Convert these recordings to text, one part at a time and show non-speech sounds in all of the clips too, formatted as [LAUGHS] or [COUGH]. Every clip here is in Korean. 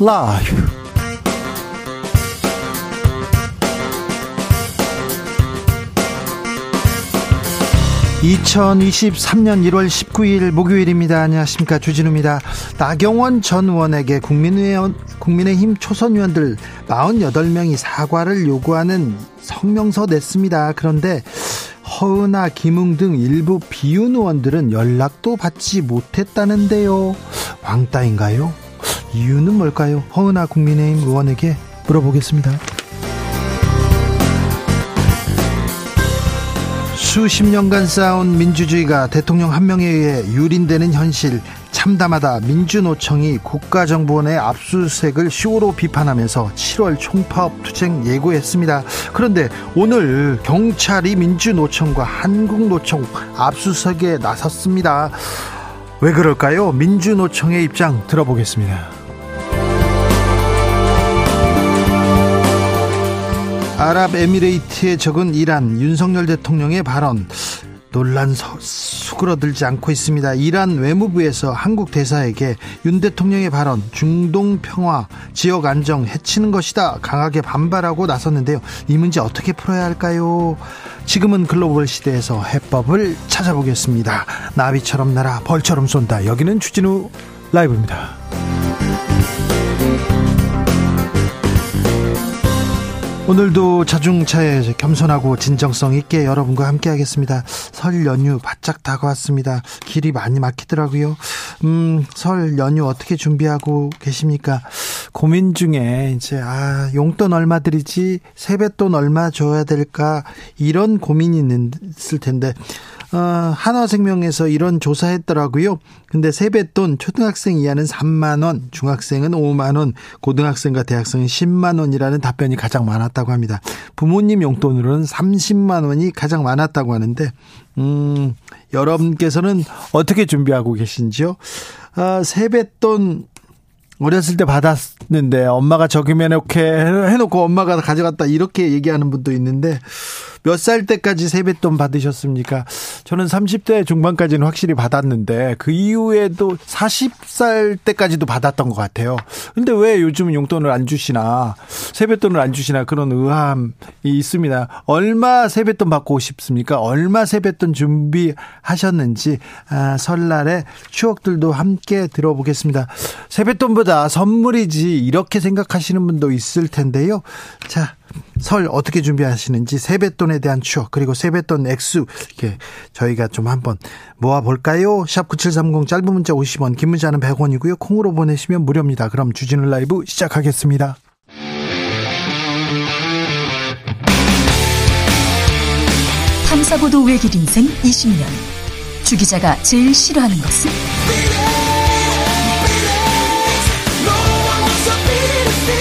라이브. 2023년 1월 19일 목요일입니다. 안녕하십니까. 주진우입니다. 나경원 전 의원에게 국민의원, 국민의힘 초선 의원들 48명이 사과를 요구하는 성명서 냈습니다. 그런데 허은아, 김웅 등 일부 비윤 의원들은 연락도 받지 못했다는데요. 왕따인가요? 이유는 뭘까요? 허은아 국민의힘 의원에게 물어보겠습니다. 수십 년간 쌓아온 민주주의가 대통령 한 명에 의해 유린되는 현실 참담하다 민주노총이 국가정보원의 압수수색을 쇼로 비판하면서 7월 총파업 투쟁 예고했습니다. 그런데 오늘 경찰이 민주노총과 한국노총 압수수색에 나섰습니다. 왜 그럴까요? 민주노총의 입장 들어보겠습니다. 아랍에미레이트에 적은 이란 윤석열 대통령의 발언 논란 수그러들지 않고 있습니다. 이란 외무부에서 한국 대사에게 윤 대통령의 발언 중동 평화 지역 안정 해치는 것이다 강하게 반발하고 나섰는데요. 이 문제 어떻게 풀어야 할까요? 지금은 글로벌 시대에서 해법을 찾아보겠습니다. 나비처럼 날아 벌처럼 쏜다. 여기는 주진우 라이브입니다. 오늘도 자중차에 겸손하고 진정성 있게 여러분과 함께 하겠습니다. 설 연휴 바짝 다가왔습니다. 길이 많이 막히더라고요. 음, 설 연휴 어떻게 준비하고 계십니까? 고민 중에 이제 아, 용돈 얼마 드리지? 세뱃돈 얼마 줘야 될까? 이런 고민이 있을 텐데 어, 한화생명에서 이런 조사했더라고요. 근데 세뱃돈 초등학생 이하는 3만 원, 중학생은 5만 원, 고등학생과 대학생은 10만 원이라는 답변이 가장 많았다고 합니다. 부모님 용돈으로는 30만 원이 가장 많았다고 하는데 음, 여러분께서는 어떻게 준비하고 계신지요? 아, 세뱃돈 어렸을 때 받았는데 엄마가 적임해놓게 해놓고 엄마가 가져갔다 이렇게 얘기하는 분도 있는데 몇 살 때까지 세뱃돈 받으셨습니까? 저는 30대 중반까지는 확실히 받았는데 그 이후에도 40살 때까지도 받았던 것 같아요. 근데 왜 요즘 용돈을 안 주시나 세뱃돈을 안 주시나 그런 의함이 있습니다. 얼마 세뱃돈 받고 싶습니까? 얼마 세뱃돈 준비하셨는지 아, 설날에 추억들도 함께 들어보겠습니다. 세뱃돈보다 선물이지 이렇게 생각하시는 분도 있을 텐데요. 자, 설 어떻게 준비하시는지 세뱃돈에 대한 추억 그리고 세뱃돈 액수 이렇게 저희가 좀 한번 모아 볼까요? 샵 9730 짧은 문자 50원 긴 문자는 100원이고요. 콩으로 보내시면 무료입니다. 그럼 주진우 라이브 시작하겠습니다. 탐사보도 외길 인생 20년 주 기자가 제일 싫어하는 것은?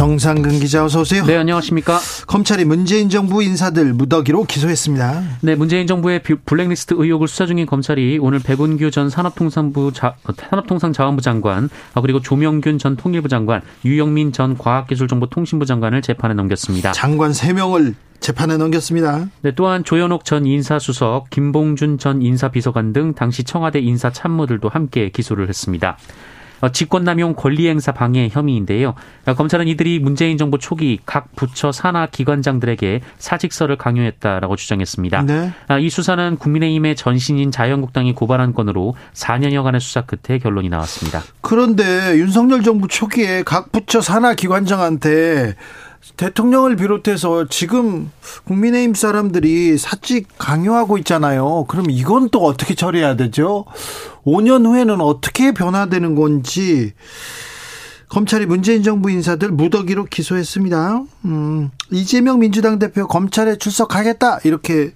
정상근 기자 어서 오세요. 네, 안녕하십니까? 검찰이 문재인 정부 인사들 무더기로 기소했습니다. 네, 문재인 정부의 블랙리스트 의혹을 수사 중인 검찰이 오늘 백운규 전 산업통상부 자, 산업통상자원부 장관, 아, 그리고 조명균 전 통일부 장관, 유영민 전 과학기술정보통신부 장관을 재판에 넘겼습니다. 장관 3명을 재판에 넘겼습니다. 네, 또한 조현옥 전 인사수석, 김봉준 전 인사비서관 등 당시 청와대 인사 참모들도 함께 기소를 했습니다. 어, 직권남용 권리행사 방해 혐의인데요. 어, 검찰은 이들이 문재인 정부 초기 각 부처 산하 기관장들에게 사직서를 강요했다라고 주장했습니다. 네. 아, 이 수사는 국민의힘의 전신인 자유한국당이 고발한 건으로 4년여간의 수사 끝에 결론이 나왔습니다. 그런데 윤석열 정부 초기에 각 부처 산하 기관장한테 대통령을 비롯해서 지금 국민의힘 사람들이 사직 강요하고 있잖아요. 그럼 이건 또 어떻게 처리해야 되죠? 5년 후에는 어떻게 변화되는 건지 검찰이 문재인 정부 인사들 무더기로 기소했습니다. 음, 이재명 민주당 대표 검찰에 출석하겠다 이렇게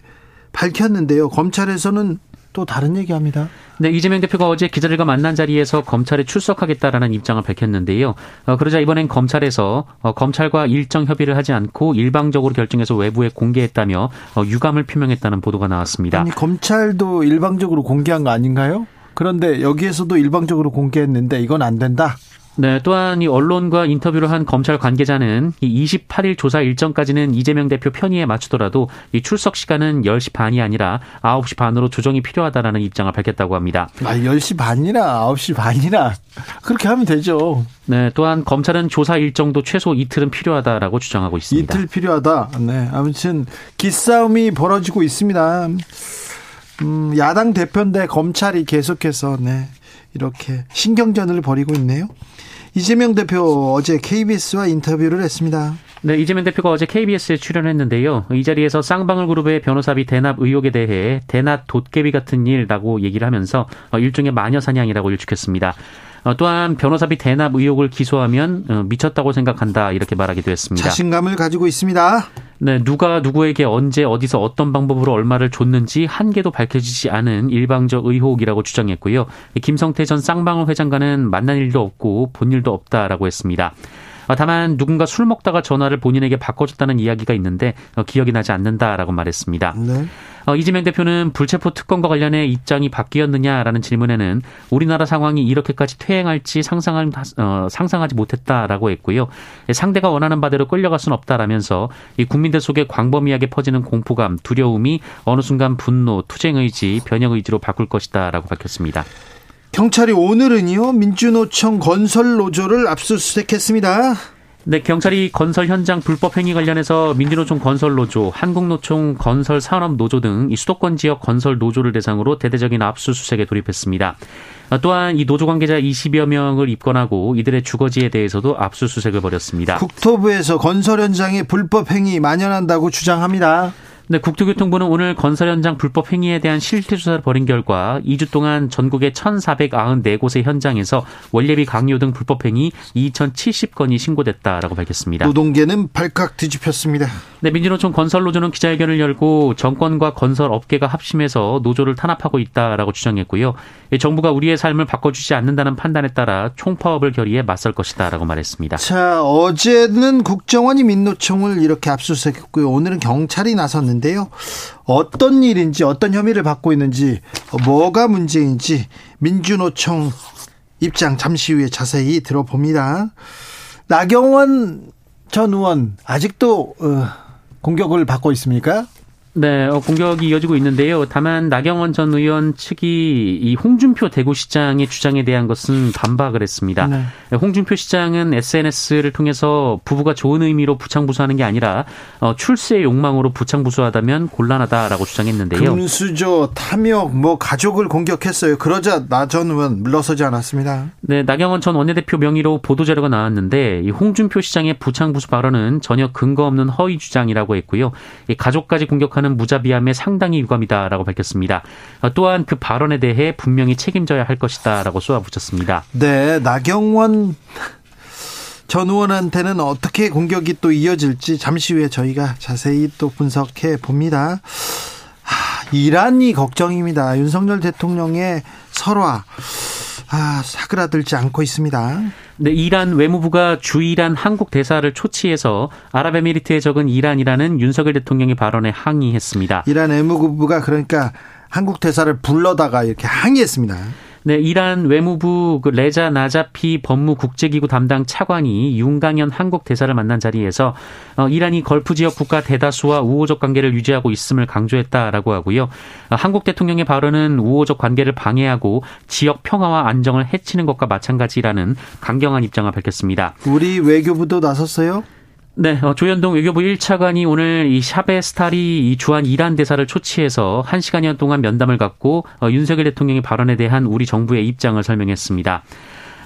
밝혔는데요. 검찰에서는 또 다른 얘기합니다. 네, 이재명 대표가 어제 기자들과 만난 자리에서 검찰에 출석하겠다라는 입장을 밝혔는데요. 어, 그러자 이번엔 검찰에서 어, 검찰과 일정 협의를 하지 않고 일방적으로 결정해서 외부에 공개했다며 어, 유감을 표명했다는 보도가 나왔습니다. 아니 검찰도 일방적으로 공개한 거 아닌가요? 그런데 여기에서도 일방적으로 공개했는데 이건 안 된다. 네, 또한 이 언론과 인터뷰를 한 검찰 관계자는 이 28일 조사 일정까지는 이재명 대표 편의에 맞추더라도 이 출석 시간은 10시 반이 아니라 9시 반으로 조정이 필요하다라는 입장을 밝혔다고 합니다. 아, 10시 반이나 9시 반이나 그렇게 하면 되죠. 네, 또한 검찰은 조사 일정도 최소 이틀은 필요하다라고 주장하고 있습니다. 이틀 필요하다. 네, 아무튼 기싸움이 벌어지고 있습니다. 음, 야당 대표인데 검찰이 계속해서 네, 이렇게 신경전을 벌이고 있네요. 이재명 대표 어제 KBS와 인터뷰를 했습니다. 네, 이재명 대표가 어제 KBS에 출연했는데요. 이 자리에서 쌍방울 그룹의 변호사비 대납 의혹에 대해 대납 돗개비 같은 일이라고 얘기를 하면서 어, 일종의 마녀 사냥이라고 일축했습니다. 어, 또한 변호사비 대납 의혹을 기소하면 어, 미쳤다고 생각한다 이렇게 말하기도 했습니다. 자신감을 가지고 있습니다. 네, 누가 누구에게 언제 어디서 어떤 방법으로 얼마를 줬는지 한 개도 밝혀지지 않은 일방적 의혹이라고 주장했고요. 김성태 전 쌍방울 회장과는 만난 일도 없고 본 일도 없다라고 했습니다. 어, 다만 누군가 술 먹다가 전화를 본인에게 바꿔줬다는 이야기가 있는데 어, 기억이 나지 않는다라고 말했습니다. 네. 어, 이재명 대표는 불체포 특권과 관련해 입장이 바뀌었느냐라는 질문에는 우리나라 상황이 이렇게까지 퇴행할지 상상할, 어, 상상하지 못했다라고 했고요. 상대가 원하는 바대로 끌려갈 수는 없다라면서 이 국민들 속에 광범위하게 퍼지는 공포감, 두려움이 어느 순간 분노, 투쟁 의지, 변형 의지로 바꿀 것이다라고 밝혔습니다. 경찰이 오늘은요 민주노총 건설 노조를 압수수색했습니다. 네, 경찰이 건설 현장 불법 행위 관련해서 민주노총 건설 노조, 한국노총 건설 산업 노조 등 이 수도권 지역 건설 노조를 대상으로 대대적인 압수수색에 돌입했습니다. 또한 이 노조 관계자 20여 명을 입건하고 이들의 주거지에 대해서도 압수수색을 벌였습니다. 국토부에서 건설 현장에 불법 행위 만연한다고 주장합니다. 네, 국토교통부는 오늘 건설 현장 불법 행위에 대한 실태 조사를 벌인 결과 2주 동안 전국의 1,494곳의 현장에서 원래비 강요 등 불법 행위 2,070건이 신고됐다라고 밝혔습니다. 노동계는 발칵 뒤집혔습니다. 네, 민주노총 건설노조는 기자회견을 열고 정권과 건설 업계가 합심해서 노조를 탄압하고 있다라고 주장했고요. 정부가 우리의 삶을 바꿔주지 않는다는 판단에 따라 총파업을 결의해 맞설 것이다라고 말했습니다. 자, 어제는 국정원이 민노총을 이렇게 압수수색했고요. 오늘은 경찰이 나섰는데 있는데요. 어떤 일인지 어떤 혐의를 받고 있는지 뭐가 문제인지 민주노총 입장 잠시 후에 자세히 들어봅니다. 나경원 전 의원 아직도 어, 공격을 받고 있습니까? 네, 어, 공격이 이어지고 있는데요. 다만 나경원 전 의원 측이 이 홍준표 대구시장의 주장에 대한 것은 반박을 했습니다. 네. 홍준표 시장은 SNS를 통해서 부부가 좋은 의미로 부창부수하는 게 아니라 어, 출세의 욕망으로 부창부수하다면 곤란하다라고 주장했는데요. 금수저, 탐욕, 뭐 가족을 공격했어요. 그러자 나 전 의원 물러서지 않았습니다. 네, 나경원 전 원내대표 명의로 보도자료가 나왔는데 이 홍준표 시장의 부창부수 발언은 전혀 근거 없는 허위 주장이라고 했고요. 이 가족까지 공격하는 하는 무자비함에 상당히 유감이다라고 밝혔습니다. 어, 또한 그 발언에 대해 분명히 책임져야 할 것이다라고 쏘아붙였습니다. 네, 나경원 전 의원한테는 어떻게 공격이 또 이어질지 잠시 후에 저희가 자세히 또 분석해 봅니다. 하, 이란이 걱정입니다. 윤석열 대통령의 설화. 아, 사그라들지 않고 있습니다. 네, 이란 외무부가 주이란 한국 대사를 초치해서 아랍에미리트에 적은 이란이라는 윤석열 대통령의 발언에 항의했습니다. 이란 외무부가 그러니까 한국 대사를 불러다가 이렇게 항의했습니다. 네, 이란 외무부 그 레자 나자피 법무국제기구 담당 차관이 윤강현 한국 대사를 만난 자리에서 어, 이란이 걸프 지역 국가 대다수와 우호적 관계를 유지하고 있음을 강조했다라고 하고요. 어, 한국 대통령의 발언은 우호적 관계를 방해하고 지역 평화와 안정을 해치는 것과 마찬가지라는 강경한 입장을 밝혔습니다. 우리 외교부도 나섰어요? 네, 어, 조현동 외교부 1차관이 오늘 이 샤베 스타리 이 주한 이란 대사를 초치해서 1시간여 동안 면담을 갖고 어, 윤석열 대통령의 발언에 대한 우리 정부의 입장을 설명했습니다.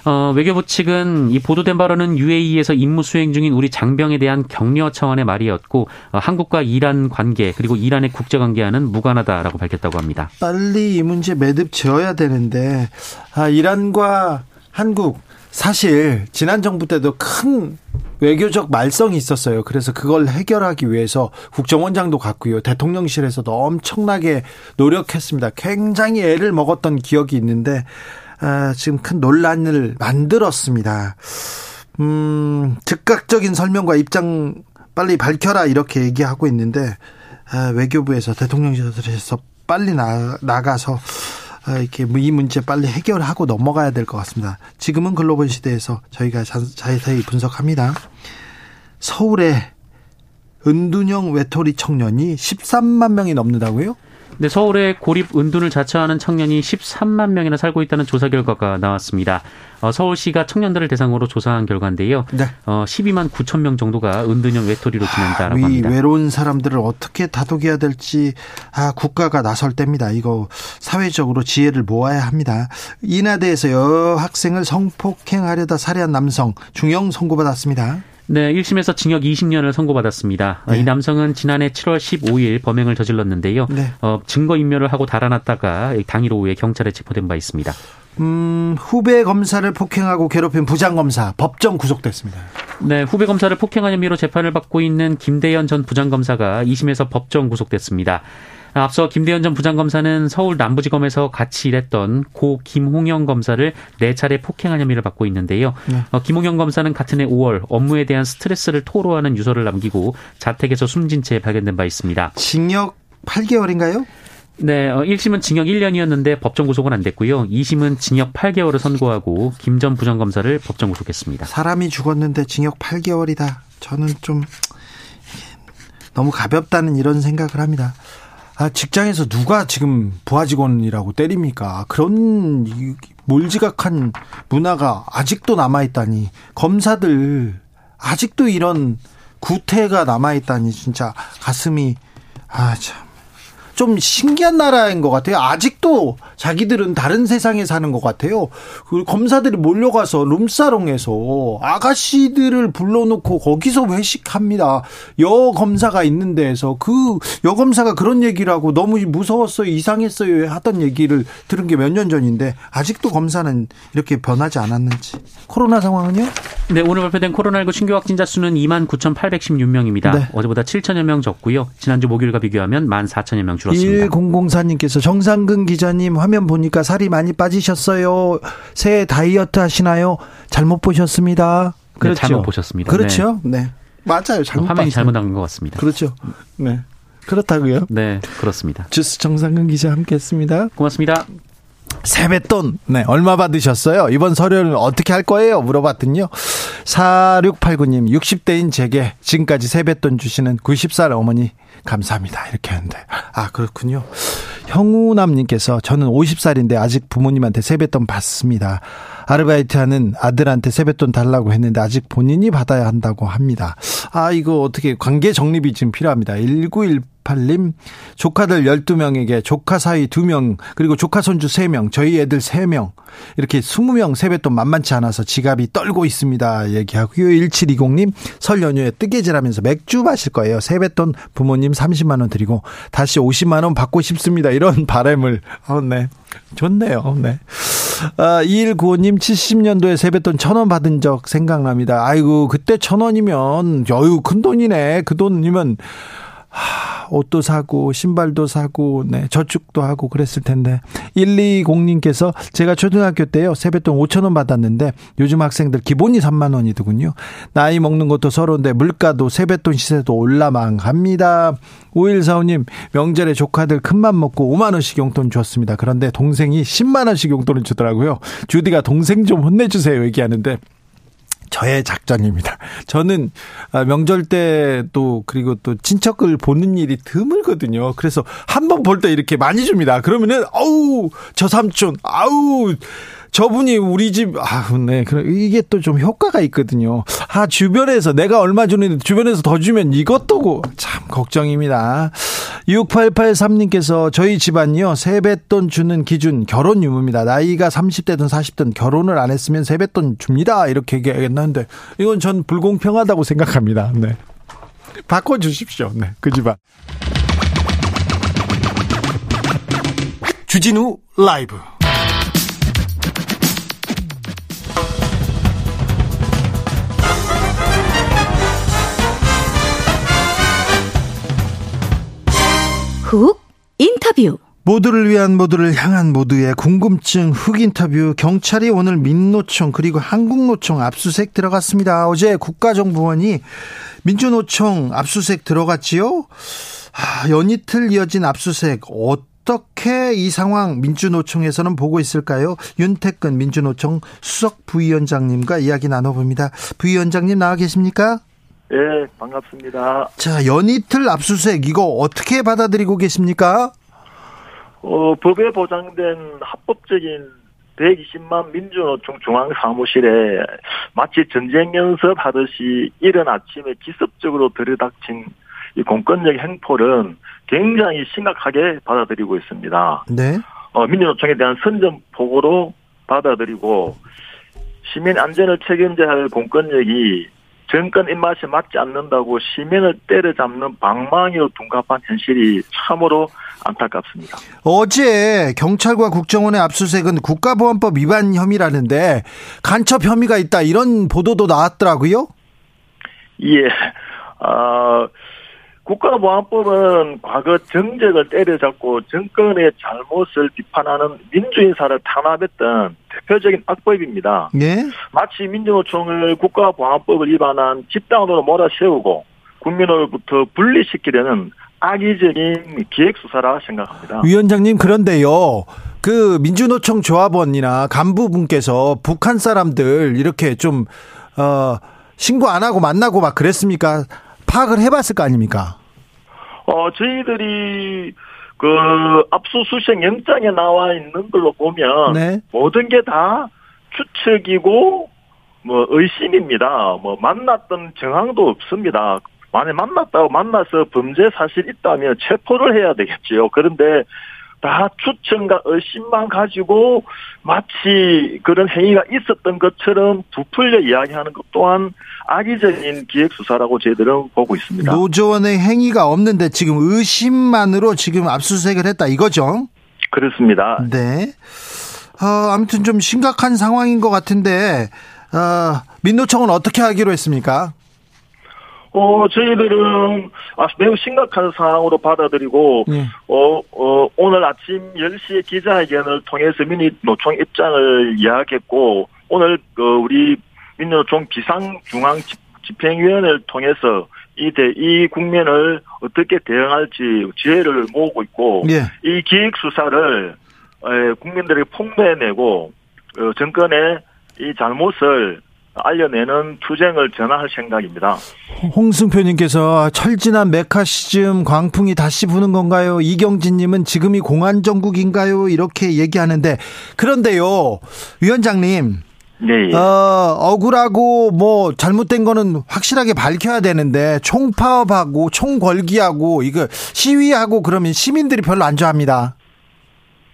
어, 외교부 측은 이 보도된 발언은 UAE에서 임무 수행 중인 우리 장병에 대한 격려 차원의 말이었고 어, 한국과 이란 관계 그리고 이란의 국제 관계와는 무관하다라고 밝혔다고 합니다. 빨리 이 문제 매듭 지어야 되는데 아, 이란과 한국 사실 지난 정부 때도 큰 외교적 말썽이 있었어요. 그래서 그걸 해결하기 위해서 국정원장도 갔고요. 대통령실에서도 엄청나게 노력했습니다. 굉장히 애를 먹었던 기억이 있는데 아, 지금 큰 논란을 만들었습니다. 음, 즉각적인 설명과 입장 빨리 밝혀라 이렇게 얘기하고 있는데 아, 외교부에서 대통령실에서 빨리 나, 나가서 아, 이렇게 이 문제 빨리 해결하고 넘어가야 될 것 같습니다. 지금은 글로벌 시대에서 저희가 자세히 분석합니다. 서울에 은둔형 외톨이 청년이 13만 명이 넘는다고요? 네, 서울에 고립 은둔을 자처하는 청년이 13만 명이나 살고 있다는 조사 결과가 나왔습니다. 어, 서울시가 청년들을 대상으로 조사한 결과인데요. 네. 어, 12만 9천 명 정도가 은둔형 외톨이로 지낸다라고 합니다. 외로운 사람들을 어떻게 다독여야 될지 아, 국가가 나설 때입니다. 이거 사회적으로 지혜를 모아야 합니다. 인하대에서 여학생을 성폭행하려다 살해한 남성 중형 선고받았습니다. 네, 1심에서 징역 20년을 선고받았습니다. 네. 이 남성은 지난해 7월 15일 범행을 저질렀는데요. 네. 어, 증거인멸을 하고 달아났다가 당일 오후에 경찰에 체포된 바 있습니다. 음, 후배 검사를 폭행하고 괴롭힌 부장검사 법정 구속됐습니다. 네, 후배 검사를 폭행한 혐의로 재판을 받고 있는 김대현 전 부장검사가 2심에서 법정 구속됐습니다. 앞서 김대현 전 부장검사는 서울 남부지검에서 같이 일했던 고 김홍영 검사를 네 차례 폭행한 혐의를 받고 있는데요. 네. 어, 김홍영 검사는 같은 해 5월 업무에 대한 스트레스를 토로하는 유서를 남기고 자택에서 숨진 채 발견된 바 있습니다. 징역 8개월인가요? 네, 1심은 어, 징역 1년이었는데 법정 구속은 안 됐고요. 2심은 징역 8개월을 선고하고 김 전 부장검사를 법정 구속했습니다. 사람이 죽었는데 징역 8개월이다. 저는 좀 너무 가볍다는 이런 생각을 합니다. 아, 직장에서 누가 지금 부하 직원이라고 때립니까? 그런 몰지각한 문화가 아직도 남아있다니. 검사들, 아직도 이런 구태가 남아있다니, 진짜 가슴이, 아, 참. 좀 신기한 나라인 것 같아요. 아직도 자기들은 다른 세상에 사는 것 같아요. 그 검사들이 몰려가서 룸사롱에서 아가씨들을 불러놓고 거기서 회식합니다. 여 검사가 있는 데에서 그 여 검사가 그런 얘기를 하고 너무 무서웠어요, 이상했어요 하던 얘기를 들은 게 몇 년 전인데 아직도 검사는 이렇게 변하지 않았는지. 코로나 상황은요? 네, 오늘 발표된 코로나19 신규 확진자 수는 2만 9,816명입니다. 네. 어제보다 7천여 명 적고요. 지난주 목요일과 비교하면 1만 4천여 명 줄 었습니다. 1004님께서 정상근 기자님 화면 보니까 살이 많이 빠지셨어요. 새해 다이어트 하시나요? 잘못 보셨습니다. 네, 그렇죠. 네, 잘못 보셨습니다. 그렇죠. 네. 네. 맞아요. 잘못 화면이 잘못 나온 것 같습니다. 그렇죠. 네. 그렇다고요? 네, 그렇습니다. 주스 정상근 기자 함께했습니다. 고맙습니다. 세뱃돈, 네, 얼마 받으셨어요? 이번 설에는 어떻게 할 거예요? 물어봤더니요. 4689님, 60대인 제게 지금까지 세뱃돈 주시는 90살 어머니, 감사합니다. 이렇게 하는데. 아, 그렇군요. 형우남님께서 저는 50살인데 아직 부모님한테 세뱃돈 받습니다. 아르바이트 하는 아들한테 세뱃돈 달라고 했는데 아직 본인이 받아야 한다고 합니다. 아, 이거 어떻게 관계 정립이 지금 필요합니다. 1918 98님, 조카들 12명에게 조카 사이 2명, 그리고 조카 손주 3명, 저희 애들 3명, 이렇게 20명 세뱃돈 만만치 않아서 지갑이 떨고 있습니다. 얘기하고요. 1720님, 설 연휴에 뜨개질 하면서 맥주 마실 거예요. 세뱃돈 부모님 30만원 드리고 다시 50만원 받고 싶습니다. 이런 [LAUGHS] 바램을, 어, 네. 좋네요. 네. 아, 2195님 70년도에 세뱃돈 1000원 받은 적 생각납니다. 아이고, 그때 1000원이면, 여유 큰 돈이네. 그 돈이면, 하, 옷도 사고 신발도 사고 네, 저축도 하고 그랬을 텐데 120님께서 제가 초등학교 때요 세뱃돈 5천 원 받았는데 요즘 학생들 기본이 3만 원이더군요. 나이 먹는 것도 서러운데 물가도 세뱃돈 시세도 올라망합니다. 5145님 명절에 조카들 큰맘 먹고 5만 원씩 용돈 줬습니다. 그런데 동생이 10만 원씩 용돈을 주더라고요. 주디가 동생 좀 혼내주세요 얘기하는데 저의 작전입니다. 저는 아, 명절 때 또 그리고 또 친척을 보는 일이 드물거든요. 그래서 한 번 볼 때 이렇게 많이 줍니다. 그러면은 어우 저 삼촌 아우 저분이 우리 집, 아, 네. 그럼 이게 또 좀 효과가 있거든요. 아, 주변에서 내가 얼마 주는데 주변에서 더 주면 이것도 참 걱정입니다. 6883님께서 저희 집안이요. 세뱃돈 주는 기준 결혼 유무입니다. 나이가 30대든 40대든 결혼을 안 했으면 세뱃돈 줍니다. 이렇게 얘기했는데 이건 전 불공평하다고 생각합니다. 네. 바꿔 주십시오. 네. 그 집안. 주진우 라이브 훅 인터뷰. 모두를 위한 모두를 향한 모두의 궁금증 흑 인터뷰 경찰이 오늘 민노총 그리고 한국노총 압수수색 들어갔습니다. 어제 국가정보원이 민주노총 압수수색 들어갔지요. 아, 연이틀 이어진 압수수색 어떻게 이 상황 민주노총에서는 보고 있을까요? 윤태근 민주노총 수석 부위원장님과 이야기 나눠봅니다. 부위원장님 나와 계십니까? 예, 반갑습니다. 자, 연이틀 압수수색 이거 어떻게 받아들이고 계십니까? 어, 법에 보장된 합법적인 120만 민주노총 중앙사무실에 마치 전쟁 연습하듯이 이른 아침에 기습적으로 들이닥친 이 공권력 행포는 굉장히 심각하게 받아들이고 있습니다. 네. 어, 민주노총에 대한 선전포고로 받아들이고 시민 안전을 책임져야 할 공권력이 정권 입맛에 맞지 않는다고 시민을 때려잡는 방망이로 둔갑한 현실이 참으로 안타깝습니다. 어제 경찰과 국정원의 압수수색은 국가보안법 위반 혐의라는데 간첩 혐의가 있다 이런 보도도 나왔더라고요. 예. 아, 국가보안법은 과거 정적을 때려잡고 정권의 잘못을 비판하는 민주인사를 탄압했던 대표적인 악법입니다. 예. 마치 민주노총을 국가보안법을 위반한 집단으로 몰아세우고 국민으로부터 분리시키려는 악의적인 기획수사라 생각합니다. 위원장님 그런데요. 그 민주노총 조합원이나 간부분께서 북한 사람들 이렇게 좀 어, 신고 안 하고 만나고 막 그랬습니까? 파악을 해봤을 거 아닙니까? 어, 저희들이 그 압수수색 영장에 나와 있는 걸로 보면 네. 모든 게 다 추측이고 뭐 의심입니다. 뭐 만났던 정황도 없습니다. 만에 만났다고 만나서 범죄 사실 있다면 체포를 해야 되겠지요. 그런데 다 추천과 의심만 가지고 마치 그런 행위가 있었던 것처럼 부풀려 이야기하는 것 또한 악의적인 기획수사라고 저희들은 보고 있습니다. 노조원의 행위가 없는데 지금 의심만으로 지금 압수수색을 했다 이거죠? 그렇습니다. 네. 어, 아무튼 좀 심각한 상황인 것 같은데 어, 민노총은 어떻게 하기로 했습니까? 어, 저희들은 매우 심각한 상황으로 받아들이고, 예. 어, 어, 오늘 아침 10시에 기자회견을 통해서 민노총 입장을 이야기했고, 오늘, 그, 우리 민노총 비상중앙 집행위원회를 통해서 이 대, 이 국면을 어떻게 대응할지 지혜를 모으고 있고, 예. 이 기획수사를, 에, 국민들에게 폭로해내고, 어, 정권의 이 잘못을 알려내는 투쟁을 전환할 생각입니다. 홍승표님께서 철진한 메카 시즘 광풍이 다시 부는 건가요? 이경진님은 지금이 공안 정국인가요? 이렇게 얘기하는데 그런데요, 위원장님. 네. 예. 어, 억울하고 뭐 잘못된 거는 확실하게 밝혀야 되는데 총파업하고 총궐기하고 이거 시위하고 그러면 시민들이 별로 안 좋아합니다.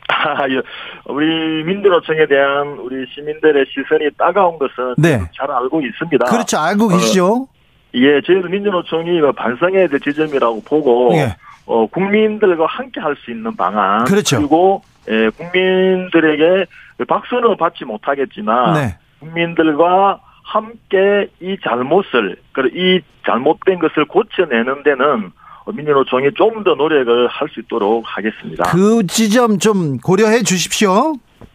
[LAUGHS] 우리 민주노총에 대한 우리 시민들의 시선이 따가운 것은 네. 잘 알고 있습니다. 그렇죠. 알고 계시죠? 예, 저희도 민주노총이 뭐 반성해야 될 지점이라고 보고 예. 어, 국민들과 함께 할 수 있는 방안 그렇죠. 그리고 예, 국민들에게 박수는 받지 못하겠지만 네. 국민들과 함께 이 잘못을 그리고 이 잘못된 것을 고쳐내는 데는 민주노총이 좀 더 노력을 할 수 있도록 하겠습니다. 그 지점 좀 고려해 주십시오.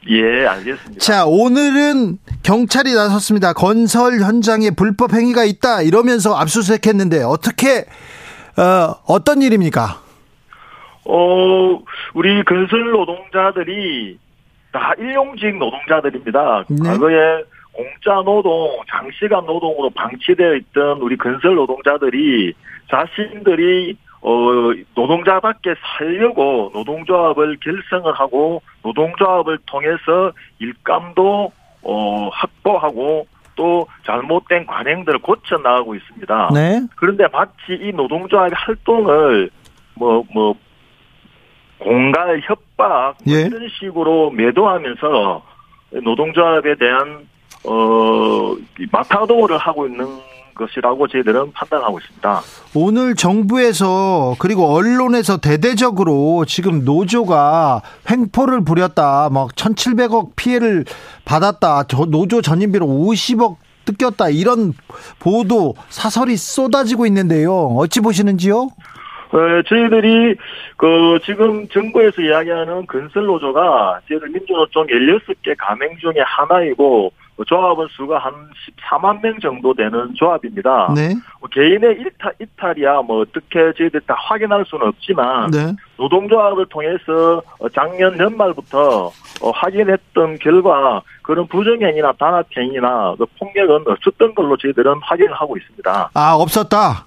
예, 알겠습니다. 자, 오늘은 경찰이 나섰습니다. 건설 현장에 불법 행위가 있다 이러면서 압수수색 했는데 어떻게 어, 어떤 일입니까? 어, 우리 건설 노동자들이 다 일용직 노동자들입니다. 네. 과거에 공짜 노동, 장시간 노동으로 방치되어 있던 우리 건설 노동자들이 자신들이 어, 노동자답게 살려고 노동조합을 결성을 하고 노동조합을 통해서 일감도 어, 확보하고 또 잘못된 관행들을 고쳐 나가고 있습니다. 네. 그런데 마치 이 노동조합의 활동을 뭐, 뭐, 공갈, 협박, 뭐 예. 이런 식으로 매도하면서 노동조합에 대한, 어, 이 마타도를 하고 있는 것이라고 저희들은 판단하고 있습니다. 오늘 정부에서 그리고 언론에서 대대적으로 지금 노조가 횡포를 부렸다. 막 1,700억 피해를 받았다. 저 노조 전임비로 50억 뜯겼다. 이런 보도 사설이 쏟아지고 있는데요. 어찌 보시는지요? 어, 저희들이 그 지금 정부에서 이야기하는 건설 노조가 저희들 민주노총 16개 가맹 중에 하나이고 그 조합원 수가 한 14만 명 정도 되는 조합입니다. 네. 뭐 개인의 일탈, 이탈이야 뭐 어떻게 저희들 다 확인할 수는 없지만 네. 노동조합을 통해서 어, 작년 연말부터 어, 확인했던 결과 그런 부정행위나 단합행위나 그 폭력은 없었던 걸로 저희들은 확인을 하고 있습니다. 아, 없었다.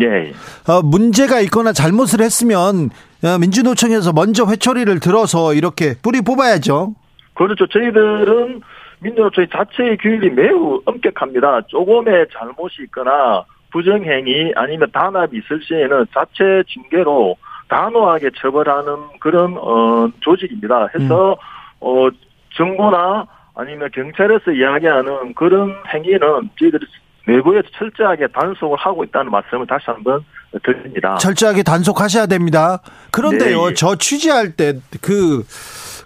예. 어, 문제가 있거나 잘못을 했으면 어, 민주노총에서 먼저 회초리를 들어서 이렇게 뿌리 뽑아야죠. 그렇죠. 저희들은 민주노총 자체의 규율이 매우 엄격합니다. 조금의 잘못이 있거나 부정행위 아니면 단합이 있을 시에는 자체 징계로 단호하게 처벌하는 그런 어, 조직입니다. 해서 어, 정부나 아니면 경찰에서 이야기하는 그런 행위는 저희들이 내부에서 철저하게 단속을 하고 있다는 말씀을 다시 한번 드립니다. 철저하게 단속하셔야 됩니다. 그런데요, 네, 예. 저 취재할 때 그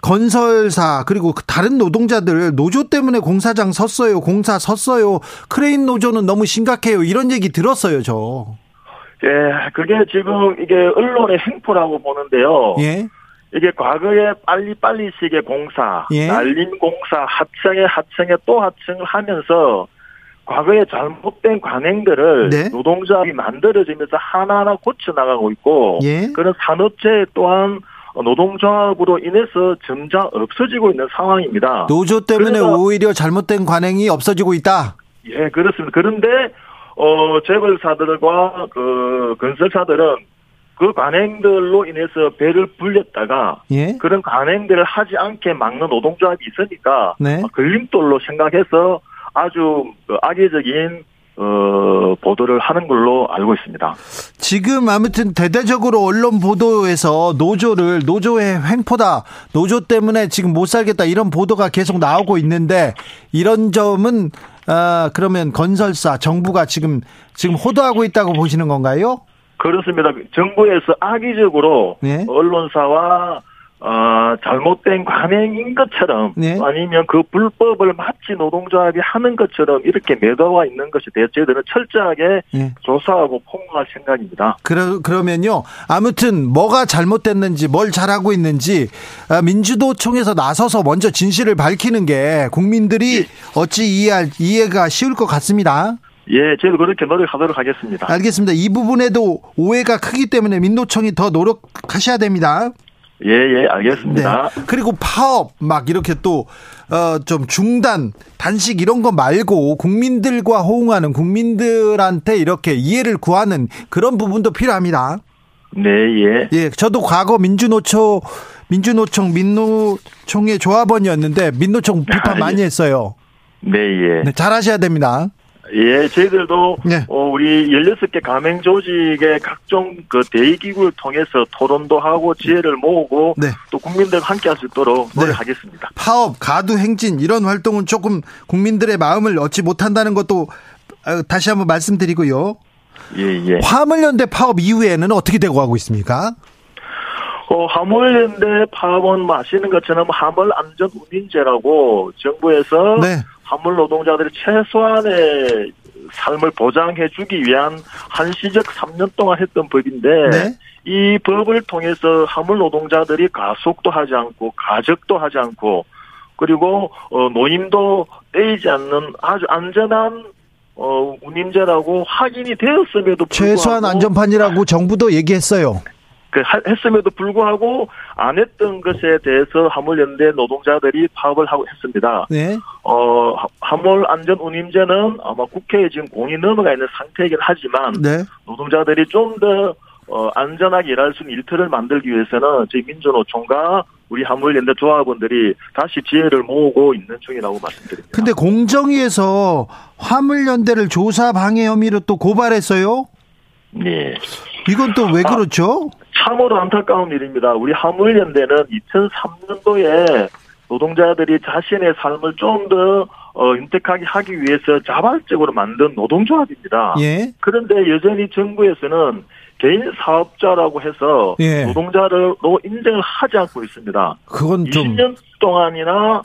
건설사 그리고 그 다른 노동자들 노조 때문에 공사장 섰어요, 공사 섰어요, 크레인 노조는 너무 심각해요 이런 얘기 들었어요, 저. 예, 그게 지금 이게 언론의 횡포라고 보는데요. 예, 이게 과거에 빨리빨리식의 공사, 예. 날림 공사, 하청에 하청에 또 하청을 하면서 과거에 잘못된 관행들을 네. 노동조합이 만들어지면서 하나하나 고쳐나가고 있고 예. 그런 산업재 또한 노동조합으로 인해서 점차 없어지고 있는 상황입니다. 노조 때문에 오히려 잘못된 관행이 없어지고 있다. 예, 그렇습니다. 그런데 어 재벌사들과 그 건설사들은 그 관행들로 인해서 배를 불렸다가 예, 그런 관행들을 하지 않게 막는 노동조합이 있으니까 네. 걸림돌로 생각해서 아주 그 악의적인 어 보도를 하는 걸로 알고 있습니다. 지금 아무튼 대대적으로 언론 보도에서 노조를 노조의 횡포다, 노조 때문에 지금 못 살겠다 이런 보도가 계속 나오고 있는데 이런 점은 아 그러면 건설사 정부가 지금 지금 호도하고 있다고 보시는 건가요? 그렇습니다. 정부에서 악의적으로 네. 언론사와 어, 잘못된 관행인 것처럼 네. 아니면 그 불법을 마치 노동조합이 하는 것처럼 이렇게 매도와 있는 것에 대해 저희들은 철저하게 예. 조사하고 폭로할 생각입니다. 그러, 그러면요. 아무튼 뭐가 잘못됐는지 뭘 잘하고 있는지 아, 민주노총에서 나서서 먼저 진실을 밝히는 게 국민들이 어찌 이해할 이해가 쉬울 것 같습니다. 예, 저희도 그렇게 노력하도록 하겠습니다. 알겠습니다. 이 부분에도 오해가 크기 때문에 민노총이 더 노력하셔야 됩니다. 예, 예, 알겠습니다. 그리고 파업 막 이렇게 또 어 좀 중단 단식 이런 거 말고 국민들과 호응하는 국민들한테 이렇게 이해를 구하는 그런 부분도 필요합니다. 네, 예. 예, 저도 과거 민주노총 민주노총 민노총의 조합원이었는데 민노총 비판 아, 예. 많이 했어요. 네, 예. 네, 잘하셔야 됩니다. 예, 저희들도 네. 어, 우리 16개 가맹 조직의 각종 그 대의기구를 통해서 토론도 하고 지혜를 모으고 네. 또 국민들과 함께 할 수 있도록 네. 노력하겠습니다. 파업, 가두 행진 이런 활동은 조금 국민들의 마음을 얻지 못한다는 것도 어, 다시 한번 말씀드리고요. 예, 예. 화물연대 파업 이후에는 어떻게 되고 가고 있습니까? 어, 화물연대 파업은 뭐 아시는 것처럼 화물 안전 운임제라고 정부에서 네. 화물 노동자들이 최소한의 삶을 보장해 주기 위한 한시적 3년 동안 했던 법인데 네. 이 법을 통해서 화물 노동자들이 가속도 하지 않고 가적도 하지 않고 그리고 어, 노임도 떼이지 않는 아주 안전한 어, 운임제라고 확인이 되었음에도 불구하고 최소한 안전판이라고 정부도 얘기했어요. 그 하- 했음에도 불구하고 안 했던 것에 대해서 화물연대 노동자들이 파업을 하고 했습니다. 네. 어 하- 화물 안전 운임제는 아마 국회에 지금 공이 넘어가 있는 상태이긴 하지만 네. 노동자들이 좀더 어, 안전하게 일할 수 있는 일터를 만들기 위해서는 저희 민주노총과 우리 화물연대 조합원들이 다시 지혜를 모으고 있는 중이라고 말씀드립니다. 근데 공정위에서 화물연대를 조사 방해 혐의로 또 고발했어요? 네. 이건 또왜 아. 그렇죠? 참으로 안타까운 일입니다. 우리 화물연대는 2003년도에 노동자들이 자신의 삶을 좀더 어, 윤택하게 하기 위해서 자발적으로 만든 노동조합입니다. 예. 그런데 여전히 정부에서는 개인 사업자라고 해서 예. 노동자로 인정을 하지 않고 있습니다. 그건 좀 20년 동안이나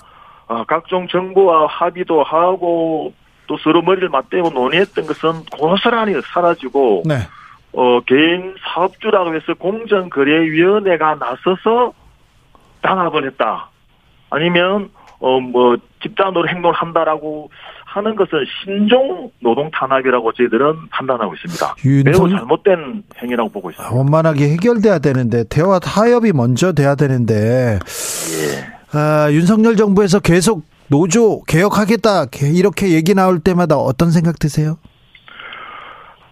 어, 각종 정부와 합의도 하고 또 서로 머리를 맞대고 논의했던 것은 고스란히 사라지고 네. 어, 개인 사업주라고 해서 공정거래위원회가 나서서 단합을 했다. 아니면, 어, 뭐, 집단으로 행동을 한다라고 하는 것은 신종 노동 탄압이라고 저희들은 판단하고 있습니다. 매우 잘못된 행위라고 보고 있습니다. 원만하게 해결돼야 되는데 대화 타협이 먼저 돼야 되는데 예. 아, 윤석열 정부에서 계속 노조 개혁하겠다 이렇게 얘기 나올 때마다 어떤 생각 드세요?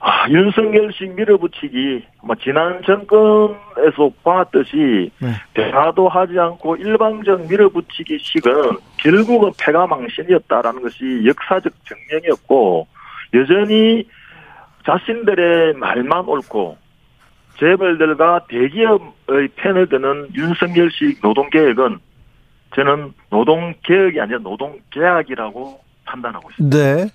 아, 윤석열식 밀어붙이기, 뭐, 지난 정권에서 봤듯이, 네. 대화도 하지 않고 일방적 밀어붙이기 식은 결국은 패가망신이었다라는 것이 역사적 증명이었고, 여전히 자신들의 말만 옳고, 재벌들과 대기업의 펜을 드는 윤석열식 노동개혁은 저는 노동개혁이 아니라 노동계약이라고 판단하고 있습니다. 네.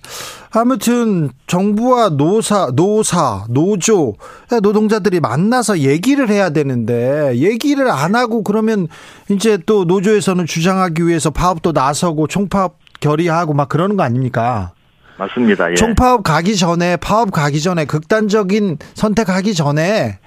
아무튼 정부와 노사, 노사, 노조, 노동자들이 만나서 얘기를 해야 되는데 얘기를 안 하고 그러면 이제 또 노조에서는 주장하기 위해서 파업도 나서고 총파업 결의하고 막 그러는 거 아닙니까? 맞습니다. 예. 총파업 가기 전에 파업 가기 전에 극단적인 선택하기 전에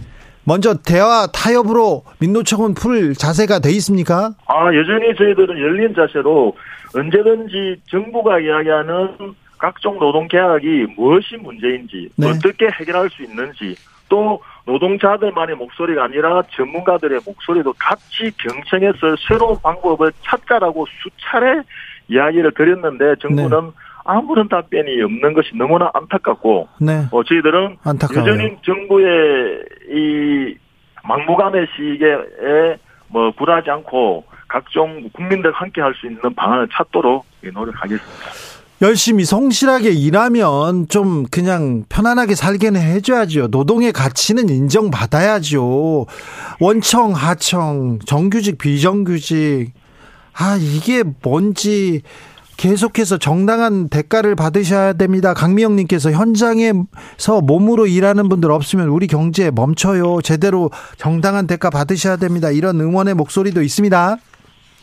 먼저 대화 타협으로 민노총은 풀 자세가 돼 있습니까? 아 여전히 저희들은 열린 자세로 언제든지 정부가 이야기하는 각종 노동 계약이 무엇이 문제인지 네. 어떻게 해결할 수 있는지 또 노동자들만의 목소리가 아니라 전문가들의 목소리도 같이 경청해서 새로운 방법을 찾자라고 수차례 이야기를 드렸는데 정부는 네. 아무런 답변이 없는 것이 너무나 안타깝고 네. 어, 저희들은 안타까워요. 여전히 정부의 이 막무가내 시기에 뭐 굴하지 않고 각종 국민들 함께 할 수 있는 방안을 찾도록 노력하겠습니다. 열심히 성실하게 일하면 좀 그냥 편안하게 살게는 해줘야죠. 노동의 가치는 인정받아야죠. 원청, 하청, 정규직, 비정규직. 아, 이게 뭔지 계속해서 정당한 대가를 받으셔야 됩니다. 강미영 님께서 현장에서 몸으로 일하는 분들 없으면 우리 경제 멈춰요. 제대로 정당한 대가 받으셔야 됩니다. 이런 응원의 목소리도 있습니다.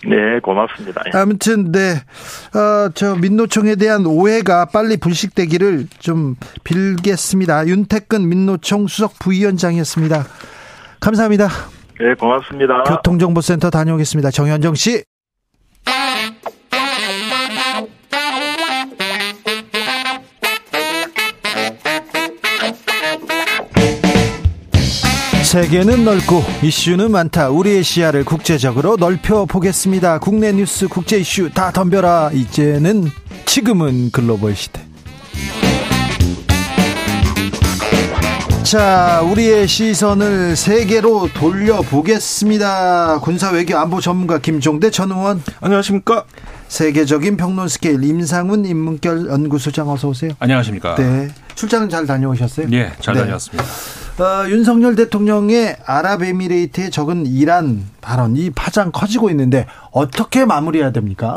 네, 고맙습니다. 아무튼 네, 어, 저 민노총에 대한 오해가 빨리 불식되기를 좀 빌겠습니다. 윤태근 민노총 수석 부위원장이었습니다. 감사합니다. 네, 고맙습니다. 교통정보센터 다녀오겠습니다. 정현정 씨. 세계는 넓고 이슈는 많다. 우리의 시야를 국제적으로 넓혀 보겠습니다. 국내 뉴스, 국제 이슈 다 덤벼라. 이제는 지금은 글로벌 시대. 자, 우리의 시선을 세계로 돌려보겠습니다. 군사 외교 안보 전문가 김종대 전 의원. 안녕하십니까? 세계적인 평론 스케일 임상훈 인문결 연구소장 어서 오세요. 안녕하십니까? 네. 출장은 잘 다녀오셨어요? 네, 잘 네. 다녀왔습니다. 어, 윤석열 대통령의 아랍에미레이트에 적은 이란 발언 이 파장 커지고 있는데 어떻게 마무리해야 됩니까?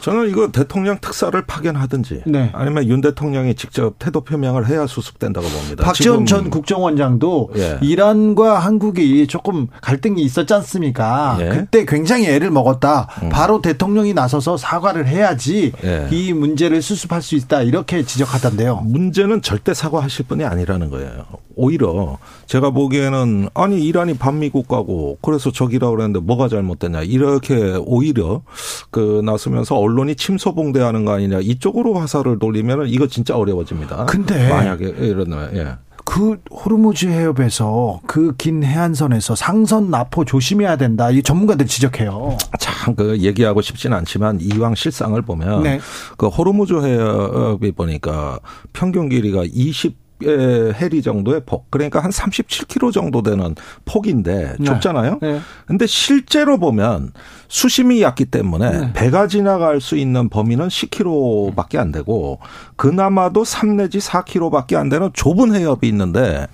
저는 이거 대통령 특사를 파견하든지 네. 아니면 윤 대통령이 직접 태도 표명을 해야 수습된다고 봅니다. 박지원 전 국정원장도 예. 이란과 한국이 조금 갈등이 있었지 않습니까? 예. 그때 굉장히 애를 먹었다. 음. 바로 대통령이 나서서 사과를 해야지 예. 이 문제를 수습할 수 있다. 이렇게 지적하던데요. 문제는 절대 사과하실 분이 아니라는 거예요. 오히려 제가 보기에는 아니 이란이 반미 국가고 그래서 적이라고 그랬는데 뭐가 잘못됐냐 이렇게 오히려 그 나서면서 언론이 침소봉대하는 거 아니냐 이쪽으로 화살을 돌리면 이거 진짜 어려워집니다. 근데 만약에 이러면 예. 그 호르무즈 해협에서 그 긴 해안선에서 상선 납포 조심해야 된다. 이 전문가들 지적해요. 참 그 얘기하고 싶지는 않지만 이왕 실상을 보면 네. 그 호르무즈 해협이 보니까 평균 길이가 20 해리 정도의 폭 그러니까 한 37km 정도 되는 폭인데 네. 좁잖아요. 네. 네. 근데 실제로 보면 수심이 얕기 때문에 네. 배가 지나갈 수 있는 범위는 10km밖에 안 되고 그나마도 3 내지 4km밖에 안 되는 좁은 해협이 있는데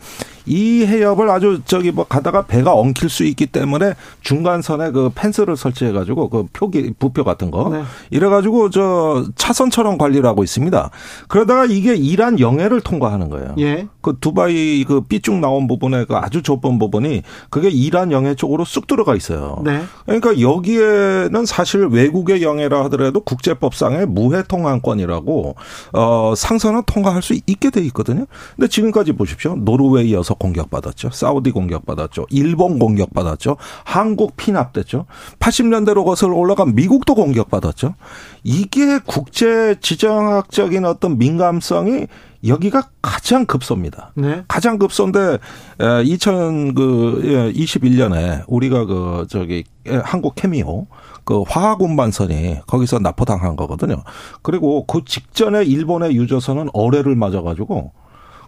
이 해협을 아주 저기 뭐 가다가 배가 엉킬 수 있기 때문에 중간선에 그 펜스를 설치해 가지고 그 표기 부표 같은 거 네. 이래 가지고 저 차선처럼 관리를 하고 있습니다. 그러다가 이게 이란 영해를 통과하는 거예요. 예. 그 두바이 그 삐쭉 나온 부분에 그 아주 좁은 부분이 그게 이란 영해 쪽으로 쑥 들어가 있어요. 네. 그러니까 여기에는 사실 외국의 영해라 하더라도 국제법상의 무해 통항권이라고 어 상선은 통과할 수 있게 돼 있거든요. 근데 지금까지 보십시오. 노르웨이 여섯 공격받았죠. 사우디 공격받았죠. 일본 공격받았죠. 한국 피납됐죠. 80년대로 거슬러 올라간 미국도 공격받았죠. 이게 국제 지정학적인 어떤 민감성이 여기가 가장 급소입니다. 네. 가장 급소인데 2021년에 우리가 그 저기 한국 케미오 그 화학 운반선이 거기서 납포당한 거거든요. 그리고 그 직전에 일본의 유조선은 어뢰를 맞아가지고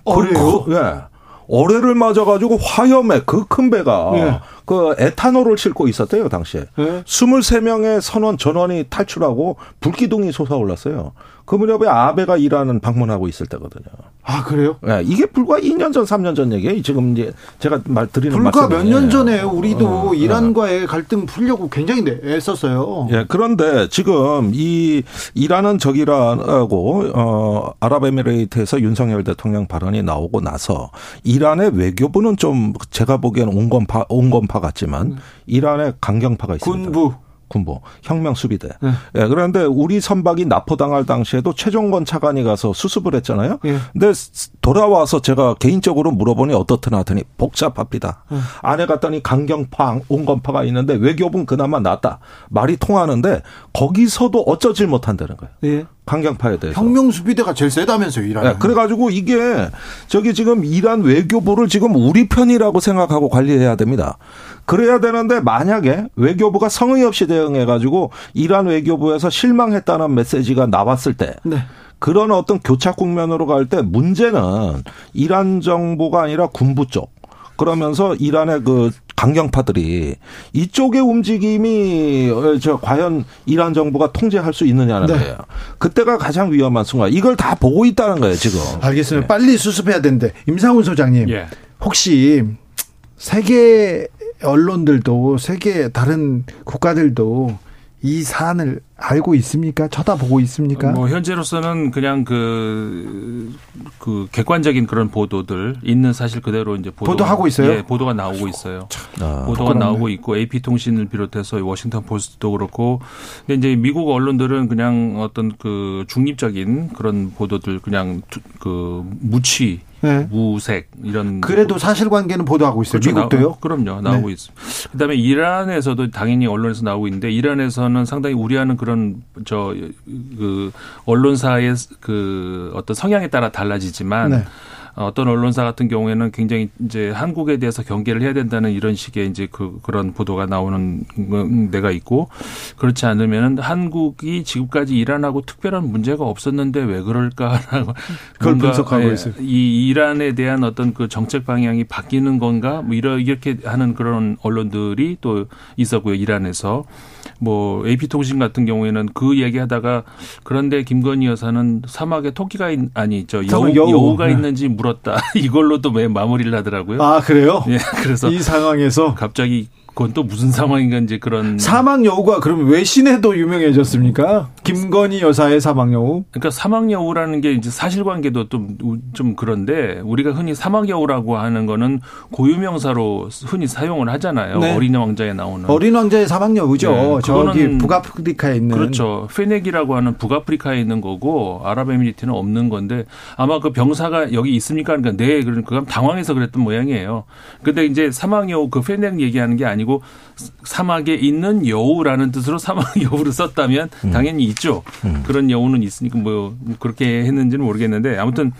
어뢰요? 그, 예. 어뢰를 맞아가지고 화염에 그 큰 배가 예. 그 에탄올을 싣고 있었대요 당시에. 예. 23명의 선원 전원이 탈출하고 불기둥이 솟아올랐어요. 그 무렵에 아베가 일하는 방문하고 있을 때거든요. 아 그래요? 네, 이게 불과 2년 전, 3년 전 얘기예요. 지금 이제 제가 말 드리는 불과 몇 년 전에 우리도 어, 이란과의 네. 갈등 풀려고 굉장히 애썼어요. 예, 그런데 지금 이 이란은 적이라고 어 아랍에미레이트에서 윤석열 대통령 발언이 나오고 나서 이란의 외교부는 좀 제가 보기에는 온건파 온건파 같지만 음. 이란의 강경파가 있습니다. 군부 군부 혁명 수비대. 네. 예, 그런데 우리 선박이 납포당할 당시에도 최종건 차관이 가서 수습을 했잖아요. 예. 근데 돌아와서 제가 개인적으로 물어보니 어떻더나 하더니 복잡합니다. 예. 안에 갔더니 강경파, 온건파가 있는데 외교부는 그나마 낫다. 말이 통하는데 거기서도 어쩌질 못한다는 거예요. 예. 강경파에 대해서. 혁명 수비대가 제일 세다면서요, 이란. 네, 그래가지고 이게 저기 지금 이란 외교부를 지금 우리 편이라고 생각하고 관리해야 됩니다. 그래야 되는데 만약에 외교부가 성의 없이 대응해가지고 이란 외교부에서 실망했다는 메시지가 나왔을 때. 네. 그런 어떤 교착 국면으로 갈 때 문제는 이란 정부가 아니라 군부 쪽. 그러면서 이란의 그 강경파들이 이쪽의 움직임이 어, 저 과연 이란 정부가 통제할 수 있느냐는 네. 거예요. 그때가 가장 위험한 순간. 이걸 다 보고 있다는 거예요, 지금. 알겠습니다. 네. 빨리 수습해야 되는데 임상훈 소장님. 예. 혹시 세계 언론들도 세계 다른 국가들도 이 사안을 알고 있습니까? 쳐다보고 있습니까? 뭐 현재로서는 그냥 그, 그 객관적인 그런 보도들 있는 사실 그대로 이제 보도, 하고 있어요. 예, 보도가 나오고 있어요. 아, 보도가 나오고 있고 AP 통신을 비롯해서 워싱턴 포스트도 그렇고 근데 이제 미국 언론들은 그냥 어떤 그 중립적인 그런 보도들 그냥 그 무취 네. 무색 이런 그래도 사실관계는 보도하고 있어요. 그렇죠. 미국도요? 나, 그럼요. 나오고 네. 있습니다. 그다음에 이란에서도 당연히 언론에서 나오고 있는데 이란에서는 상당히 우려하는 그런 저 그 언론사의 그 어떤 성향에 따라 달라지지만 네. 어떤 언론사 같은 경우에는 굉장히 이제 한국에 대해서 경계를 해야 된다는 이런 식의 이제 그 그런 보도가 나오는 데가 있고 그렇지 않으면은 한국이 지금까지 이란하고 특별한 문제가 없었는데 왜 그럴까라고 [LAUGHS] 그걸 분석하고 예, 있어요. 이 이란에 대한 어떤 그 정책 방향이 바뀌는 건가 뭐 이렇게 하는 그런 언론들이 또 있었고요 이란에서 뭐 AP통신 같은 경우에는 그 얘기하다가 그런데 김건희 여사는 사막에 토끼가 있, 아니 저 여우, 여우. 가 네. 있는지 물었다. [LAUGHS] 이걸로도 왜 마무리를 하더라고요. 아 그래요? 예, 그래서 이 상황에서 갑자기 그건 또 무슨 상황인가 이제 그런 사망 여우가 그러면 외신에도 유명해졌습니까? 김건희 여사의 사망 여우? 그러니까 사망 여우라는 게 이제 사실관계도 좀 좀 그런데 우리가 흔히 사망 여우라고 하는 거는 고유명사로 흔히 사용을 하잖아요. 네. 어린 왕자에 나오는 어린 왕자의 사망 여우죠. 네. 저기 북아프리카에 있는 그렇죠. 페넥이라고 하는 북아프리카에 있는 거고 아랍에미리트는 없는 건데 아마 그 병사가 여기 있습니까? 그러니까 네, 그럼 당황해서 그랬던 모양이에요. 근데 이제 사망 여우 그 페넥 얘기하는 게 아니 아니고 사막에 있는 여우라는 뜻으로 사막 [LAUGHS] 여우를 썼다면 음. 당연히 있죠. 음. 그런 여우는 있으니까 뭐 그렇게 했는지는 모르겠는데 아무튼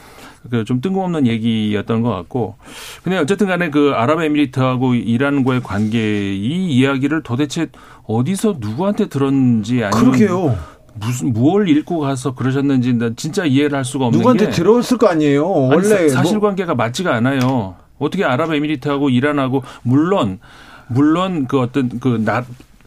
그좀 뜬금없는 얘기였던 것 같고 근데 어쨌든 간에 그 아랍에미리트하고 이란과의 관계 이 이야기를 도대체 어디서 누구한테 들었는지 아니면 그러게요. 무슨 무얼 읽고 가서 그러셨는지 난 진짜 이해를 할 수가 없는 누구한테 게 들었을 거 아니에요. 원래 아니, 사 실관계가 뭐. 맞지가 않아요. 어떻게 아랍에미리트하고 이란하고 물론 물론 그 어떤 그낮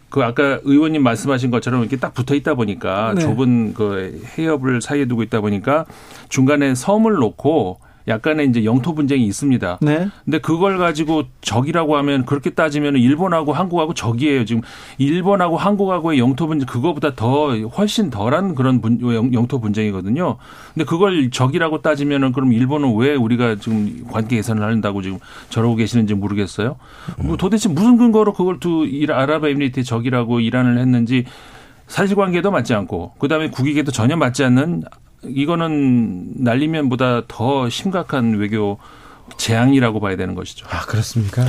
그 아까 의원님 말씀하신 것처럼 이렇게 딱 붙어 있다 보니까 네. 좁은 그 해협을 사이에 두고 있다 보니까 중간에 섬을 놓고 약간의 이제 영토 분쟁이 있습니다. 네. 근데 그걸 가지고 적이라고 하면 그렇게 따지면 일본하고 한국하고 적이에요. 지금 일본하고 한국하고의 영토 분쟁 그거보다 더 훨씬 덜한 그런 분, 영토 분쟁이거든요. 근데 그걸 적이라고 따지면은 그럼 일본은 왜 우리가 지금 관계 개선을 한다고 지금 저러고 계시는지 모르겠어요. 뭐 도대체 무슨 근거로 그걸 두 아랍에미리트의 적이라고 이란을 했는지 사실관계도 맞지 않고 그다음에 국익에도 전혀 맞지 않는 이거는 날리면보다 더 심각한 외교 재앙이라고 봐야 되는 것이죠. 아 그렇습니까?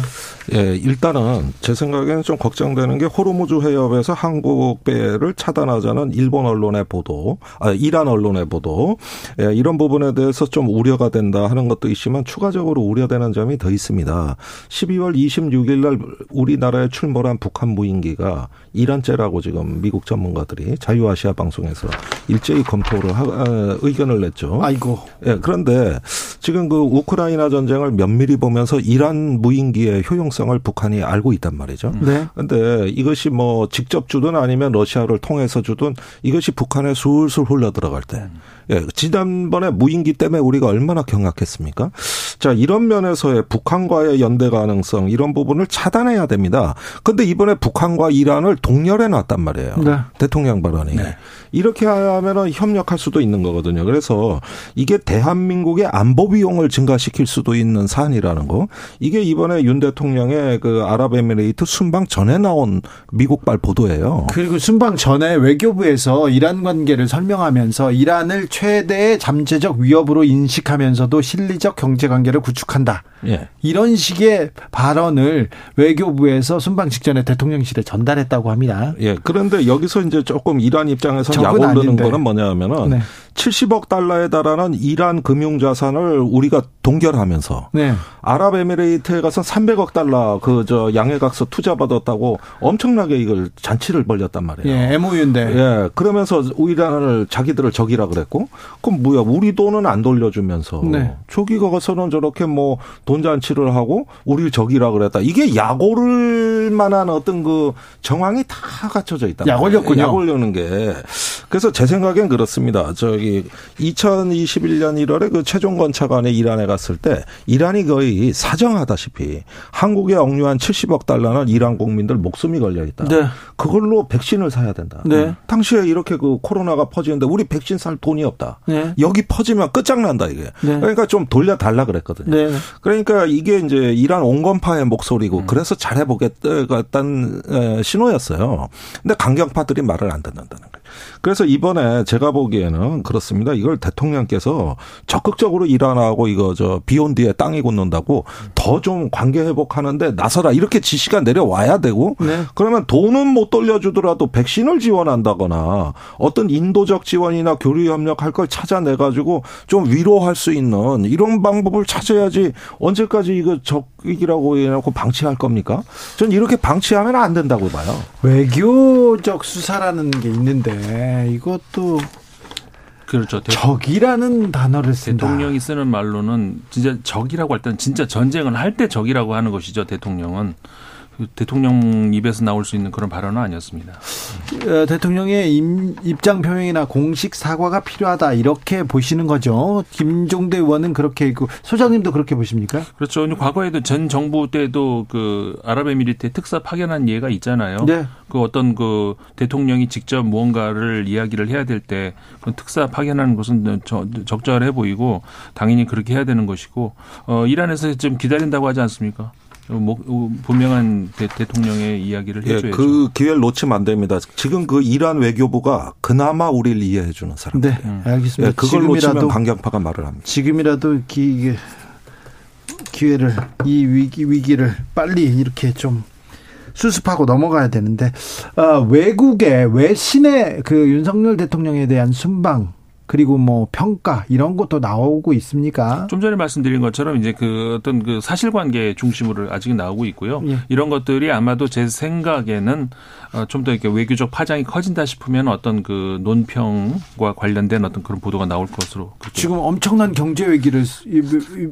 예, 일단은 제 생각에는 좀 걱정되는 게 호르무즈 해협에서 한국 배를 차단하자는 일본 언론의 보도, 아 이란 언론의 보도, 예, 이런 부분에 대해서 좀 우려가 된다 하는 것도 있지만 추가적으로 우려되는 점이 더 있습니다. 12월 26일 날 우리나라에 출몰한 북한 무인기가 이란죄라고 지금 미국 전문가들이 자유아시아 방송에서 일제히 검토를 하, 아, 의견을 냈죠. 아이고. 예, 그런데 지금 그 우크라이나 전 쟁을 면밀히 보면서 이란 무인기의 효용성을 북한이 알고 있단 말이죠. 네. 근데 이것이 뭐 직접 주든 아니면 러시아를 통해서 주든 이것이 북한에 술술 흘러 들어갈 때 예, 지난번에 무인기 때문에 우리가 얼마나 경악했습니까? 자, 이런 면에서의 북한과의 연대 가능성 이런 부분을 차단해야 됩니다. 근데 이번에 북한과 이란을 동렬해 놨단 말이에요. 네. 대통령 발언이. 네. 이렇게 하면은 협력할 수도 있는 거거든요. 그래서 이게 대한민국의 안보 비용을 증가시킬 수도 있는 사안이라는 거. 이게 이번에 윤 대통령의 그 아랍에미레이트 순방 전에 나온 미국발 보도예요. 그리고 순방 전에 외교부에서 이란 관계를 설명하면서 이란을 최대의 잠재적 위협으로 인식하면서도 실리적 경제 관계를 구축한다. 예. 이런 식의 발언을 외교부에서 순방 직전에 대통령실에 전달했다고 합니다. 예. 그런데 여기서 이제 조금 이란 입장에서 약올르는 거는 뭐냐면은 네. 70억 달러에 달하는 이란 금융 자산을 우리가 동결하면서 네. 아랍에미레이트에 가서 300억 달러 그 저 양해각서 투자 받았다고 엄청나게 이걸 잔치를 벌렸단 말이에요. 예, MOU인데. 예. 그러면서 이란을 자기들을 적이라 그랬고 그럼 뭐야? 우리 돈은 안 돌려주면서 네. 저기가 가서는 저렇게 뭐 돈 잔치를 하고 우리를 적이라 그랬다. 이게 약올을 만한 어떤 그 정황이 다 갖춰져 있다. 약 올렸군요. 약 올려는 게. 그래서 제 생각엔 그렇습니다. 저기 2021년 1월에 그 최종 건차관에 이란에 갔을 때 이란이 거의 사정하다시피 한국에 억류한 70억 달러는 이란 국민들 목숨이 걸려 있다. 네. 그걸로 백신을 사야 된다. 네. 당시에 이렇게 그 코로나가 퍼지는데 우리 백신 살 돈이 없다. 네. 여기 퍼지면 끝장난다 이게. 네. 그러니까 좀 돌려 달라 그랬거든요. 네. 그러니까 이게 이제 이란 온건파의 목소리고 음. 그래서 잘해보겠다는 신호였어요. 근데 강경파들이 말을 안 듣는다는 거예요. 그래서 이번에 제가 보기에는 그렇습니다. 이걸 대통령께서 적극적으로 이란하고 이거 저 비온 뒤에 땅이 굳는다고 더 좀 관계 회복하는데 나서라 이렇게 지시가 내려와야 되고 네. 그러면 돈은 못 돌려주더라도 백신을 지원한다거나 어떤 인도적 지원이나 교류 협력할 걸 찾아내 가지고 좀 위로할 수 있는 이런 방법을 찾아야지 언제까지 이거 적이라고 해놓고 방치할 겁니까? 전 이렇게 방치하면 안 된다고 봐요. 외교적 수사라는 게 있는데 네, 이것도 그렇죠. 적이라는 단어를 쓴다. 대통령이 쓰는 말로는 진짜 적이라고 할 때는 진짜 전쟁을 할 때 적이라고 하는 것이죠. 대통령은. 그 대통령 입에서 나올 수 있는 그런 발언은 아니었습니다. 어, 대통령의 입장 표명이나 공식 사과가 필요하다 이렇게 보시는 거죠. 김종대 의원은 그렇게 있고 소장님도 그렇게 보십니까? 그렇죠. 과거에도 전 정부 때도 그 아랍에미리트에 특사 파견한 예가 있잖아요. 네. 그 어떤 그 대통령이 직접 무언가를 이야기를 해야 될때그 특사 파견하는 것은 적절해 보이고 당연히 그렇게 해야 되는 것이고 어 이란에서 좀 기다린다고 하지 않습니까? 분명한 대, 통령의 이야기를 예, 해줘야죠. 예, 그 기회를 놓치면 안 됩니다. 지금 그 이란 외교부가 그나마 우리를 이해해 주는 사람. 네, 음. 알겠습니다. 예, 그걸 놓치면 강경파가 말을 합니다. 지금이라도 기, 기회를 이 위기 위기를 빨리 이렇게 좀 수습하고 넘어가야 되는데 어, 외국의 외신의 그 윤석열 대통령에 대한 순방 그리고 뭐 평가 이런 것도 나오고 있습니까? 좀 전에 말씀드린 것처럼 이제 그 어떤 그 사실관계 중심으로 아직 나오고 있고요. 예. 이런 것들이 아마도 제 생각에는 어, 좀더 이렇게 외교적 파장이 커진다 싶으면 어떤 그 논평과 관련된 어떤 그런 보도가 나올 것으로 지금 엄청난 경제 외교를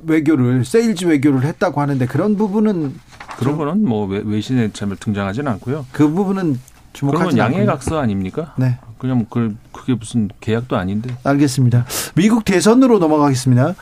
외교를 세일즈 외교를 했다고 하는데 그런 부분은 그런 거는 뭐 외신에 참 등장하지는 않고요. 그 부분은 주목하지 양해각서 아닙니까? 네. 그냥 그 그게 무슨 계약도 아닌데. 알겠습니다. 미국 대선으로 넘어가겠습니다.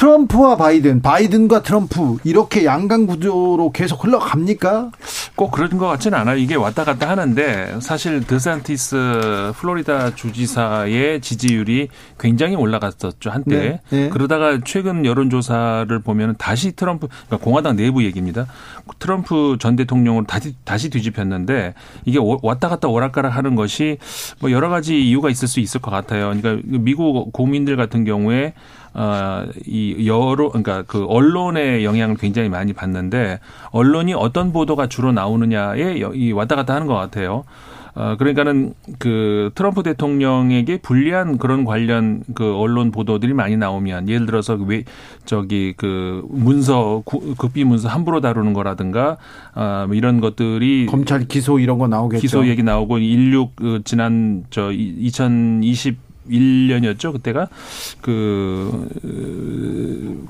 트럼프와 바이든, 바이든과 트럼프 이렇게 양강 구조로 계속 흘러갑니까? 꼭 그런 것 같지는 않아요. 이게 왔다 갔다 하는데 사실 드산티스 플로리다 주지사의 지지율이 굉장히 올라갔었죠 한때. 네, 네. 그러다가 최근 여론조사를 보면 다시 트럼프 그러니까 공화당 내부 얘기입니다. 트럼프 전 대통령으로 다시 다시 뒤집혔는데 이게 왔다 갔다 오락가락 하는 것이 뭐 여러 가지 이유가 있을 수 있을 것 같아요. 그러니까 미국 국민들 같은 경우에 어, 이 여러, 그러니까 그 언론의 영향을 굉장히 많이 받는데 언론이 어떤 보도가 주로 나오느냐에 이 왔다 갔다 하는 것 같아요. 어, 그러니까는 그 트럼프 대통령에게 불리한 그런 관련 그 언론 보도들이 많이 나오면 예를 들어서 그왜 저기 그 문서 급비 문서 함부로 다루는 거라든가 아뭐 이런 것들이 검찰 기소 이런 거 나오겠죠. 기소 얘기 나오고 16그 지난 저 2020 2021년이었죠. 그때가 그,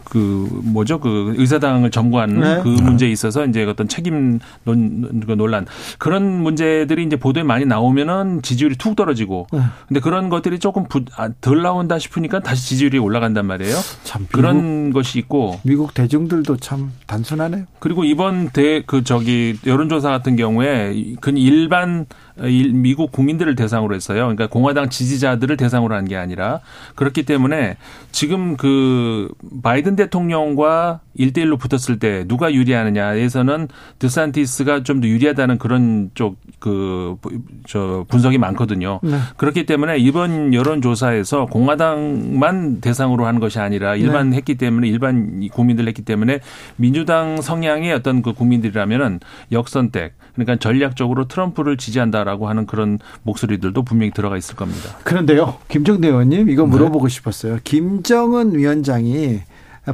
그, 뭐죠. 그 의사당을 점거한 네. 그 문제에 있어서 이제 어떤 책임 논, 그 논란 그런 문제들이 이제 보도에 많이 나오면은 지지율이 툭 떨어지고 네. 근데 그런 것들이 조금 부, 아, 덜 나온다 싶으니까 다시 지지율이 올라간단 말이에요. 참 미국, 그런 것이 있고 미국 대중들도 참 단순하네요. 그리고 이번 대 그 저기 여론조사 같은 경우에 그 일반 미국 국민들을 대상으로 했어요. 그러니까 공화당 지지자들을 대상으로 한 게 아니라 그렇기 때문에 지금 그 바이든 대통령과 일대일로 붙었을 때 누가 유리하느냐에서는 드산티스가 좀 더 유리하다는 그런 쪽 그 저 분석이 많거든요. 네. 그렇기 때문에 이번 여론조사에서 공화당만 대상으로 하는 것이 아니라 일반 네. 했기 때문에 일반 국민들 했기 때문에 민주당 성향의 어떤 그 국민들이라면은 역선택 그러니까 전략적으로 트럼프를 지지한다 라고 하는 그런 목소리들도 분명히 들어가 있을 겁니다. 그런데요, 김정대 의원님 이거 네. 물어보고 네. 싶었어요. 김정은 위원장이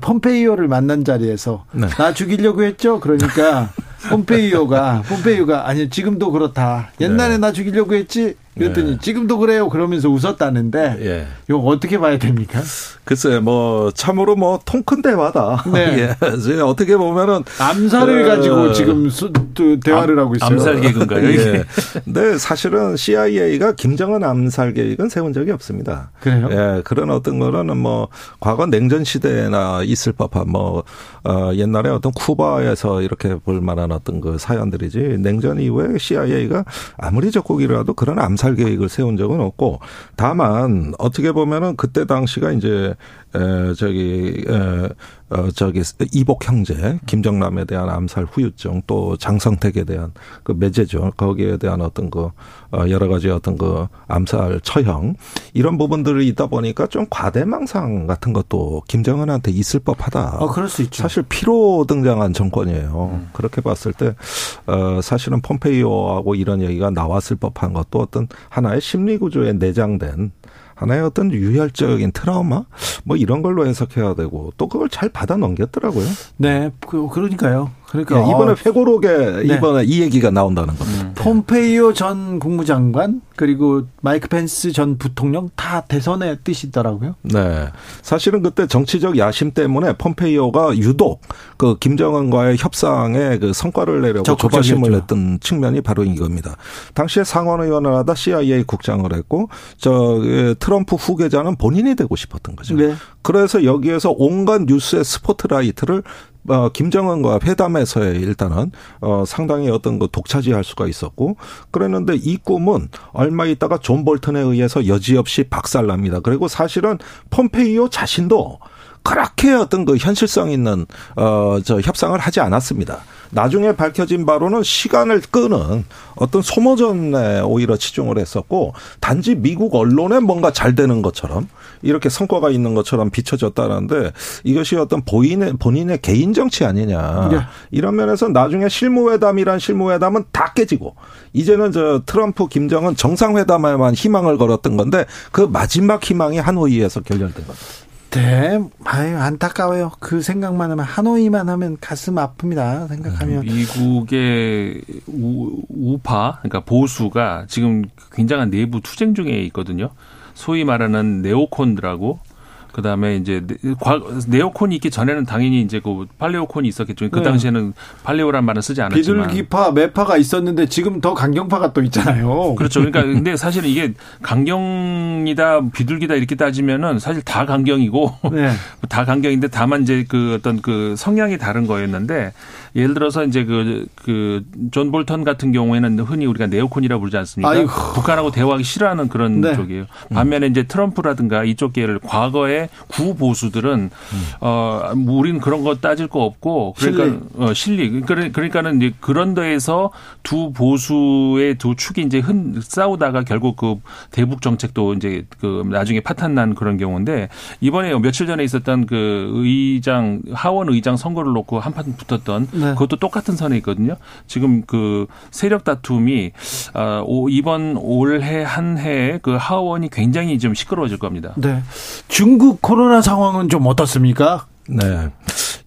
폼페이오를 만난 자리에서 네. 나 죽이려고 했죠. 그러니까 [LAUGHS] 폼페이오가 폼페이오가 아니 지금도 그렇다. 옛날에 네. 나 죽이려고 했지. 그랬더니 네. 지금도 그래요. 그러면서 웃었다는데 예. 이거 어떻게 봐야 됩니까? 글쎄 뭐 참으로 뭐 통 큰 대화다. 네. [LAUGHS] 예. 어떻게 보면은 암살을 어, 가지고 지금 수, 대화를 암, 하고 있어요. 암살 계획인가요? [LAUGHS] 예. 네, 사실은 CIA가 김정은 암살 계획은 세운 적이 없습니다. 그래요? 예, 그런 어떤 거는 뭐 과거 냉전 시대나 있을 법한 뭐 어, 옛날에 어떤 쿠바에서 이렇게 볼 만한 어떤 그 사연들이지 냉전 이후에 CIA가 아무리 적국이라도 그런 암살 계획을 세운 적은 없고 다만 어떻게 보면은 그때 당시가 이제 에 저기 에 어, 저기, 이복 형제, 김정남에 대한 암살 후유증, 또 장성택에 대한 그 매제죠. 거기에 대한 어떤 그, 어, 여러 가지 어떤 그 암살 처형, 이런 부분들이 있다 보니까 좀 과대망상 같은 것도 김정은한테 있을 법 하다. 어, 그럴 수 있죠. 사실 피로 등장한 정권이에요. 음. 그렇게 봤을 때, 어, 사실은 폼페이오하고 이런 얘기가 나왔을 법한 것도 어떤 하나의 심리 구조에 내장된 하나의 어떤 유혈적인 트라우마 뭐 이런 걸로 해석해야 되고 또 그걸 잘 받아 넘겼더라고요. 네, 그, 그러니까요. 그러니까 네, 이번에 어. 회고록에 네. 이번에 이 얘기가 나온다는 겁니다. 음. 폼페이오 전 국무장관 그리고 마이크 펜스 전 부통령 다 대선의 뜻이더라고요. 네, 사실은 그때 정치적 야심 때문에 폼페이오가 유독 그 김정은과의 협상에 그 성과를 내려고 조바심을 냈던 측면이 바로 이겁니다. 당시에 상원의원을 하다 CIA 국장을 했고 저 예, 트럼프 후계자는 본인이 되고 싶었던 거죠. 네. 그래서 여기에서 온갖 뉴스의 스포트라이트를 어, 김정은과 회담에서의 일단은 어, 상당히 어떤 그 독차지할 수가 있었고 그랬는데 이 꿈은 얼마 있다가 존 볼턴에 의해서 여지없이 박살납니다. 그리고 사실은 폼페이오 자신도 그렇게 어떤 그 현실성 있는 어 저 협상을 하지 않았습니다. 나중에 밝혀진 바로는 시간을 끄는 어떤 소모전에 오히려 치중을 했었고 단지 미국 언론에 뭔가 잘 되는 것처럼 이렇게 성과가 있는 것처럼 비춰졌다는데 이것이 어떤 본인의 본인의 개인 정치 아니냐 네. 이런 면에서 나중에 실무회담이란 실무회담은 다 깨지고 이제는 저 트럼프 김정은 정상회담에만 희망을 걸었던 건데 그 마지막 희망이 하노이에서 결렬된 겁니다. 네, 아유 안타까워요. 그 생각만 하면 하노이만 하면 가슴 아픕니다. 생각하면 미국의 우, 우파, 그러니까 보수가 지금 굉장한 내부 투쟁 중에 있거든요. 소위 말하는 네오콘들하고 그다음에 이제 네오콘이 있기 전에는 당연히 이제 그 팔레오콘이 있었겠죠. 그 네. 당시에는 팔레오란 말은 쓰지 않았지만 비둘기파, 매파가 있었는데 지금 더 강경파가 또 있잖아요. 그렇죠. 그러니까 [LAUGHS] 근데 사실은 이게 강경이다, 비둘기다 이렇게 따지면은 사실 다 강경이고 네. [LAUGHS] 다 강경인데 다만 이제 그 어떤 그 성향이 다른 거였는데 예를 들어서 이제 그, 그, 존 볼턴 같은 경우에는 흔히 우리가 네오콘이라고 부르지 않습니까? 아이고. 북한하고 대화하기 싫어하는 그런 네. 쪽이에요. 반면에 이제 트럼프라든가 이쪽 계열 과거에 구보수들은 음. 어, 뭐 우리는 그런 거 따질 거 없고 그러니까 실리. 어, 실리. 그러니까는 이제 그런 데에서 두 보수의 두 축이 이제 흔 싸우다가 결국 그 대북 정책도 이제 그 나중에 파탄 난 그런 경우인데 이번에 며칠 전에 있었던 그 의장 하원 의장 선거를 놓고 한판 붙었던 네. 네. 그것도 똑같은 선에 있거든요. 지금 그 세력 다툼이 어, 이번 올해 한 해에 그 하원이 굉장히 좀 시끄러워질 겁니다. 네. 중국 코로나 상황은 좀 어떻습니까? 네.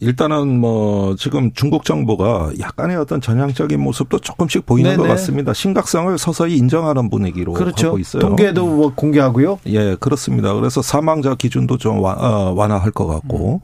일단은 뭐 지금 중국 정부가 약간의 어떤 전향적인 모습도 조금씩 보이는 네네. 것 같습니다. 심각성을 서서히 인정하는 분위기로 그렇죠. 하고 있어요. 통계도 뭐 공개하고요. 예, 그렇습니다. 그래서 사망자 기준도 좀 어, 완화할 것 같고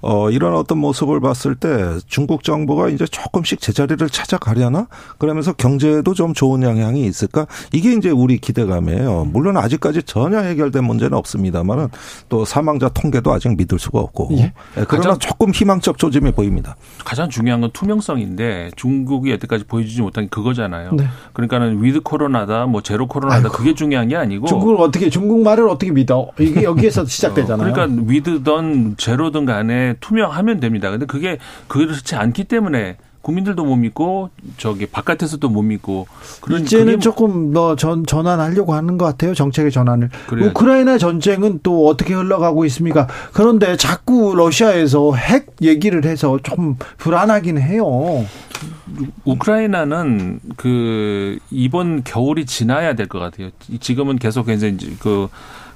어, 이런 어떤 모습을 봤을 때 중국 정부가 이제 조금씩 제자리를 찾아가려나 그러면서 경제에도 좀 좋은 영향이 있을까 이게 이제 우리 기대감이에요. 물론 아직까지 전혀 해결된 문제는 없습니다만은 또 사망자 통계도 아직 믿을 수가 없고 예. 예 그러나 조금 희망 희망적 조짐이 보입니다. 가장 중요한 건 투명성인데 중국이 여태까지 보여주지 못한 게 그거잖아요. 네. 그러니까는 위드 코로나다, 뭐 제로 코로나다 아이고. 그게 중요한 게 아니고 중국을 어떻게 중국 말을 어떻게 믿어? 이게 여기에서 [LAUGHS] 시작되잖아요. 그러니까 위드든 제로든 간에 투명하면 됩니다. 근데 그게 그렇지 않기 때문에 국민들도 못 믿고 저기 바깥에서도 못 믿고 그런 이제는 뭐 조금 뭐전 전환하려고 하는 것 같아요 정책의 전환을 그래야죠. 우크라이나 전쟁은 또 어떻게 흘러가고 있습니까? 그런데 자꾸 러시아에서 핵 얘기를 해서 좀 불안하긴 해요. 우크라이나는 그 이번 겨울이 지나야 될 것 같아요. 지금은 계속 이제 그,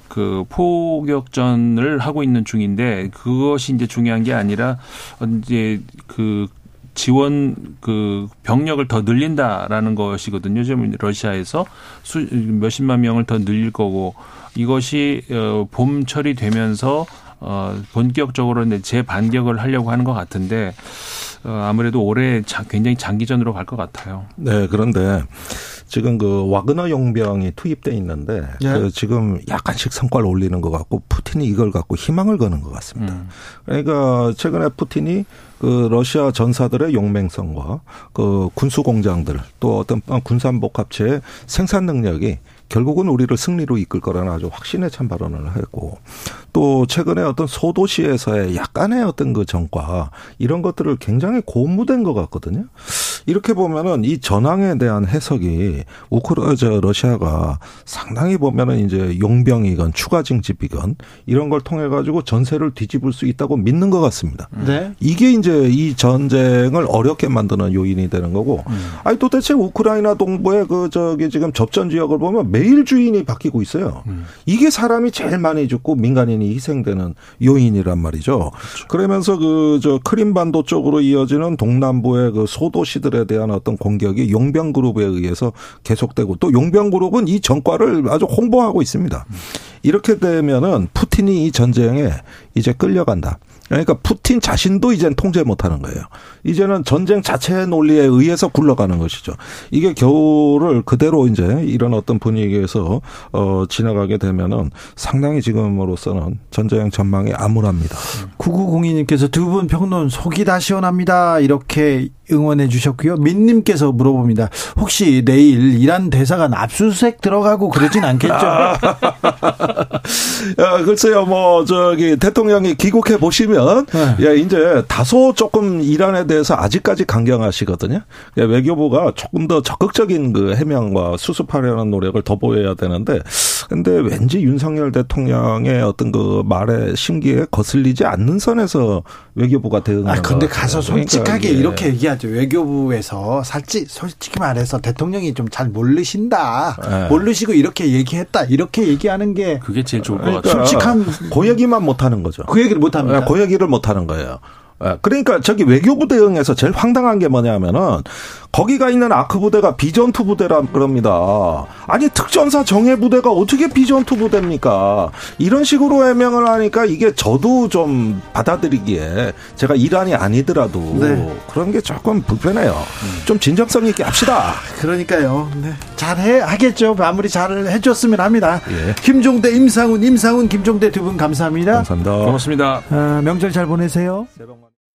그 포격전을 하고 있는 중인데 그것이 이제 중요한 게 아니라 이제 그 지원 그 병력을 더 늘린다라는 것이거든요. 지금 러시아에서 수, 몇십만 명을 더 늘릴 거고 이것이 어, 봄철이 되면서 어, 본격적으로 이제 재반격을 하려고 하는 것 같은데 어, 아무래도 올해 자, 굉장히 장기전으로 갈 것 같아요. 네, 그런데 지금 그 와그너 용병이 투입돼 있는데 예. 그 지금 약간씩 성과를 올리는 것 같고 푸틴이 이걸 갖고 희망을 거는 것 같습니다. 음. 그러니까 최근에 푸틴이 그 러시아 전사들의 용맹성과 그 군수 공장들 또 어떤 군산복 합체의 생산 능력이 결국은 우리를 승리로 이끌 거라는 아주 확신에 찬 발언을 했고 또 최근에 어떤 소도시에서의 약간의 어떤 그 전과 이런 것들을 굉장히 고무된 것 같거든요. 이렇게 보면은 이 전황에 대한 해석이 우크라 저 러시아가 상당히 보면은 이제 용병이건 추가 징집이건 이런 걸 통해 가지고 전세를 뒤집을 수 있다고 믿는 것 같습니다. 네. 이게 이제 이 전쟁을 어렵게 만드는 요인이 되는 거고. 음. 아니 도대체 우크라이나 동부의 그 저기 지금 접전 지역을 보면 매일 주인이 바뀌고 있어요. 음. 이게 사람이 제일 많이 죽고 민간인이 희생되는 요인이란 말이죠. 그렇죠. 그러면서 그 저 크림반도 쪽으로 이어지는 동남부의 그 소도시들에 대한 어떤 공격이 용병 그룹에 의해서 계속되고 또 용병 그룹은 이 전과를 아주 홍보하고 있습니다. 음. 이렇게 되면은 푸틴이 이 전쟁에 이제 끌려간다. 그러니까 푸틴 자신도 이제는 통제 못하는 거예요. 이제는 전쟁 자체의 논리에 의해서 굴러가는 것이죠. 이게 겨울을 그대로 이제 이런 어떤 분위기에서 어 지나가게 되면은 상당히 지금으로서는 전쟁 전망이 암울합니다. 9902님께서 두 분 평론 속이 다 시원합니다. 이렇게 응원해 주셨고요. 민님께서 물어봅니다. 혹시 내일 이란 대사관 압수수색 들어가고 그러진 않겠죠? 야, [LAUGHS] 글쎄요, 뭐 저기 대통령이 귀국해 보시면 보면 네. 예, 이제 다소 조금 이란에 대해서 아직까지 강경하시거든요. 예, 외교부가 조금 더 적극적인 그 해명과 수습하려는 노력을 더 보여야 되는데 근데 왠지 윤석열 대통령의 어떤 그 말의 심기에 거슬리지 않는 선에서 외교부가 대응하는 아, 근데 가서 솔직하게 그러니까, 예. 이렇게 얘기하죠. 외교부에서 살지 솔직히 말해서 대통령이 좀 잘 모르신다. 네. 모르시고 이렇게 얘기했다. 이렇게 얘기하는 게 그게 제일 좋을 것 그러니까 같아요. 솔직한 그 얘기만 못 하는 거죠. 그 얘기를 못 합니다. 그 얘기를 못 하는 거예요. 예, 그러니까 저기 외교부 대응에서 제일 황당한 게 뭐냐면은 거기가 있는 아크 부대가 비전투 부대라 그럽니다. 아니 특전사 정예 부대가 어떻게 비전투 부대입니까? 이런 식으로 해명을 하니까 이게 저도 좀 받아들이기에 제가 이란이 아니더라도 네. 그런 게 조금 불편해요. 좀 진정성 있게 합시다. 그러니까요. 네. 잘해 하겠죠. 마무리 잘 해줬으면 합니다. 예. 김종대, 임상훈, 임상훈, 김종대 두 분 감사합니다. 감사합니다. 고맙습니다. 어, 명절 잘 보내세요.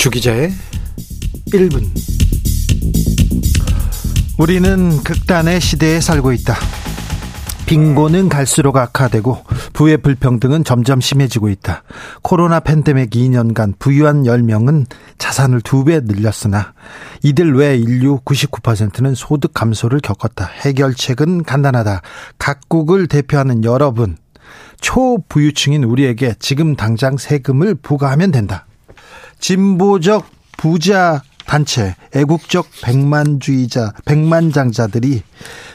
주기자의 1분 우리는 극단의 시대에 살고 있다. 빈곤은 갈수록 악화되고 부의 불평등은 점점 심해지고 있다. 코로나 팬데믹 2년간 부유한 10명은 자산을 두배 늘렸으나 이들 외 인류 99%는 소득 감소를 겪었다. 해결책은 간단하다. 각국을 대표하는 여러분, 초부유층인 우리에게 지금 당장 세금을 부과하면 된다. 진보적 부자 단체 애국적 백만주의자 백만장자들이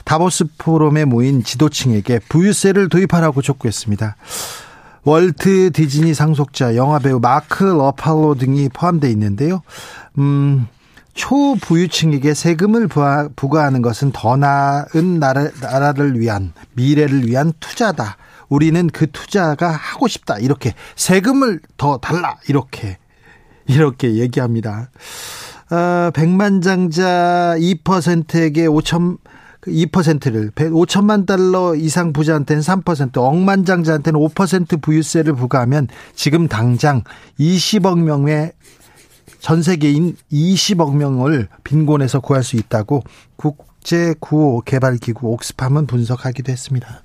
다보스 포럼에 모인 지도층에게 부유세를 도입하라고 촉구했습니다. 월트 디즈니 상속자 영화배우 마크 러팔로 등이 포함되어 있는데요. 음, 초부유층에게 세금을 부과하는 것은 더 나은 나라, 나라를 위한 미래를 위한 투자다. 우리는 그 투자가 하고 싶다. 이렇게 세금을 더 달라. 이렇게 이렇게 얘기합니다. 어, 백만장자 2%에게 5천 2%를 5천만 달러 이상 부자한테는 3%, 억만장자한테는 5% 부유세를 부과하면 지금 당장 20억 명의 전 세계인 20억 명을 빈곤에서 구할 수 있다고 국제 구호 개발 기구 옥스팜은 분석하기도 했습니다.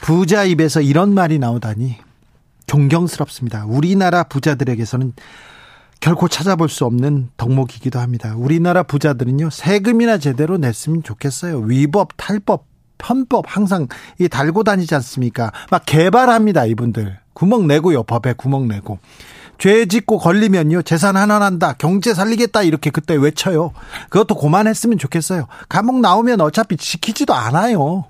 부자 입에서 이런 말이 나오다니 존경스럽습니다. 우리나라 부자들에게서는 결코 찾아볼 수 없는 덕목이기도 합니다. 우리나라 부자들은요, 세금이나 제대로 냈으면 좋겠어요. 위법, 탈법, 편법 항상 이 달고 다니지 않습니까? 막 개발합니다, 이분들. 구멍 내고요, 법에 구멍 내고. 죄 짓고 걸리면요, 재산 하나 난다, 경제 살리겠다, 이렇게 그때 외쳐요. 그것도 고만했으면 좋겠어요. 감옥 나오면 어차피 지키지도 않아요.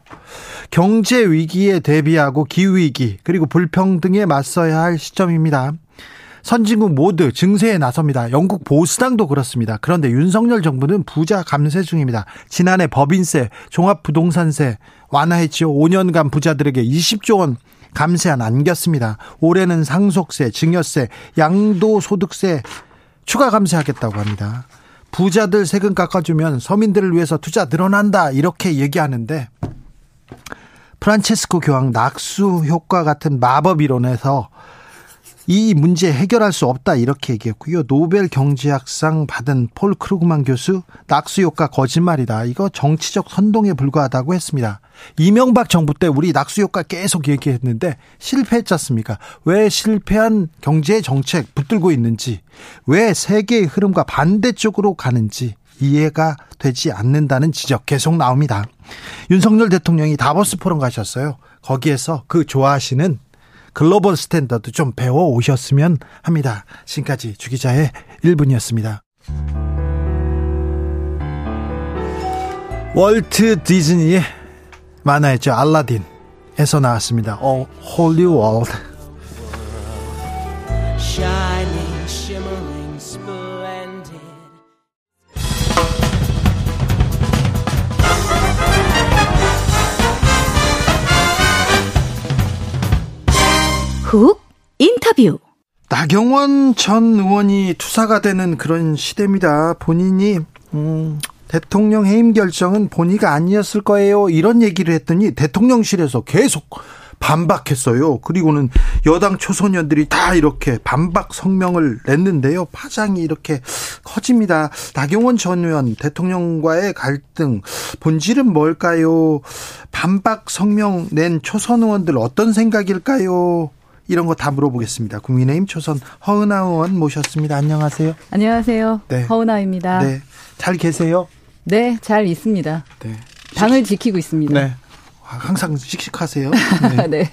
경제 위기에 대비하고 기후위기, 그리고 불평등에 맞서야 할 시점입니다. 선진국 모두 증세에 나섭니다. 영국 보수당도 그렇습니다. 그런데 윤석열 정부는 부자 감세 중입니다. 지난해 법인세, 종합부동산세 완화했지요. 5년간 부자들에게 20조 원 감세안 안겼습니다. 올해는 상속세, 증여세, 양도소득세 추가 감세하겠다고 합니다. 부자들 세금 깎아주면 서민들을 위해서 투자 늘어난다 이렇게 얘기하는데 프란체스코 교황 낙수 효과 같은 마법 이론에서 이 문제 해결할 수 없다 이렇게 얘기했고요. 노벨 경제학상 받은 폴 크루그만 교수 낙수 효과 거짓말이다. 이거 정치적 선동에 불과하다고 했습니다. 이명박 정부 때 우리 낙수 효과 계속 얘기했는데 실패했지 않습니까? 왜 실패한 경제 정책 붙들고 있는지, 왜 세계의 흐름과 반대쪽으로 가는지 이해가 되지 않는다는 지적 계속 나옵니다. 윤석열 대통령이 다보스 포럼 가셨어요. 거기에서 그 좋아하시는 글로벌 스탠더드 좀 배워 오셨으면 합니다. 지금까지 주기자의 1분이었습니다. 월트 디즈니의 만화였죠. 알라딘에서 나왔습니다. A Whole New World. 훅 인터뷰. 나경원 전 의원이 투사가 되는 그런 시대입니다. 본인이 음, 대통령 해임 결정은 본의가 아니었을 거예요. 이런 얘기를 했더니 대통령실에서 계속 반박했어요. 그리고는 여당 초소년들이 다 이렇게 반박 성명을 냈는데요. 파장이 이렇게 커집니다. 나경원 전 의원 대통령과의 갈등 본질은 뭘까요? 반박 성명 낸 초선 의원들 어떤 생각일까요? 이런 거 다 물어보겠습니다. 국민의힘 초선 허은하 의원 모셨습니다. 안녕하세요. 안녕하세요. 네. 허은하입니다. 네. 잘 계세요? 네, 잘 있습니다. 네. 당을 지키고 있습니다. 네. 항상 씩씩하세요. [LAUGHS] 네. 네.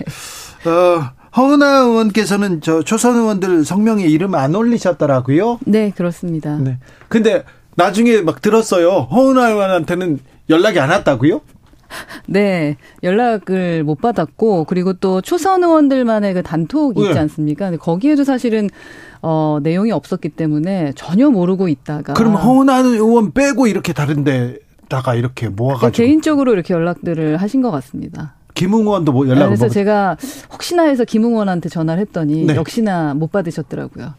어, 허은하 의원께서는 저 초선 의원들 성명에 이름 안 올리셨더라고요. 네, 그렇습니다. 네. 근데 나중에 막 들었어요. 허은하 의원한테는 연락이 안 왔다고요? [LAUGHS] 네, 연락을 못 받았고 그리고 또 초선 의원들만의 그 단톡이 있지 네. 않습니까? 근데 거기에도 사실은 어 내용이 없었기 때문에 전혀 모르고 있다가 그럼 허은하 의원 빼고 이렇게 다른데 다가 이렇게 모아가지고 개인적으로 이렇게 연락들을 하신 것 같습니다. 김웅원도 뭐 연락을 그래서 제가 혹시나 해서 김웅원한테 전화를 했더니 네. 역시나 못 받으셨더라고요.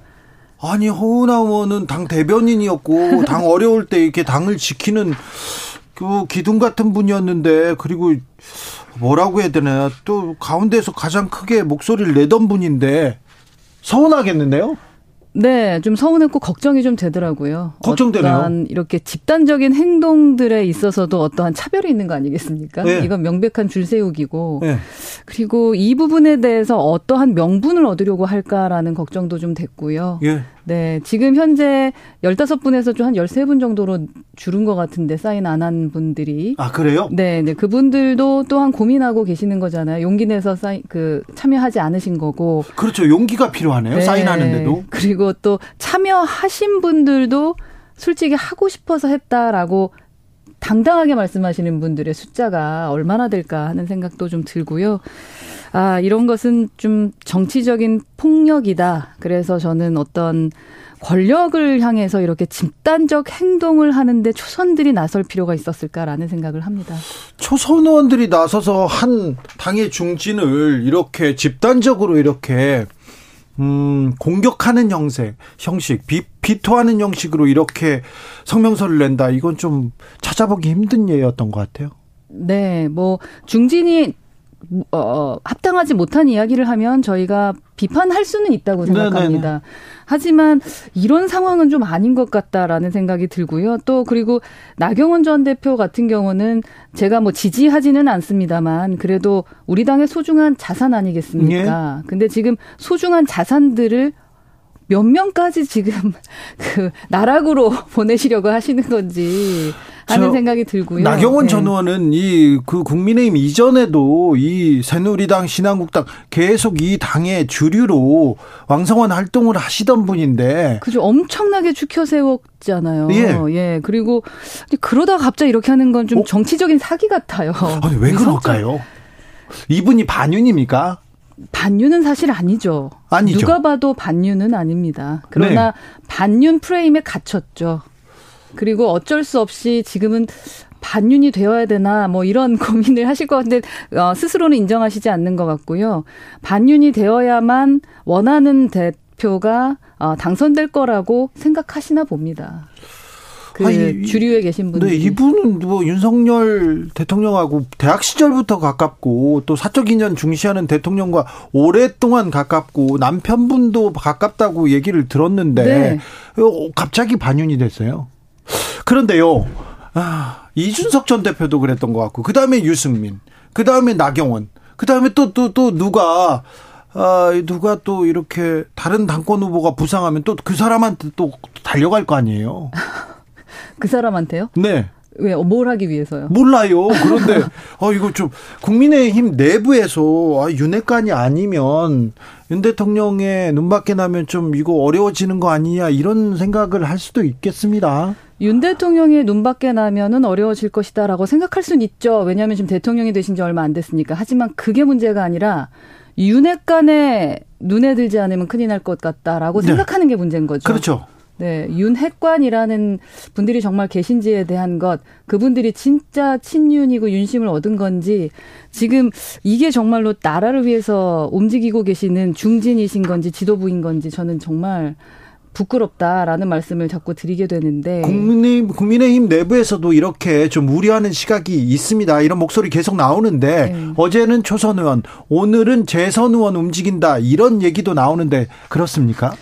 아니 허은하 의원은 당 대변인이었고 당 어려울 때 이렇게 당을 지키는 그 기둥 같은 분이었는데 그리고 뭐라고 해야 되나 또 가운데서 가장 크게 목소리를 내던 분인데 서운하겠는데요? 네, 좀 서운했고 걱정이 좀 되더라고요. 걱정되네요. 이렇게 집단적인 행동들에 있어서도 어떠한 차별이 있는 거 아니겠습니까? 네. 이건 명백한 줄 세우기고 네. 그리고 이 부분에 대해서 어떠한 명분을 얻으려고 할까라는 걱정도 좀 됐고요. 예. 네, 지금 현재 15분에서 좀 한 13분 정도로 줄은 것 같은데 사인 안 한 분들이. 아, 그래요? 네, 네. 그분들도 또한 고민하고 계시는 거잖아요. 용기 내서 사인, 그, 참여하지 않으신 거고. 그렇죠. 용기가 필요하네요. 네. 사인하는데도. 그리고 또 참여하신 분들도 솔직히 하고 싶어서 했다라고 당당하게 말씀하시는 분들의 숫자가 얼마나 될까 하는 생각도 좀 들고요. 아, 이런 것은 좀 정치적인 폭력이다. 그래서 저는 어떤 권력을 향해서 이렇게 집단적 행동을 하는데 초선들이 나설 필요가 있었을까라는 생각을 합니다. 초선 의원들이 나서서 한 당의 중진을 이렇게 집단적으로 이렇게 음, 공격하는 형식, 형식, 비, 비토하는 형식으로 이렇게 성명서를 낸다. 이건 좀 찾아보기 힘든 예였던 것 같아요. 네, 뭐 중진이 어, 합당하지 못한 이야기를 하면 저희가 비판할 수는 있다고 생각합니다. 네네네. 하지만 이런 상황은 좀 아닌 것 같다라는 생각이 들고요. 또 그리고 나경원 전 대표 같은 경우는 제가 뭐 지지하지는 않습니다만 그래도 우리 당의 소중한 자산 아니겠습니까? 예. 근데 지금 소중한 자산들을 몇 명까지 지금 [LAUGHS] 그 나락으로 [LAUGHS] 보내시려고 하시는 건지 하는 생각이 들고요. 나경원 네. 전 의원은 이 그 국민의힘 이전에도 이 새누리당 신한국당 계속 이 당의 주류로 왕성한 활동을 하시던 분인데 그죠 엄청나게 죽혀 세웠잖아요. 예. 예. 그리고 그러다 갑자기 이렇게 하는 건좀 어? 정치적인 사기 같아요. 아니 왜 그럴까요? 이분이 반윤입니까? 반윤은 사실 아니죠. 아니죠. 누가 봐도 반윤은 아닙니다. 그러나 네. 반윤 프레임에 갇혔죠. 그리고 어쩔 수 없이 지금은 반윤이 되어야 되나 뭐 이런 [LAUGHS] 고민을 하실 것 같은데 어, 스스로는 인정하시지 않는 것 같고요. 반윤이 되어야만 원하는 대표가 어, 당선될 거라고 생각하시나 봅니다. 그 아니, 주류에 계신 분들. 네, 이분은 뭐 윤석열 대통령하고 대학 시절부터 가깝고 또 사적 인연 중시하는 대통령과 오랫동안 가깝고 남편분도 가깝다고 얘기를 들었는데 네. 어, 갑자기 반윤이 됐어요. 그런데요, 아, 이준석 전 대표도 그랬던 것 같고, 그 다음에 유승민, 그 다음에 나경원, 그 다음에 또, 또, 또 누가, 아, 누가 또 이렇게 다른 당권 후보가 부상하면 또 그 사람한테 또 달려갈 거 아니에요? 그 사람한테요? 네. 왜, 뭘 하기 위해서요? 몰라요. [LAUGHS] 그런데, 어, 이거 좀, 국민의힘 내부에서, 아, 윤핵관이 아니면, 윤 대통령의 눈밖에 나면 좀 이거 어려워지는 거 아니냐, 이런 생각을 할 수도 있겠습니다. 윤 대통령이 눈밖에 나면은 어려워질 것이다라고 생각할 수는 있죠. 왜냐하면 지금 대통령이 되신 지 얼마 안 됐으니까. 하지만 그게 문제가 아니라 윤핵관에 눈에 들지 않으면 큰일 날 것 같다라고 네. 생각하는 게 문제인 거죠. 그렇죠. 네, 윤핵관이라는 분들이 정말 계신지에 대한 것, 그분들이 진짜 친윤이고 윤심을 얻은 건지, 지금 이게 정말로 나라를 위해서 움직이고 계시는 중진이신 건지 지도부인 건지 저는 정말 부끄럽다라는 말씀을 자꾸 드리게 되는데 국민의힘, 국민의힘 내부에서도 이렇게 좀 우려하는 시각이 있습니다. 이런 목소리 계속 나오는데 네. 어제는 초선 의원, 오늘은 재선 의원 움직인다 이런 얘기도 나오는데 그렇습니까?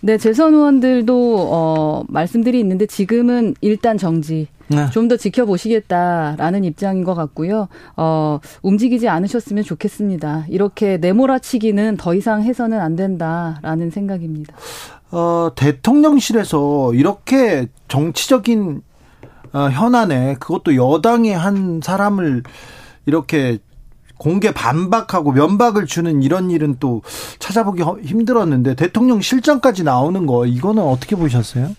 네, 재선 의원들도 어 말씀들이 있는데 지금은 일단 정지. 네. 좀더 지켜보시겠다라는 입장인 것 같고요. 어, 움직이지 않으셨으면 좋겠습니다. 이렇게 내몰아치기는 더 이상 해서는 안 된다라는 생각입니다. 어, 대통령실에서 이렇게 정치적인 어, 현안에 그것도 여당의 한 사람을 이렇게 공개 반박하고 면박을 주는 이런 일은 또 찾아보기 힘들었는데 대통령 실장까지 나오는 거 이거는 어떻게 보셨어요?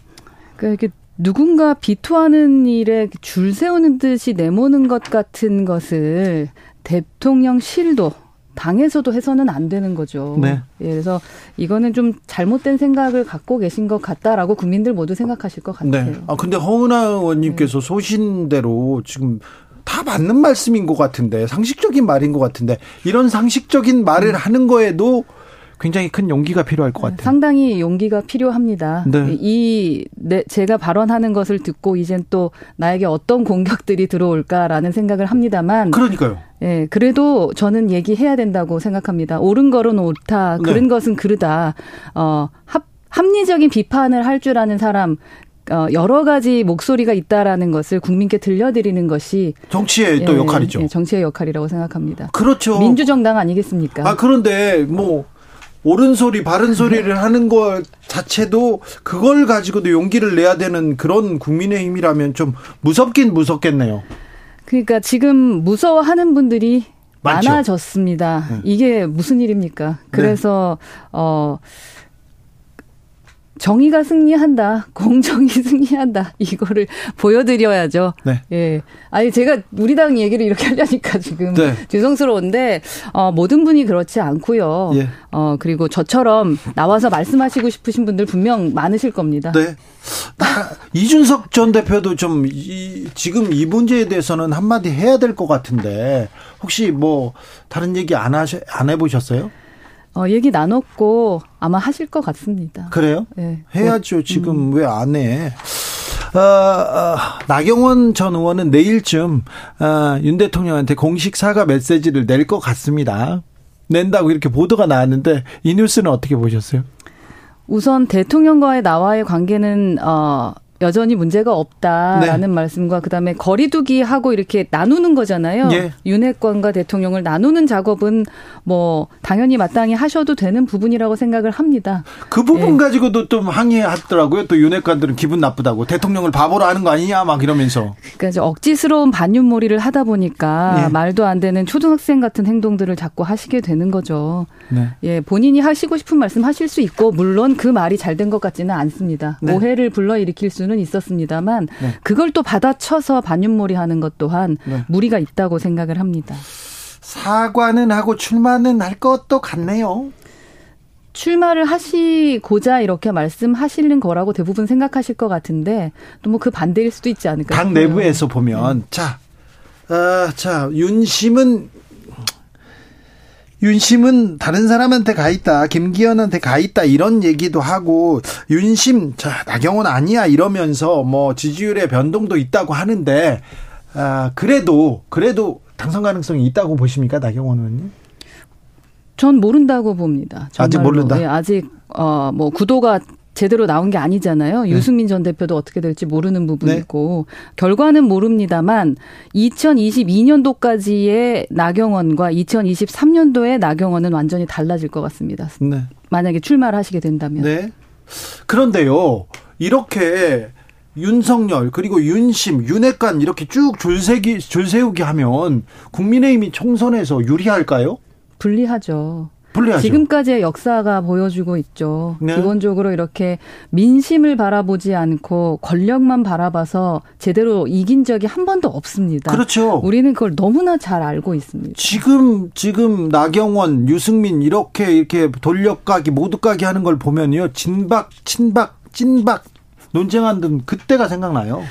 그러니까 누군가 비토하는 일에 줄 세우는 듯이 내모는 것 같은 것을 대통령 실도 당에서도 해서는 안 되는 거죠. 네. 예, 그래서 이거는 좀 잘못된 생각을 갖고 계신 것 같다라고 국민들 모두 생각하실 것 같아요. 네. 아 근데 허은하 의원님께서 네. 소신대로 지금 다 맞는 말씀인 것 같은데 상식적인 말인 것 같은데 이런 상식적인 말을 음. 하는 거에도 굉장히 큰 용기가 필요할 것 같아요. 상당히 용기가 필요합니다. 네. 이 네, 제가 발언하는 것을 듣고 이젠 또 나에게 어떤 공격들이 들어올까라는 생각을 합니다만 그러니까요. 예, 그래도 저는 얘기해야 된다고 생각합니다. 옳은 거는 옳다, 그른 네. 것은 그르다. 어, 합 합리적인 비판을 할 줄 아는 사람 어, 여러 가지 목소리가 있다라는 것을 국민께 들려드리는 것이 정치의 예, 또 역할이죠. 예, 정치의 역할이라고 생각합니다. 그렇죠. 민주정당 아니겠습니까? 아 그런데 뭐 옳은 소리, 바른 소리를 하는 것 자체도 그걸 가지고도 용기를 내야 되는 그런 국민의힘이라면 좀 무섭긴 무섭겠네요. 그러니까 지금 무서워하는 분들이 많죠. 많아졌습니다. 네. 이게 무슨 일입니까? 그래서 네. 어. 정의가 승리한다, [LAUGHS] 공정이 승리한다 이거를 보여드려야죠. 네. 예. 아니 제가 우리 당 얘기를 이렇게 하려니까 지금 네. 죄송스러운데 어, 모든 분이 그렇지 않고요. 예. 어 그리고 저처럼 나와서 말씀하시고 싶으신 분들 분명 많으실 겁니다. 네. 이준석 전 대표도 좀 이, 지금 이 문제에 대해서는 한마디 해야 될 것 같은데 혹시 뭐 다른 얘기 안 하셔 안 해보셨어요? 어, 얘기 나눴고 아마 하실 것 같습니다. 그래요? 네. 해야죠. 지금 음. 왜안 해? 어, 어, 나경원 전 의원은 내일쯤 어, 윤 대통령한테 공식 사과 메시지를 낼 것 같습니다. 낸다고 이렇게 보도가 나왔는데 이 뉴스는 어떻게 보셨어요? 우선 대통령과의 나와의 관계는 어 여전히 문제가 없다라는 네. 말씀과 그다음에 거리두기 하고 이렇게 나누는 거잖아요. 예. 윤핵관과 대통령을 나누는 작업은 뭐 당연히 마땅히 하셔도 되는 부분이라고 생각을 합니다. 그 부분 예. 가지고도 좀 항의하더라고요. 또 윤핵관들은 기분 나쁘다고 대통령을 바보로 하는 거 아니냐 막 이러면서. 그러니까 이제 억지스러운 반윤몰이를 하다 보니까 예. 말도 안 되는 초등학생 같은 행동들을 자꾸 하시게 되는 거죠. 네. 예, 본인이 하시고 싶은 말씀 하실 수 있고 물론 그 말이 잘 된 것 같지는 않습니다. 네. 오해를 불러일으킬 수 수는 있었습니다만 네. 그걸 또 받아쳐서 반윤몰이 하는 것 또한 네. 무리가 있다고 생각을 합니다. 사과는 하고 출마는 할 것도 같네요. 출마를 하시고자 이렇게 말씀하시는 거라고 대부분 생각하실 것 같은데 또 뭐 그 반대일 수도 있지 않을까. 당 내부에서 보면 네. 자, 어, 자 윤심은 윤심은 다른 사람한테 가 있다. 김기현한테 가 있다. 이런 얘기도 하고 윤심 자 나경원 아니야 이러면서 뭐 지지율의 변동도 있다고 하는데 아 그래도 그래도 당선 가능성이 있다고 보십니까 나경원 의원님? 전 모른다고 봅니다. 정말로. 아직 모른다. 예, 아직 어뭐 구도가 제대로 나온 게 아니잖아요. 네. 유승민 전 대표도 어떻게 될지 모르는 부분이고 네. 결과는 모릅니다만 2022년도까지의 나경원과 2023년도의 나경원은 완전히 달라질 것 같습니다. 네. 만약에 출마를 하시게 된다면. 네. 그런데요. 이렇게 윤석열 그리고 윤심, 윤핵관 이렇게 쭉 줄세기 줄세우기 하면 국민의힘이 총선에서 유리할까요? 불리하죠. 불리하죠. 지금까지의 역사가 보여주고 있죠. 네. 기본적으로 이렇게 민심을 바라보지 않고 권력만 바라봐서 제대로 이긴 적이 한 번도 없습니다. 그렇죠. 우리는 그걸 너무나 잘 알고 있습니다. 지금 지금 나경원, 유승민 이렇게 이렇게 돌려가기 모두 가기 하는 걸 보면요. 진박, 친박, 찐박 논쟁하는 그때가 생각나요.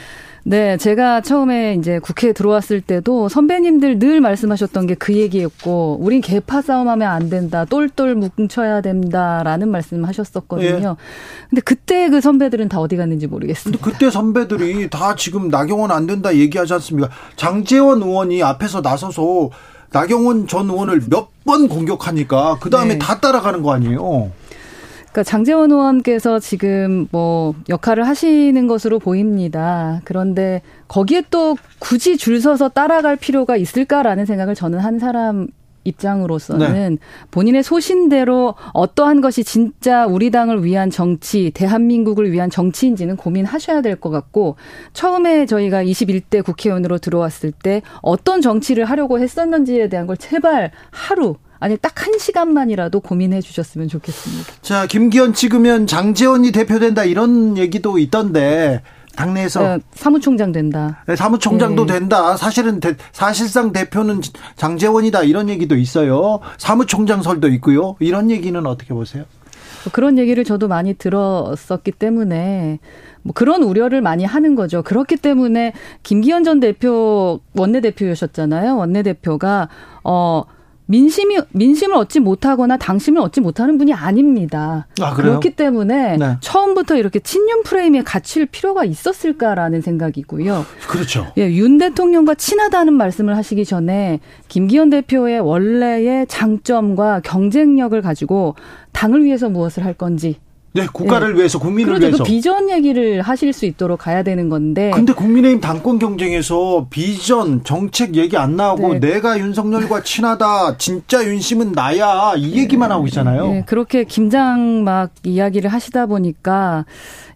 네, 제가 처음에 이제 국회에 들어왔을 때도 선배님들 늘 말씀하셨던 게 그 얘기였고, 우린 개파 싸움하면 안 된다, 똘똘 뭉쳐야 된다라는 말씀하셨었거든요. 예. 근데 그때 그 선배들은 다 어디 갔는지 모르겠습니다. 근데 그때 선배들이 다 지금 나경원 안 된다 얘기하지 않습니까? 장재원 의원이 앞에서 나서서 나경원 전 의원을 몇 번 공격하니까 그 다음에 네. 다 따라가는 거 아니에요? 그러니까 장재원 의원께서 지금 뭐 역할을 하시는 것으로 보입니다. 그런데 거기에 또 굳이 줄 서서 따라갈 필요가 있을까라는 생각을 저는 한 사람 입장으로서는 네. 본인의 소신대로 어떠한 것이 진짜 우리 당을 위한 정치, 대한민국을 위한 정치인지는 고민하셔야 될 것 같고 처음에 저희가 21대 국회의원으로 들어왔을 때 어떤 정치를 하려고 했었는지에 대한 걸 제발 하루 아니 딱 한 시간만이라도 고민해 주셨으면 좋겠습니다. 자, 김기현 찍으면 장재원이 대표된다 이런 얘기도 있던데 당내에서 네, 사무총장 된다. 네, 사무총장도 네. 된다. 사실은 대, 사실상 대표는 장재원이다 이런 얘기도 있어요. 사무총장설도 있고요. 이런 얘기는 어떻게 보세요? 뭐 그런 얘기를 저도 많이 들었었기 때문에 뭐 그런 우려를 많이 하는 거죠. 그렇기 때문에 김기현 전 대표 원내대표였었잖아요. 원내대표가 어 민심이 민심을 얻지 못하거나 당심을 얻지 못하는 분이 아닙니다. 아, 그렇기 때문에 네. 처음부터 이렇게 친윤 프레임에 갇힐 필요가 있었을까라는 생각이고요. 그렇죠. 예, 윤 대통령과 친하다는 말씀을 하시기 전에 김기현 대표의 원래의 장점과 경쟁력을 가지고 당을 위해서 무엇을 할 건지 네, 국가를 네. 위해서 국민을 그렇죠. 위해서. 그 비전 얘기를 하실 수 있도록 가야 되는 건데. 근데 국민의힘 당권 경쟁에서 비전 정책 얘기 안 나오고 네. 내가 윤석열과 친하다. 진짜 윤심은 나야. 이 얘기만 하고 있잖아요. 네, 그렇게 김장 막 이야기를 하시다 보니까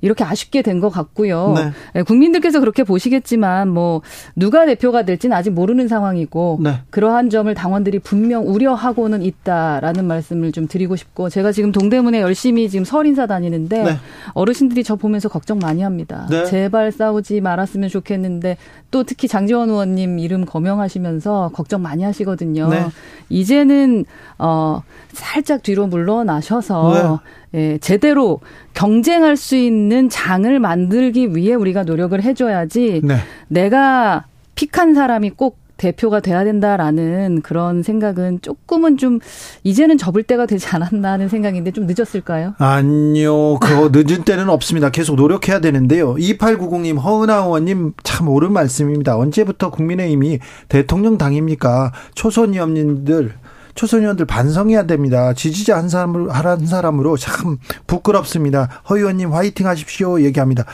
이렇게 아쉽게 된 것 같고요. 네. 네. 국민들께서 그렇게 보시겠지만 뭐 누가 대표가 될지는 아직 모르는 상황이고 네. 그러한 점을 당원들이 분명 우려하고는 있다라는 말씀을 좀 드리고 싶고 제가 지금 동대문에 열심히 지금 설 인사 다니는데 네. 어르신들이 저 보면서 걱정 많이 합니다. 네. 제발 싸우지 말았으면 좋겠는데 또 특히 장지원 의원님 이름 거명하시면서 걱정 많이 하시거든요. 네. 이제는 어 살짝 뒤로 물러나셔서 예, 제대로 경쟁할 수 있는 장을 만들기 위해 우리가 노력을 해줘야지 네. 내가 픽한 사람이 꼭 대표가 돼야 된다라는 그런 생각은 조금은 좀 이제는 접을 때가 되지 않았나 하는 생각인데 좀 늦었을까요? 아니요. 그거 늦은 때는 없습니다. 계속 노력해야 되는데요. 2890님, 허은하 의원님 참 옳은 말씀입니다. 언제부터 국민의힘이 대통령 당입니까? 초선 의원님들 초선 의원들 반성해야 됩니다. 지지자 한 사람으로 한 사람으로 참 부끄럽습니다. 허 의원님 화이팅 하십시오 얘기합니다.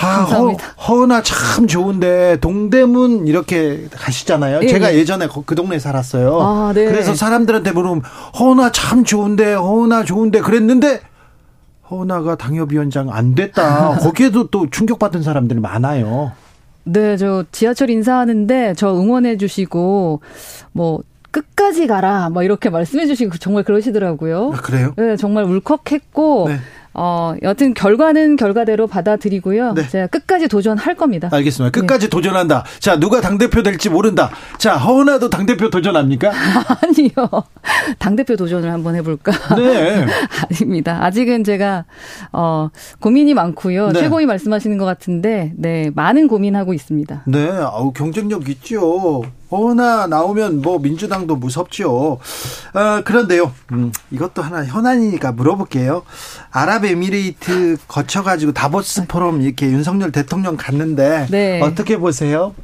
아, 허, 허은아 참 좋은데 동대문 이렇게 가시잖아요. 예, 제가 예. 예전에 그 동네 살았어요. 아, 네. 그래서 사람들한테 물으면 허은아 참 좋은데 허은아 좋은데 그랬는데 허은아가 당협위원장 안 됐다. [LAUGHS] 거기에도 또 충격받은 사람들이 많아요. 네, 저 지하철 인사하는데 저 응원해 주시고 뭐 끝까지 가라 뭐 이렇게 말씀해 주시고 정말 그러시더라고요. 아, 그래요? 네, 정말 울컥했고 네. 어, 여튼 결과는 결과대로 받아들이고요. 네. 제가 끝까지 도전할 겁니다. 알겠습니다. 끝까지 네. 도전한다. 자, 누가 당대표 될지 모른다. 자, 허은아도 당대표 도전합니까? [LAUGHS] 아니요. 당대표 도전을 한번 해볼까? 네. [LAUGHS] 아닙니다. 아직은 제가, 어, 고민이 많고요. 네. 최고위 말씀하시는 것 같은데, 네, 많은 고민하고 있습니다. 네, 아우, 경쟁력 있죠. 어나 나오면 뭐 민주당도 무섭죠. 어, 그런데요. 음, 이것도 하나 현안이니까 물어볼게요. 아랍에미레이트 거쳐가지고 다보스 포럼 이렇게 윤석열 대통령 갔는데 네. 어떻게 보세요?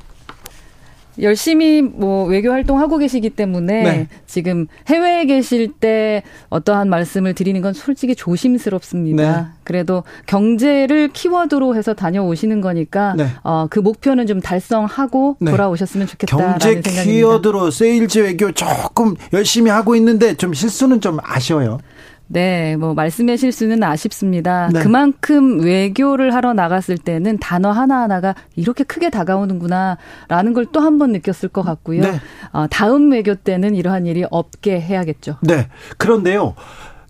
열심히 뭐 외교 활동하고 계시기 때문에 네. 지금 해외에 계실 때 어떠한 말씀을 드리는 건 솔직히 조심스럽습니다. 네. 그래도 경제를 키워드로 해서 다녀오시는 거니까 네. 어, 그 목표는 좀 달성하고 네. 돌아오셨으면 좋겠다라는 경제 생각입니다. 키워드로 세일즈 외교 조금 열심히 하고 있는데 좀 실수는 좀 아쉬워요. 네, 뭐 말씀의 실수는 아쉽습니다. 네. 그만큼 외교를 하러 나갔을 때는 단어 하나하나가 이렇게 크게 다가오는구나라는 걸 또 한 번 느꼈을 것 같고요. 네. 어, 다음 외교 때는 이러한 일이 없게 해야겠죠. 네. 그런데요.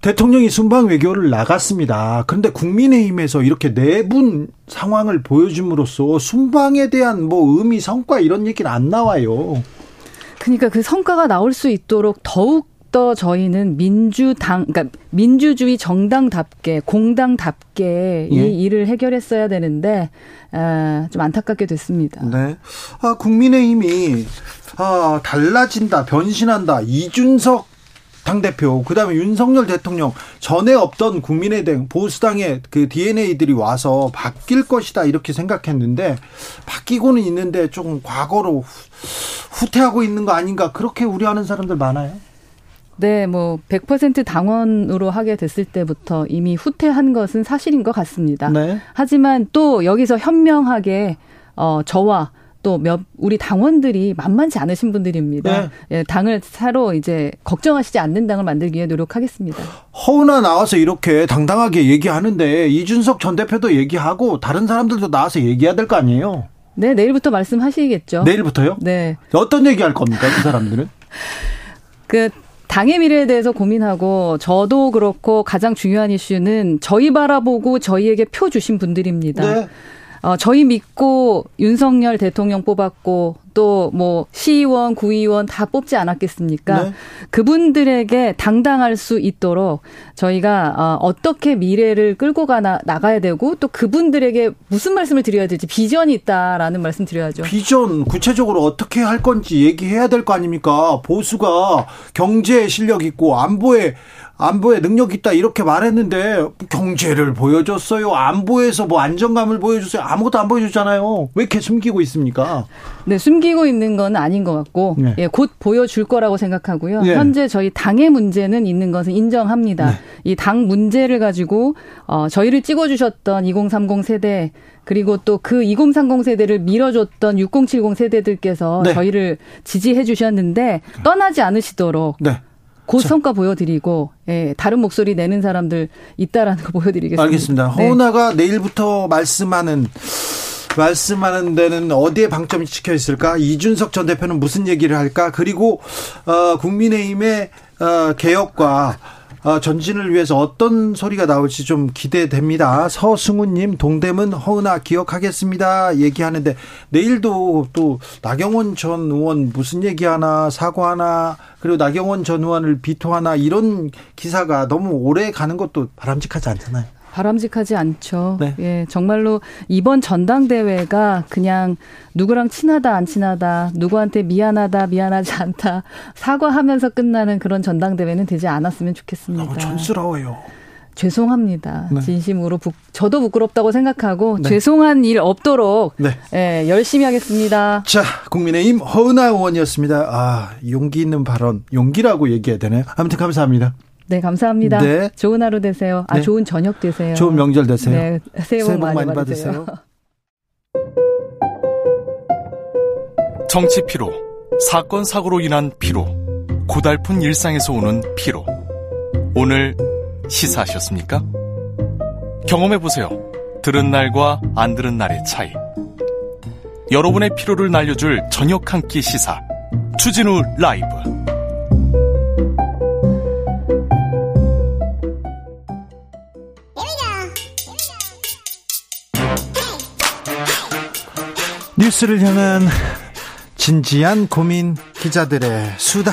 대통령이 순방 외교를 나갔습니다. 그런데 국민의힘에서 이렇게 내분 상황을 보여줌으로써 순방에 대한 뭐 의미, 성과 이런 얘기는 안 나와요. 그러니까 그 성과가 나올 수 있도록 더욱 더 저희는 민주당, 그러니까 민주주의 정당답게 공당답게 예. 이 일을 해결했어야 되는데 아, 좀 안타깝게 됐습니다. 네. 아, 국민의힘이 아, 달라진다, 변신한다. 이준석 당대표, 그 다음에 윤석열 대통령, 전에 없던 국민의당, 보수당의 그 DNA들이 와서 바뀔 것이다, 이렇게 생각했는데, 바뀌고는 있는데 좀 과거로 후퇴하고 있는 거 아닌가, 그렇게 우려하는 사람들 많아요? 네, 뭐 100% 당원으로 하게 됐을 때부터 이미 후퇴한 것은 사실인 것 같습니다. 네. 하지만 또 여기서 현명하게 어 저와 또 몇 우리 당원들이 만만치 않으신 분들입니다. 네. 예, 당을 사로 이제 걱정하시지 않는 당을 만들기 위해 노력하겠습니다. 허은아 나와서 이렇게 당당하게 얘기하는데 이준석 전 대표도 얘기하고 다른 사람들도 나와서 얘기해야 될 거 아니에요? 네, 내일부터 말씀하시겠죠. 내일부터요? 네. 어떤 얘기 할 겁니까, 그 사람들은? [LAUGHS] 그 당의 미래에 대해서 고민하고 저도 그렇고 가장 중요한 이슈는 저희 바라보고 저희에게 표 주신 분들입니다. 네. 어, 저희 믿고 윤석열 대통령 뽑았고 또 뭐 시의원, 구의원 다 뽑지 않았겠습니까? 네. 그분들에게 당당할 수 있도록 저희가 어, 어떻게 미래를 끌고 가나 나가야 되고 또 그분들에게 무슨 말씀을 드려야 될지 비전이 있다라는 말씀 드려야죠. 비전 구체적으로 어떻게 할 건지 얘기해야 될 거 아닙니까? 보수가 경제 실력 있고 안보에 안보에 능력 있다 이렇게 말했는데 경제를 보여줬어요. 안보에서 뭐 안정감을 보여줬어요. 아무것도 안 보여줬잖아요. 왜 이렇게 숨기고 있습니까? 네, 숨기고 있는 건 아닌 것 같고 네. 예, 곧 보여줄 거라고 생각하고요. 네. 현재 저희 당의 문제는 있는 것은 인정합니다. 네. 이당 문제를 가지고 어, 저희를 찍어주셨던 2030 세대 그리고 또 그 2030 세대를 밀어줬던 6070 세대들께서 네. 저희를 지지해 주셨는데 떠나지 않으시도록 네. 곧 성과 보여드리고 예, 다른 목소리 내는 사람들 있다라는 거 보여드리겠습니다. 알겠습니다. 네. 허은아가 내일부터 말씀하는 말씀하는 데는 어디에 방점이 찍혀 있을까? 이준석 전 대표는 무슨 얘기를 할까? 그리고 어, 국민의힘의 어, 개혁과 어, 전진을 위해서 어떤 소리가 나올지 좀 기대됩니다. 서승우님 동대문 허은아 기억하겠습니다. 얘기하는데 내일도 또 나경원 전 의원 무슨 얘기하나 사과하나 그리고 나경원 전 의원을 비토하나 이런 기사가 너무 오래 가는 것도 바람직하지 않잖아요. 바람직하지 않죠. 네. 예, 정말로 이번 전당대회가 그냥 누구랑 친하다 안 친하다, 누구한테 미안하다 미안하지 [LAUGHS] 않다 사과하면서 끝나는 그런 전당대회는 되지 않았으면 좋겠습니다. 너무 촌스러워요. 죄송합니다. 네. 진심으로 부, 저도 부끄럽다고 생각하고 네. 죄송한 일 없도록 네. 예, 열심히 하겠습니다. 자, 국민의힘 허은하 의원이었습니다. 아, 용기 있는 발언, 용기라고 얘기해야 되나요? 아무튼 감사합니다. 네, 감사합니다. 네. 좋은 하루 되세요. 아, 네. 좋은 저녁 되세요. 좋은 명절 되세요. 네, 새해 복, 새해 복 많이, 많이 받으세요. 받으세요. [LAUGHS] 정치 피로, 사건 사고로 인한 피로, 고달픈 일상에서 오는 피로. 오늘 시사하셨습니까? 경험해 보세요. 들은 날과 안 들은 날의 차이. 여러분의 피로를 날려줄 저녁 한 끼 시사. 추진우 라이브. 뉴스를 향한 진지한 고민 기자들의 수다.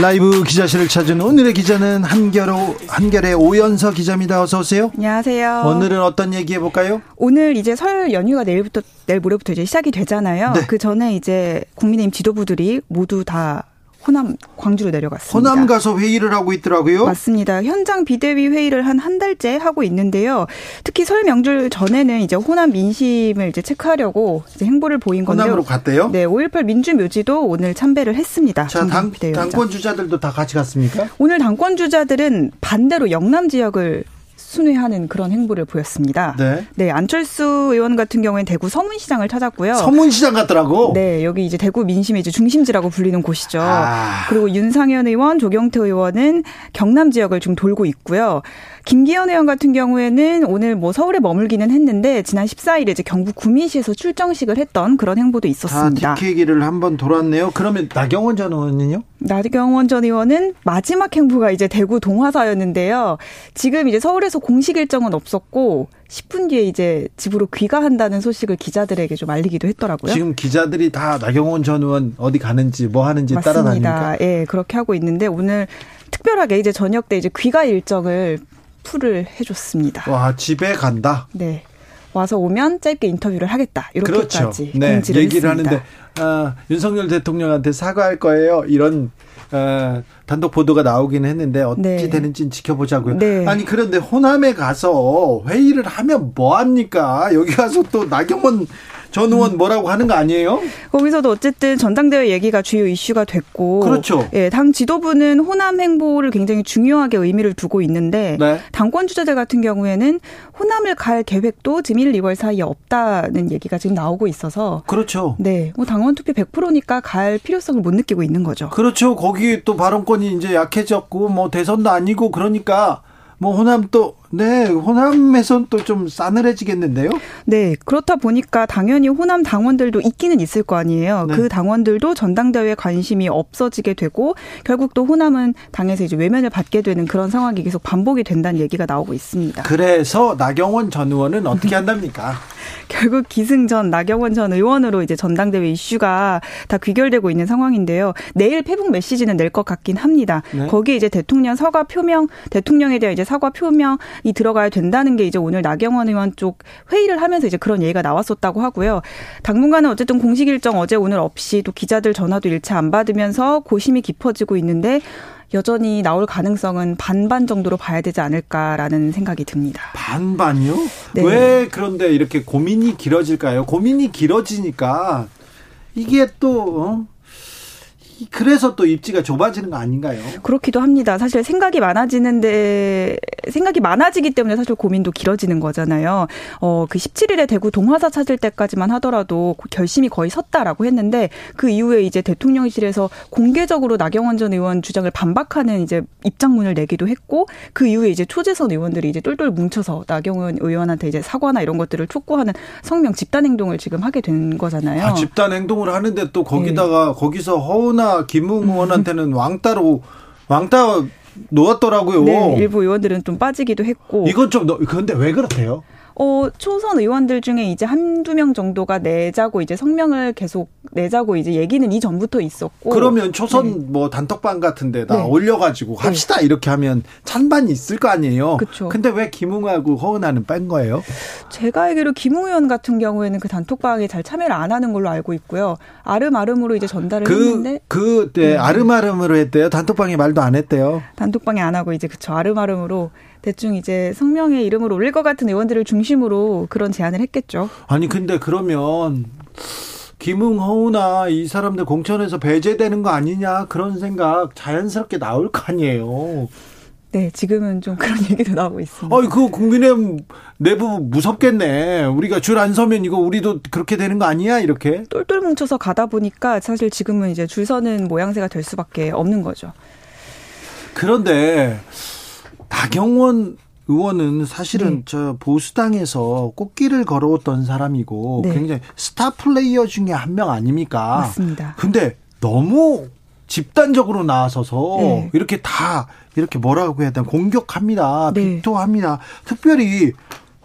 라이브 기자실을 찾은 오늘의 기자는 한결호, 한결의 오연서 기자입니다. 어서 오세요. 안녕하세요. 오늘은 어떤 얘기 해볼까요? 오늘 이제 설 연휴가 내일부터, 내일 모레부터 이제 시작이 되잖아요. 네. 그 전에 이제 국민의힘 지도부들이 모두 다 호남 광주로 내려갔습니다. 호남 가서 회의를 하고 있더라고요. 맞습니다. 현장 비대위 회의를 한 한 달째 하고 있는데요. 특히 설 명절 전에는 이제 호남 민심을 이제 체크하려고 이제 행보를 보인 건데요. 호남으로 갔대요? 네, 5.18 민주묘지도 오늘 참배를 했습니다. 자, 당, 당권 주자들도 다 같이 갔습니까? 오늘 당권 주자들은 반대로 영남 지역을 순회하는 그런 행보를 보였습니다. 네. 네, 안철수 의원 같은 경우에는 대구 서문시장을 찾았고요. 서문시장 같더라고. 네, 여기 이제 대구 민심의 이제 중심지라고 불리는 곳이죠. 아. 그리고 윤상현 의원, 조경태 의원은 경남 지역을 좀 돌고 있고요. 김기현 의원 같은 경우에는 오늘 뭐 서울에 머물기는 했는데 지난 14일에 이제 경북 구미시에서 출정식을 했던 그런 행보도 있었습니다. 아, 디케기를 한번 돌았네요. 그러면 나경원 전 의원은요? 나경원 전 의원은 마지막 행보가 이제 대구 동화사였는데요. 지금 이제 서울에서 공식 일정은 없었고 10분 뒤에 이제 집으로 귀가한다는 소식을 기자들에게 좀 알리기도 했더라고요. 지금 기자들이 다 나경원 전 의원 어디 가는지 뭐 하는지 따라다니까. 예, 네, 그렇게 하고 있는데 오늘 특별하게 이제 저녁 때 이제 귀가 일정을 풀을 해줬습니다. 와 집에 간다. 네. 와서 오면 짧게 인터뷰를 하겠다. 이렇게까지 그렇죠. 네. 공지를 얘기를 했습니다. 하는데 아, 윤석열 대통령한테 사과할 거예요. 이런 어, 단독 보도가 나오긴 했는데 어찌 네. 되는지 지켜보자고요. 네. 아니 그런데 호남에 가서 회의를 하면 뭐 합니까? 여기 가서 또 나경원 전 의원 뭐라고 하는 거 아니에요? 거기서도 어쨌든 전당대회 얘기가 주요 이슈가 됐고 그렇죠. 예, 당 지도부는 호남 행보를 굉장히 중요하게 의미를 두고 있는데 네. 당권 주자들 같은 경우에는 호남을 갈 계획도 지금 1, 2월 사이에 없다는 얘기가 지금 나오고 있어서 그렇죠. 네. 뭐 당원 투표 100%니까 갈 필요성을 못 느끼고 있는 거죠. 그렇죠. 거기 또 발언권이 이제 약해졌고 뭐 대선도 아니고 그러니까 뭐 호남 또 네, 호남에선 또 좀 싸늘해지겠는데요? 네, 그렇다 보니까 당연히 호남 당원들도 있기는 있을 거 아니에요. 네. 그 당원들도 전당대회에 관심이 없어지게 되고 결국 또 호남은 당에서 이제 외면을 받게 되는 그런 상황이 계속 반복이 된다는 얘기가 나오고 있습니다. 그래서 나경원 전 의원은 어떻게 한답니까? [LAUGHS] 결국 기승전 나경원 전 의원으로 이제 전당대회 이슈가 다 귀결되고 있는 상황인데요. 내일 페북 메시지는 낼 것 같긴 합니다. 네. 거기에 이제 대통령 사과 표명, 대통령에 대한 이제 사과 표명 이 들어가야 된다는 게 이제 오늘 나경원 의원 쪽 회의를 하면서 이제 그런 얘기가 나왔었다고 하고요. 당분간은 어쨌든 공식 일정 어제 오늘 없이 또 기자들 전화도 일체 안 받으면서 고심이 깊어지고 있는데 여전히 나올 가능성은 반반 정도로 봐야 되지 않을까라는 생각이 듭니다. 반반이요? 네. 왜 그런데 이렇게 고민이 길어질까요? 고민이 길어지니까 이게 또 어? 그래서 또 입지가 좁아지는 거 아닌가요? 그렇기도 합니다. 사실 생각이 많아지는데 생각이 많아지기 때문에 사실 고민도 길어지는 거잖아요. 어, 그 17일에 대구 동화사 찾을 때까지만 하더라도 결심이 거의 섰다라고 했는데 그 이후에 이제 대통령실에서 공개적으로 나경원 전 의원 주장을 반박하는 이제 입장문을 내기도 했고 그 이후에 이제 초재선 의원들이 이제 똘똘 뭉쳐서 나경원 의원한테 이제 사과나 이런 것들을 촉구하는 성명 집단 행동을 지금 하게 된 거잖아요. 아, 집단 행동을 하는데 또 거기다가 네. 거기서 허 은아 김웅 의원한테는 왕따로 왕따 놓았더라고요. 네, 일부 의원들은 좀 빠지기도 했고. 이건 좀 그런데 왜 그렇대요? 어, 초선 의원들 중에 이제 한두 명 정도가 내자고 이제 성명을 계속 내자고 이제 얘기는 이전부터 있었고. 그러면 초선 네. 뭐 단톡방 같은 데다 네. 올려가지고 네. 합시다 네. 이렇게 하면 찬반이 있을 거 아니에요. 그렇죠. 근데 왜 김웅하고 허은아는 뺀 거예요? 제가 알기로 김웅 의원 같은 경우에는 그 단톡방에 잘 참여를 안 하는 걸로 알고 있고요. 아름아름으로 이제 전달을 그, 했는데. 그, 네, 네. 아름아름으로 했대요. 단톡방에 말도 안 했대요. 단톡방에 안 하고 이제 그쵸. 아름아름으로 대충 이제 성명의 이름을 올릴 것 같은 의원들을 중심으로 그런 제안을 했겠죠. 아니 근데 그러면 김웅 허우나 이 사람들 공천에서 배제되는 거 아니냐 그런 생각 자연스럽게 나올 거 아니에요. 네, 지금은 좀 그런 [LAUGHS] 얘기도 나오고 있습니다. 아이, 그 국민의힘 내부 무섭겠네. 우리가 줄 안 서면 이거 우리도 그렇게 되는 거 아니야? 이렇게. 똘똘 뭉쳐서 가다 보니까 사실 지금은 이제 줄 서는 모양새가 될 수밖에 없는 거죠. 그런데 나경원 의원은 사실은 네. 저 보수당에서 꽃길을 걸어왔던 사람이고 네. 굉장히 스타 플레이어 중에 한 명 아닙니까? 맞습니다. 근데 너무 집단적으로 나서서 네. 이렇게 다 이렇게 뭐라고 해야 되나 공격합니다. 네. 비토합니다. 특별히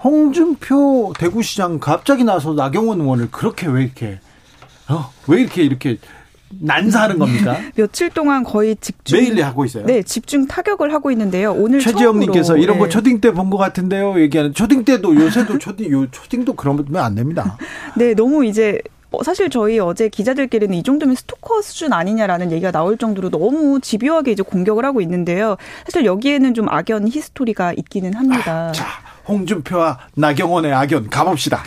홍준표 대구시장 갑자기 나서 나경원 의원을 그렇게 왜 이렇게 어? 왜 이렇게 이렇게 난사하는 겁니까? [LAUGHS] 며칠 동안 거의 집중 매일 하고 있어요. 네, 집중 타격을 하고 있는데요. 오늘 최지영님께서 이런 거 네. 초딩 때 본 것 같은데요. 얘기하는 초딩 때도 요새도 초딩 요 초딩도 그러면 안 됩니다. [LAUGHS] 네, 너무 이제 어, 사실 저희 어제 기자들끼리는 이 정도면 스토커 수준 아니냐라는 얘기가 나올 정도로 너무 집요하게 이제 공격을 하고 있는데요. 사실 여기에는 좀 악연 히스토리가 있기는 합니다. 아, 자, 홍준표와 나경원의 악연 가봅시다.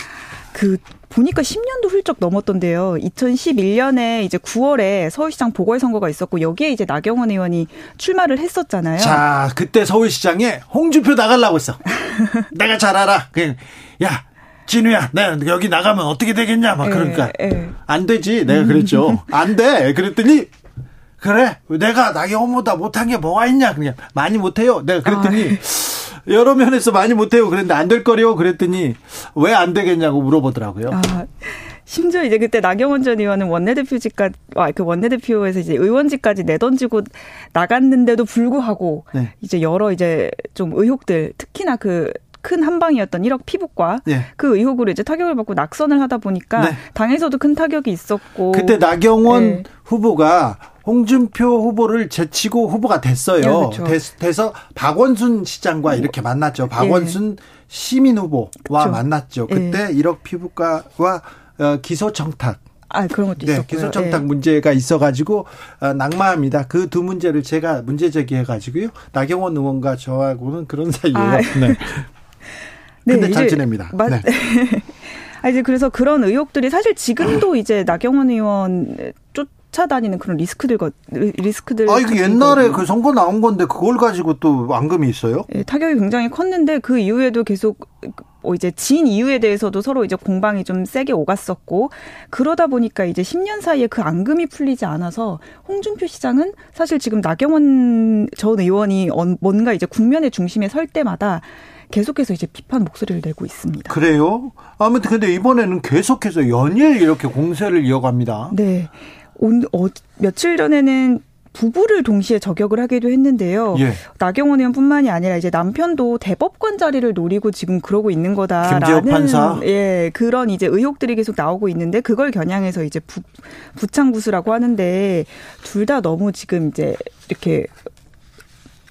그 보니까 10년도 훌쩍 넘었던데요. 2011년에 이제 9월에 서울시장 보궐선거가 있었고 여기에 이제 나경원 의원이 출마를 했었잖아요. 자, 그때 서울시장에 홍준표 나가려고 했어. [LAUGHS] 내가 잘 알아. 그냥 야, 진우야, 내가 여기 나가면 어떻게 되겠냐? 막 에, 예, 그러니까 에. 예. 안 되지. 내가 그랬죠. 안 돼. 그랬더니 그래. 내가 나경원보다 못한 게 뭐가 있냐? 그냥 많이 못해요. 내가 그랬더니 아, [LAUGHS] 여러 면에서 많이 못해요. 그랬는데 안 될 거래요. 그랬더니 왜 안 되겠냐고 물어보더라고요. 아. 심지어 이제 그때 나경원 전 의원은 원내대표직까지 아, 그 원내대표에서 이제 의원직까지 내던지고 나갔는데도 불구하고 네. 이제 여러 이제 좀 의혹들 특히나 그큰 한방이었던 1억 피부과 네. 그 의혹으로 이제 타격을 받고 낙선을 하다 보니까 네. 당에서도 큰 타격이 있었고 그때 나경원 네. 후보가 홍준표 후보를 제치고 후보가 됐어요. 네, 그렇죠. 됐, 어 박원순 시장과 이렇게 만났죠. 박원순 예. 시민 후보와 그렇죠. 만났죠. 그때 예. 1억 피부과와 어, 기소 청탁 아, 그런 것도 네, 있었고요. 기소 청탁 네. 문제가 있어가지고 어, 낙마합니다. 그 두 문제를 제가 문제 제기해가지고요. 나경원 의원과 저하고는 그런 사이예요. 아, 네. 네. 근데 잘 지냅니다. 맞, 네. [LAUGHS] 아, 이제 그래서 그런 의혹들이 사실 지금도 이제 나경원 의원 쫓아다니는 그런 리스크들 리스크들. 아 이거 옛날에 그 선거 나온 건데 그걸 가지고 또 앙금이 있어요? 예, 타격이 굉장히 컸는데 그 이후에도 계속 어, 이제 진 이유에 대해서도 서로 이제 공방이 좀 세게 오갔었고 그러다 보니까 이제 10년 사이에 그 앙금이 풀리지 않아서 홍준표 시장은 사실 지금 나경원 전 의원이 뭔가 이제 국면의 중심에 설 때마다 계속해서 이제 비판 목소리를 내고 있습니다. 그래요? 아무튼 근데 이번에는 계속해서 연일 이렇게 공세를 이어갑니다. 네. 온, 어, 며칠 전에는 부부를 동시에 저격을 하기도 했는데요. 예. 나경원 의원뿐만이 아니라 이제 남편도 대법관 자리를 노리고 지금 그러고 있는 거다라는. 예 그런 이제 의혹들이 계속 나오고 있는데 그걸 겨냥해서 이제 부, 부창부수라고 하는데 둘 다 너무 지금 이제 이렇게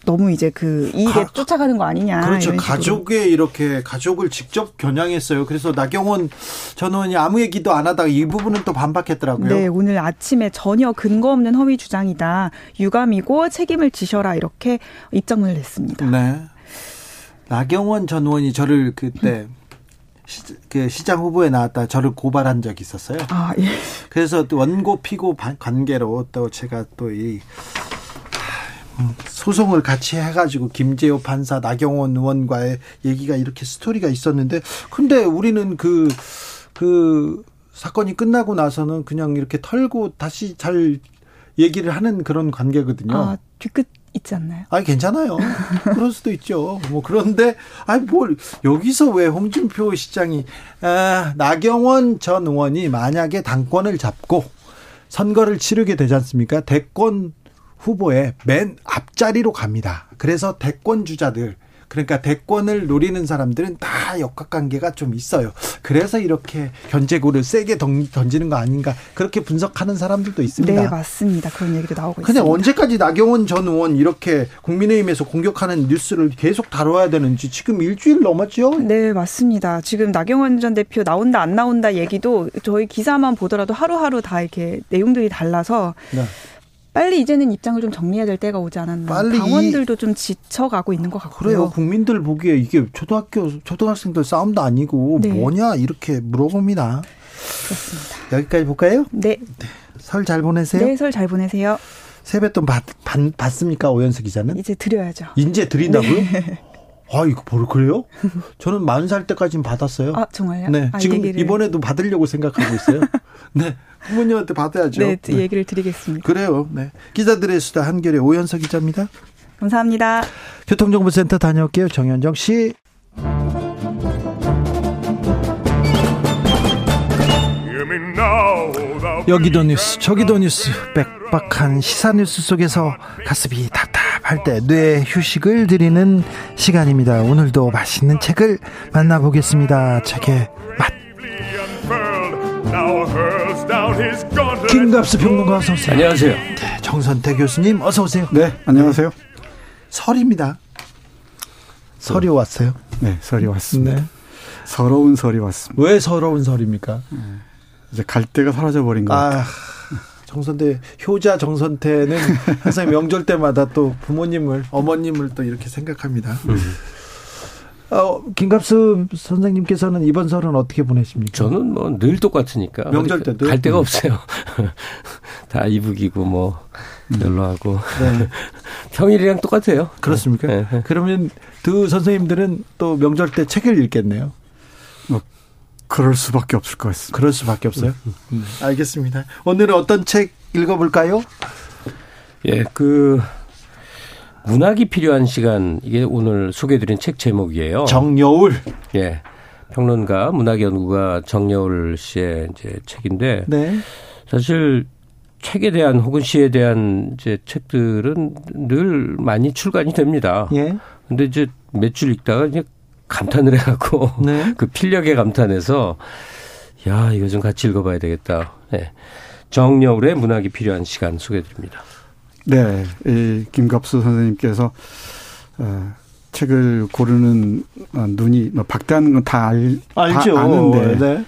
너무 이제 그 이익에 가, 쫓아가는 거 아니냐. 그렇죠. 가족에 이렇게 가족을 직접 겨냥했어요. 그래서 나경원 전 의원이 아무 얘기도 안 하다가 이 부분은 또 반박했더라고요. 네, 오늘 아침에 전혀 근거 없는 허위 주장이다. 유감이고 책임을 지셔라 이렇게 입장문을 냈습니다. 네. 나경원 전 의원이 저를 그때 시, 그 시장 후보에 나왔다 저를 고발한 적이 있었어요. 아, 예. 그래서 또 원고 피고 관계로 또 제가 또 이 소송을 같이 해가지고 김재호 판사, 나경원 의원과의 얘기가 이렇게 스토리가 있었는데, 근데 우리는 그, 그 사건이 끝나고 나서는 그냥 이렇게 털고 다시 잘 얘기를 하는 그런 관계거든요. 아, 뒤끝 있지 않나요? 아, 괜찮아요. 그럴 수도 있죠. 뭐 그런데 아니 뭘 여기서 왜 홍준표 시장이 아, 나경원 전 의원이 만약에 당권을 잡고 선거를 치르게 되지 않습니까? 대권 후보의 맨 앞자리로 갑니다. 그래서 대권 주자들 그러니까 대권을 노리는 사람들은 다 역학관계가 좀 있어요. 그래서 이렇게 견제구를 세게 던지는 거 아닌가 그렇게 분석하는 사람들도 있습니다. 네 맞습니다. 그런 얘기도 나오고 근데 있습니다. 언제까지 나경원 전 의원 이렇게 국민의힘에서 공격하는 뉴스를 계속 다뤄야 되는지 지금 일주일 넘었죠? 네 맞습니다. 지금 나경원 전 대표 나온다 안 나온다 얘기도 저희 기사만 보더라도 하루하루 다 이렇게 내용들이 달라서 네. 빨리 이제는 입장을 좀 정리해야 될 때가 오지 않았나. 빨리 당원들도 좀 지쳐가고 있는 것 같고요. 그래요. 국민들 보기에 이게 초등학교 초등학생들 싸움도 아니고 네. 뭐냐 이렇게 물어봅니다. 그렇습니다. 여기까지 볼까요? 네. 네. 설 잘 보내세요. 네, 설 잘 보내세요. 세뱃돈 받, 받, 받습니까 오연수 기자는? 이제 드려야죠. 이제 드린다고요? 네. 아, 이거 바로 그래요? 저는 만 살 때까지는 받았어요. 아, 정말요? 네. 아, 지금 얘기를. 이번에도 받으려고 생각하고 있어요. [LAUGHS] 네. 부모님한테 받아야죠. 네, 네, 얘기를 드리겠습니다. 그래요. 네. 기자들의 수다 한결의 오연석 기자입니다. 감사합니다. 교통정보센터 다녀올게요. 정현정 씨. 여기도 뉴스, 저기도 뉴스, 빽빽한 시사 뉴스 속에서 가슴이 답답할 때 뇌 휴식을 드리는 시간입니다. 오늘도 맛있는 책을 만나보겠습니다. 책의 김갑수 평론가 어서 오세요. 안녕하세요. 네, 정선태 교수님 어서 오세요. 네, 안녕하세요. 설입니다. 설이 왔어요. 네, 설이 왔습니다. 네. 서러운 설이 왔습니다. 왜 서러운 설입니까? 네. 이제 갈 데가 사라져 버린 것 같아요. 아, 정선태 효자 정선태는 항상 명절 때마다 또 부모님을 어머님을 또 이렇게 생각합니다. 음. 어, 김갑수 선생님께서는 이번 설은 어떻게 보내십니까? 저는 뭐 늘 똑같으니까. 명절 때도? 갈 데가 음. 없어요. [LAUGHS] 다 이북이고 뭐, 연로하고. 네. [LAUGHS] 평일이랑 똑같아요. 그렇습니까? 네. 그러면 두 선생님들은 또 명절 때 책을 읽겠네요. 뭐, 그럴 수밖에 없을 것 같습니다. 그럴 수밖에 없어요? 음. 음. 알겠습니다. 오늘은 어떤 책 읽어볼까요? 예, 그, 문학이 필요한 시간 이게 오늘 소개해드린 책 제목이에요. 정여울. 예. 평론가 문학 연구가 정여울 씨의 이제 책인데 네. 사실 책에 대한 혹은 시에 대한 이제 책들은 늘 많이 출간이 됩니다. 예. 근데 이제 몇 줄 읽다가 이제 감탄을 해갖고 네. [LAUGHS] 그 필력에 감탄해서 야 이거 좀 같이 읽어봐야 되겠다. 네. 정여울의 문학이 필요한 시간 소개드립니다. 네, 이 김갑수 선생님께서 어, 책을 고르는 어, 눈이 뭐 박대하는 건 다 알죠. 다 아는데 네.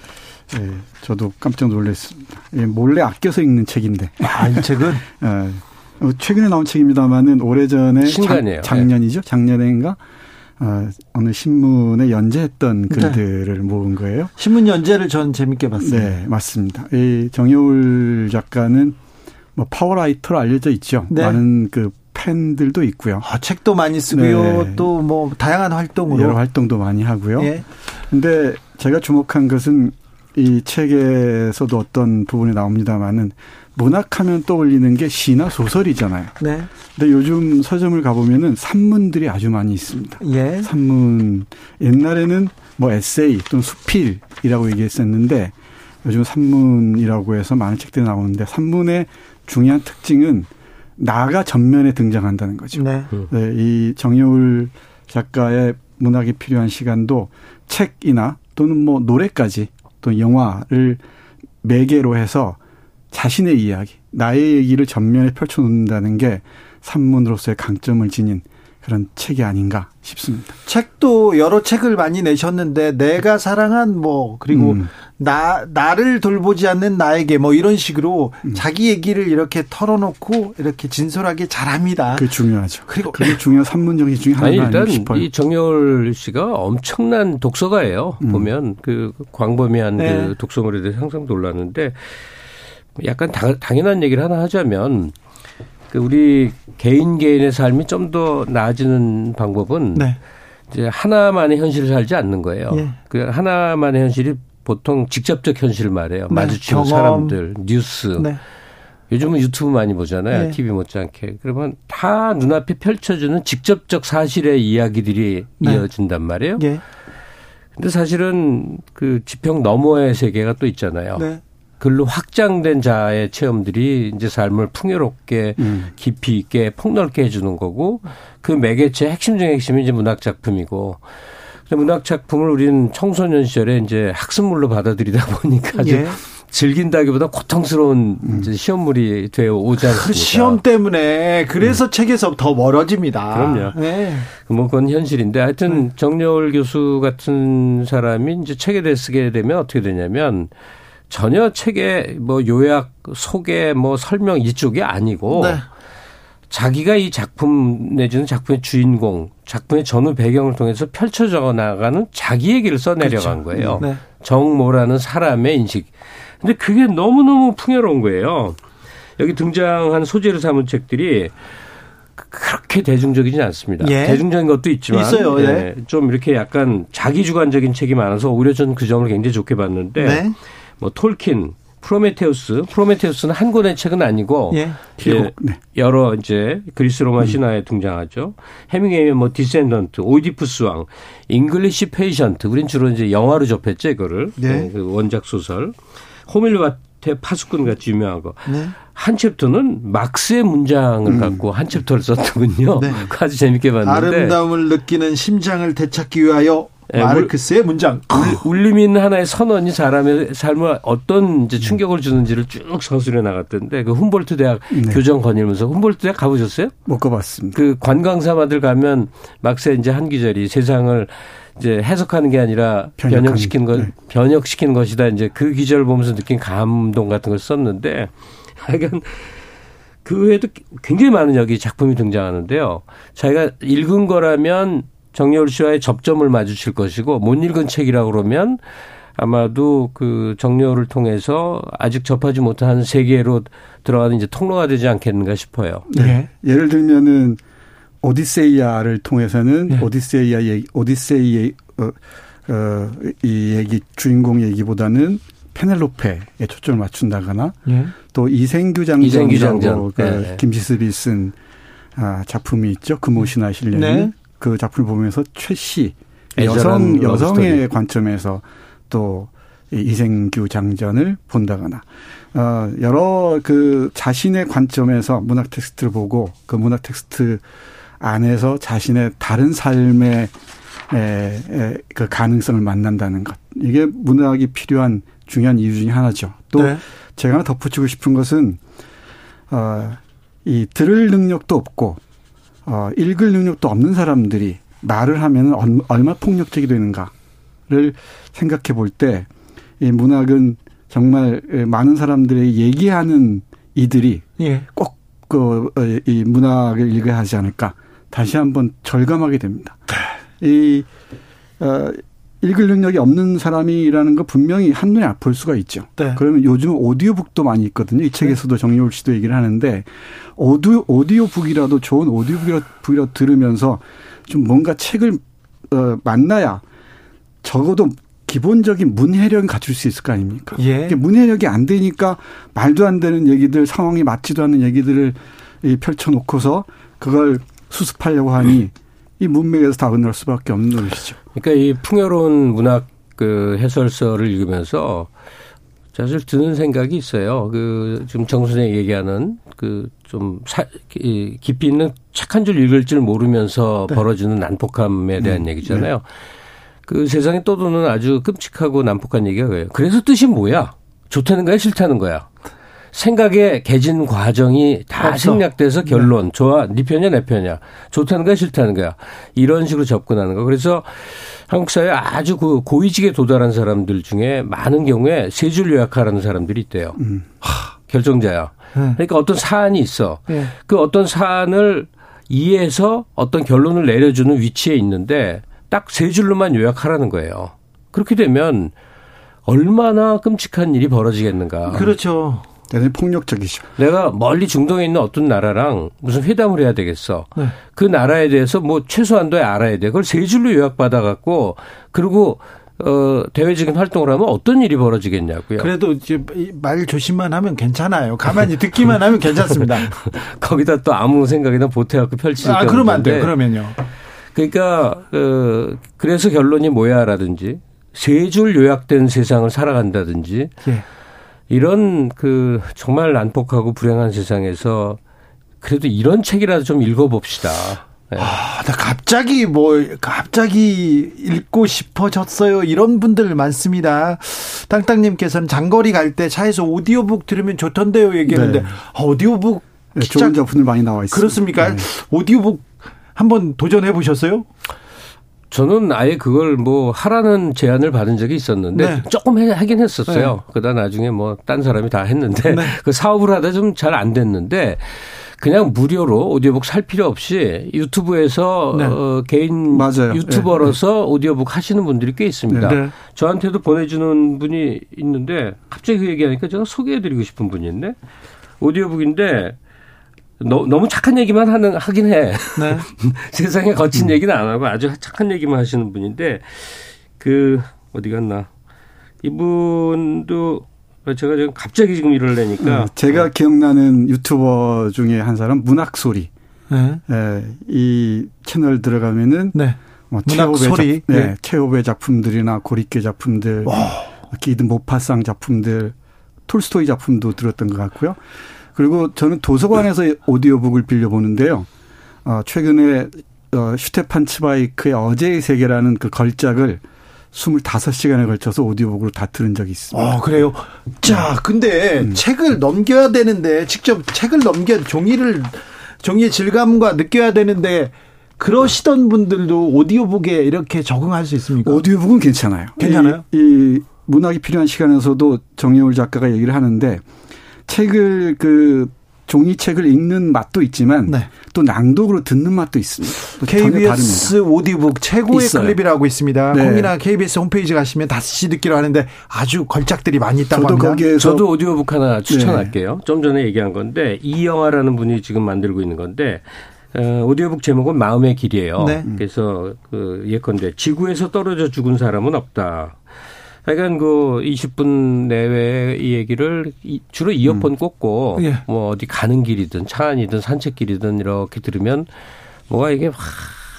예, 저도 깜짝 놀랐습니다. 예, 몰래 아껴서 읽는 책인데. 아, 이 책은? [LAUGHS] 예, 최근에 나온 책입니다만은 오래전에 신간이에요. 작, 작년이죠. 작년인가 어, 어느 신문에 연재했던 네. 글들을 네. 모은 거예요. 신문 연재를 전 재밌게 봤습니다. 네, 맞습니다. 이 정여울 작가는 뭐 파워라이터로 알려져 있죠. 네. 많은 그 팬들도 있고요. 아, 책도 많이 쓰고요. 네. 또뭐 다양한 활동으로 여러 활동도 많이 하고요. 예. 근데 제가 주목한 것은 이 책에서도 어떤 부분이 나옵니다만은 문학하면 떠올리는 게 시나 소설이잖아요. 네. 근데 요즘 서점을 가보면은 산문들이 아주 많이 있습니다. 예. 산문 옛날에는 뭐 에세이 또는 수필이라고 얘기했었는데 요즘 산문이라고 해서 많은 책들이 나오는데 산문의 중요한 특징은 나가 전면에 등장한다는 거죠. 네. 네, 이 정여울 작가의 문학이 필요한 시간도 책이나 또는 뭐 노래까지 또 영화를 매개로 해서 자신의 이야기, 나의 얘기를 전면에 펼쳐놓는다는 게 산문으로서의 강점을 지닌 그런 책이 아닌가 싶습니다. 책도 여러 책을 많이 내셨는데 내가 사랑한 뭐 그리고 음. 나 나를 돌보지 않는 나에게 뭐 이런 식으로 음. 자기 얘기를 이렇게 털어놓고 이렇게 진솔하게 잘합니다. 그 중요하죠. 그리고 그게 중요한 산문 정리 중에 하나가 일단 싶어요. 이 정열 씨가 엄청난 독서가예요. 음. 보면 그 광범위한 네. 그 독서물에 대해서 항상 놀랐는데 약간 당, 당연한 얘기를 하나 하자면 그 우리 개인 개인의 삶이 좀 더 나아지는 방법은 네. 이제 하나만의 현실을 살지 않는 거예요. 예. 그 하나만의 현실이 보통 직접적 현실을 말해요. 네. 마주치는 경험. 사람들, 뉴스. 네. 요즘은 유튜브 많이 보잖아요. 네. TV 못지않게. 그러면 다 눈앞에 펼쳐주는 직접적 사실의 이야기들이 네. 이어진단 말이에요. 예. 근데 사실은 그 지평 너머의 세계가 또 있잖아요. 네. 글로 확장된 자의 체험들이 이제 삶을 풍요롭게 음. 깊이 있게 폭넓게 해주는 거고 그 매개체 핵심 중의 핵심이 이제 문학 작품이고 문학 작품을 우리는 청소년 시절에 이제 학습물로 받아들이다 보니까 예. 즐긴다기보다 고통스러운 음. 시험물이 되어 오지 않습니까? 그 시험 때문에 그래서 음. 책에서 더 멀어집니다. 그럼요. 네. 뭐 그건 현실인데 하여튼 음. 정여울 교수 같은 사람이 이제 책에 대해 쓰게 되면 어떻게 되냐면 전혀 책의 뭐 요약, 소개, 뭐 설명 이쪽이 아니고 네. 자기가 이 작품 내지는 작품의 주인공, 작품의 전후 배경을 통해서 펼쳐져 나가는 자기 얘기를 써내려간 그렇죠. 거예요. 네. 정모라는 사람의 인식. 근데 그게 너무너무 풍요로운 거예요. 여기 등장한 소재를 삼은 책들이 그렇게 대중적이진 않습니다. 예. 대중적인 것도 있지만 있어요. 예. 예. 좀 이렇게 약간 자기 주관적인 책이 많아서 오히려 저는 그 점을 굉장히 좋게 봤는데 네. 뭐 톨킨, 프로메테우스, 프로메테우스는 한 권의 책은 아니고 예. 예 네. 여러 이제 그리스 로마 음. 신화에 등장하죠. 해밍웨이의 뭐 디센던트, 오이디푸스 왕, 잉글리시 페이션트, 우린 주로 이제 영화로 접했죠, 이거를. 네. 네. 그 원작 소설. 호밀밭의 파수꾼 같이 유명한 거. 네. 한 챕터는 막스의 문장을 음. 갖고 한 챕터를 썼더군요. 네. [LAUGHS] 아주 재밌게 봤는데. 아름다움을 느끼는 심장을 되찾기 위하여 예, 마르크스의 문장. 울림 있는 하나의 선언이 사람의 삶을 어떤 이제 충격을 주는지를 쭉 서술해 나갔던데 그 훔볼트 대학 네. 교정 거닐면서 훔볼트 대학 가보셨어요? 못 가봤습니다. 그 관광사마들 가면 막세 이제 한 기절이 세상을 이제 해석하는 게 아니라 변형시키는 것, 네. 변혁시키는 것이다. 이제 그 기절을 보면서 느낀 감동 같은 걸 썼는데 [LAUGHS] 하여간 그 외에도 굉장히 많은 여기 작품이 등장하는데요. 자기가 읽은 거라면 정여울 씨와의 접점을 마주칠 것이고 못 읽은 책이라 그러면 아마도 그 정여울을 통해서 아직 접하지 못한 세계로 들어가는 이제 통로가 되지 않겠는가 싶어요. 네. 네. 예를 들면은 오디세이아를 통해서는 네. 오디세이아 얘기, 오디세이의 어, 어, 이 얘기 주인공 얘기보다는 페넬로페에 초점을 맞춘다거나 네. 또 이생규 장전이라고 이생규 장전. 그 네. 김지습이 쓴 아, 작품이 있죠. 금오신화 실려는 네. 그 작품을 보면서 최씨 여성 여성의 관점에서 또 이생규장전을 본다거나 어 여러 그 자신의 관점에서 문학 텍스트를 보고 그 문학 텍스트 안에서 자신의 다른 삶의 에, 에, 그 가능성을 만난다는 것 이게 문학이 필요한 중요한 이유 중에 하나죠. 또 네. 제가 덧붙이고 싶은 것은 어이 들을 능력도 없고 어, 읽을 능력도 없는 사람들이 말을 하면 얼마 폭력적이 되는가를 생각해 볼 때 이 문학은 정말 많은 사람들이 얘기하는 이들이 예. 꼭그 어, 이 문학을 읽어야 하지 않을까 다시 한번 절감하게 됩니다. 이, 어, 읽을 능력이 없는 사람이라는 거 분명히 한눈에 볼 수가 있죠. 네. 그러면 요즘 오디오북도 많이 있거든요. 이 책에서도 정여울 씨도 얘기를 하는데 오디오, 오디오북이라도 좋은 오디오북이라도 들으면서 좀 뭔가 책을 어, 만나야 적어도 기본적인 문해력을 갖출 수 있을 거 아닙니까? 예. 문해력이 안 되니까 말도 안 되는 얘기들, 상황이 맞지도 않는 얘기들을 펼쳐놓고서 그걸 수습하려고 하니 이 문맥에서 다 건널 수밖에 없는 것이죠. 그러니까 이 풍요로운 문학 그 해설서를 읽으면서 사실 드는 생각이 있어요. 그 지금 정선생 얘기하는 그 좀 깊이 있는 책한줄 읽을 줄 모르면서 네. 벌어지는 난폭함에 대한 음. 얘기잖아요. 네. 그 세상에 떠도는 아주 끔찍하고 난폭한 얘기가 그래요. 그래서 뜻이 뭐야? 좋다는 거야, 싫다는 거야? 생각의 개진 과정이 다 없어. 생략돼서 결론. 네. 좋아. 네 편이야, 내 편이야. 좋다는 거야, 싫다는 거야. 이런 식으로 접근하는 거. 그래서 한국 사회에 아주 그 고위직에 도달한 사람들 중에 많은 경우에 세 줄 요약하라는 사람들이 있대요. 음. 하, 결정자야. 네. 그러니까 어떤 사안이 있어. 네. 그 어떤 사안을 이해해서 어떤 결론을 내려주는 위치에 있는데 딱 세 줄로만 요약하라는 거예요. 그렇게 되면 얼마나 끔찍한 일이 벌어지겠는가. 그렇죠. 대단히 폭력적이죠. 내가 멀리 중동에 있는 어떤 나라랑 무슨 회담을 해야 되겠어. 네. 그 나라에 대해서 뭐 최소한도에 알아야 돼. 그걸 세 줄로 요약받아 갖고 그리고 어, 대외적인 활동을 하면 어떤 일이 벌어지겠냐고요. 그래도 이제 말 조심만 하면 괜찮아요. 가만히 듣기만 하면 괜찮습니다. [LAUGHS] 거기다 또 아무 생각이나 보태갖고 펼치니까. 아, 그러면 안 돼요. 그러면요. 그러니까, 어, 그래서 결론이 뭐야라든지 세 줄 요약된 세상을 살아간다든지 예. 이런 그 정말 난폭하고 불행한 세상에서 그래도 이런 책이라도 좀 읽어봅시다. 네. 아, 나 갑자기 뭐 갑자기 읽고 싶어졌어요. 이런 분들 많습니다. 땅땅님께서는 장거리 갈 때 차에서 오디오북 들으면 좋던데요. 얘기했는데 네. 아, 오디오북 네, 좋은 작품들 많이 나와 있습니다. 그렇습니까? 네. 오디오북 한번 도전해 보셨어요? 저는 아예 그걸 뭐 하라는 제안을 받은 적이 있었는데 네. 조금 하긴 했었어요. 네. 그러다 나중에 뭐 딴 사람이 다 했는데 네. [LAUGHS] 그 사업을 하다 좀 잘 안 됐는데 그냥 무료로 오디오북 살 필요 없이 유튜브에서 네. 어, 개인 맞아요. 유튜버로서 네. 오디오북 하시는 분들이 꽤 있습니다. 네. 저한테도 보내주는 분이 있는데 갑자기 그 얘기하니까 제가 소개해드리고 싶은 분이 있네. 오디오북인데 너, 너무 착한 얘기만 하는 하긴 해. 네. [LAUGHS] 세상에 거친 음. 얘기는 안 하고 아주 착한 얘기만 하시는 분인데 그 어디 갔나 이분도 제가 지금 갑자기 지금 이를 내니까 네, 제가 어. 기억나는 유튜버 중에 한 사람 문학 소리. 네. 네. 이 채널 들어가면은 네. 뭐 문학 소리. 작, 네. 네. 최후의 작품들이나 고리케 작품들, 기드 모파상 작품들, 톨스토이 작품도 들었던 것 같고요. 그리고 저는 도서관에서 오디오북을 빌려 보는데요. 어, 최근에 어, 슈테판 츠바이크의 어제의 세계라는 그 걸작을 25시간에 걸쳐서 오디오북으로 다 들은 적이 있습니다. 아, 그래요? 자, 근데 음. 책을 넘겨야 되는데, 직접 책을 넘겨, 종이를, 종이의 질감과 느껴야 되는데, 그러시던 분들도 오디오북에 이렇게 적응할 수 있습니까? 오디오북은 괜찮아요. 괜찮아요? 이, 이 문학이 필요한 시간에서도 정예울 작가가 얘기를 하는데, 책을 그 종이책을 읽는 맛도 있지만 네. 또 낭독으로 듣는 맛도 있습니다. KBS 오디북 최고의 있어요. 클립이라고 있습니다. 네. 콩이나 KBS 홈페이지 가시면 다시 듣기로 하는데 아주 걸작들이 많이 있다고 저도 합니다. 거기에서 저도 오디오북 하나 추천할게요. 네. 좀 전에 얘기한 건데 이영화라는 분이 지금 만들고 있는 건데 어, 오디오북 제목은 마음의 길이에요. 네. 그래서 그 예컨대 지구에서 떨어져 죽은 사람은 없다. 하여간 그 20분 내외의 이 얘기를 주로 이어폰 음. 꽂고 예. 뭐 어디 가는 길이든 차 안이든 산책길이든 이렇게 들으면 뭐가 이게 확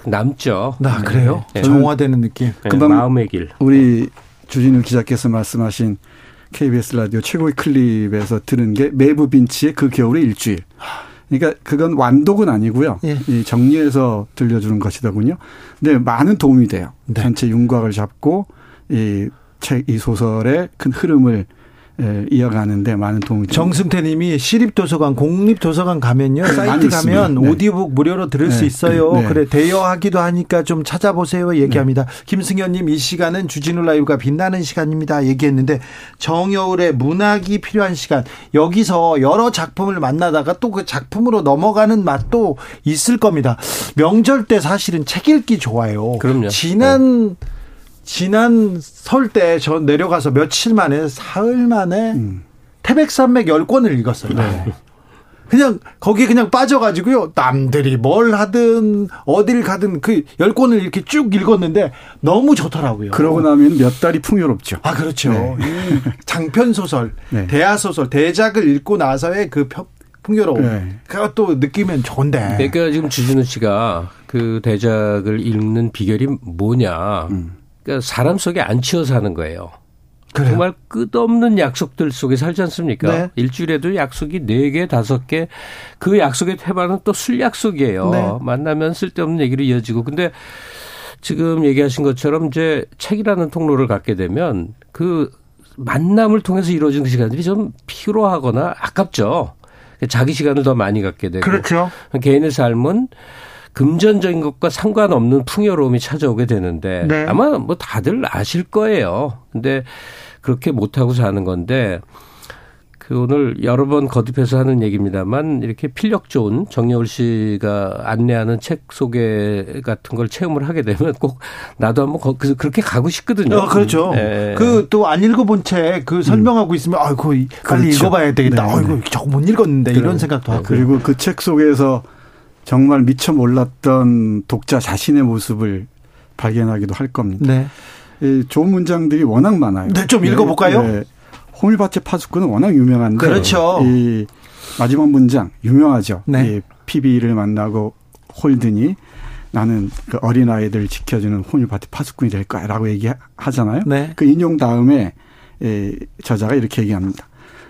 남죠. 나 네. 그래요? 네. 정화되는 느낌. 네. 금방 마음의 길. 우리 주진우 기자께서 말씀하신 KBS 라디오 최고의 클립에서 들은 게 메브 빈치의 그 겨울의 일주일. 그러니까 그건 완독은 아니고요. 예. 이 정리해서 들려주는 것이더군요. 근데 많은 도움이 돼요. 네. 전체 윤곽을 잡고 이 책, 이 소설의 큰 흐름을 예, 이어가는데 많은 도움이 정승태 님이 시립도서관, 공립도서관 가면요. 네, 사이트 가면 네. 오디오북 무료로 들을 네. 수 있어요. 네. 그래, 대여하기도 하니까 좀 찾아보세요. 얘기합니다. 네. 김승현 님, 이 시간은 주진우 라이브가 빛나는 시간입니다. 얘기했는데 정여울의 문학이 필요한 시간. 여기서 여러 작품을 만나다가 또 그 작품으로 넘어가는 맛도 있을 겁니다. 명절 때 사실은 책 읽기 좋아요. 그럼요. 지난 네. 지난 설 때 저 내려가서 며칠 만에 사흘 만에 음. 태백산맥 열권을 읽었어요. 네. 그냥 거기에 그냥 빠져가지고요. 남들이 뭘 하든 어딜 가든 그 열권을 이렇게 쭉 읽었는데 너무 좋더라고요. 그러고 나면 몇 달이 풍요롭죠. 아 그렇죠. 네. 장편 소설, [LAUGHS] 네. 대하 소설, 대작을 읽고 나서의 그 풍요로움. 네. 그것도 느끼면 좋은데. 그러니까 지금 주진우 씨가 그 대작을 읽는 비결이 뭐냐. 음. 그러니까 사람 속에 안 치여 사는 거예요. 그래요? 정말 끝없는 약속들 속에 살지 않습니까? 네. 일주일에도 약속이 4개, 5개. 그 약속의 태반은 또 술 약속이에요. 네. 만나면 쓸데없는 얘기로 이어지고. 근데 지금 얘기하신 것처럼 이제 책이라는 통로를 갖게 되면 그 만남을 통해서 이루어진 그 시간들이 좀 피로하거나 아깝죠. 자기 시간을 더 많이 갖게 되고. 그렇죠. 개인의 삶은 금전적인 것과 상관없는 풍요로움이 찾아오게 되는데 네. 아마 뭐 다들 아실 거예요. 근데 그렇게 못하고 사는 건데 그 오늘 여러 번 거듭해서 하는 얘기입니다만 이렇게 필력 좋은 정여울 씨가 안내하는 책 소개 같은 걸 체험을 하게 되면 [LAUGHS] 꼭 나도 한번 거, 그, 그렇게 가고 싶거든요. 어, 그렇죠. 네. 그또 안 읽어본 책 그 설명하고 음. 있으면 아이고 빨리 그렇죠. 읽어봐야 되겠다. 네. 아이고 저거 못 읽었는데 이런 생각도 하고. 그리고 그 책 속에서 정말 미처 몰랐던 독자 자신의 모습을 발견하기도 할 겁니다. 네. 이 좋은 문장들이 워낙 많아요. 네, 좀 읽어볼까요? 네. 호밀밭의 파수꾼은 워낙 유명한데. 그렇죠. 이 마지막 문장 유명하죠. 네. 이 피비를 만나고 홀든이 나는 그 어린 아이들 지켜주는 호밀밭의 파수꾼이 될 거야라고 얘기하잖아요. 네. 그 인용 다음에 이 저자가 이렇게 얘기합니다.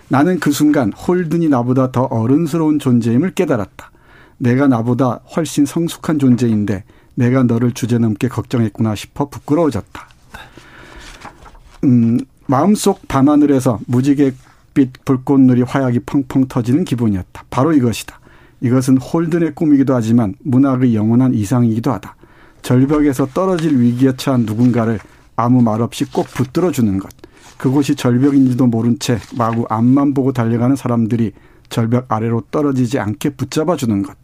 나는 그 순간 홀든이 나보다 더 어른스러운 존재임을 깨달았다. 내가 나보다 훨씬 성숙한 존재인데 내가 너를 주제넘게 걱정했구나 싶어 부끄러워졌다. 음, 마음속 밤하늘에서 무지갯빛 불꽃놀이 화약이 펑펑 터지는 기분이었다. 바로 이것이다. 이것은 홀든의 꿈이기도 하지만 문학의 영원한 이상이기도 하다. 절벽에서 떨어질 위기에 처한 누군가를 아무 말 없이 꼭 붙들어 주는 것. 그곳이 절벽인지도 모른 채 마구 앞만 보고 달려가는 사람들이 절벽 아래로 떨어지지 않게 붙잡아 주는 것.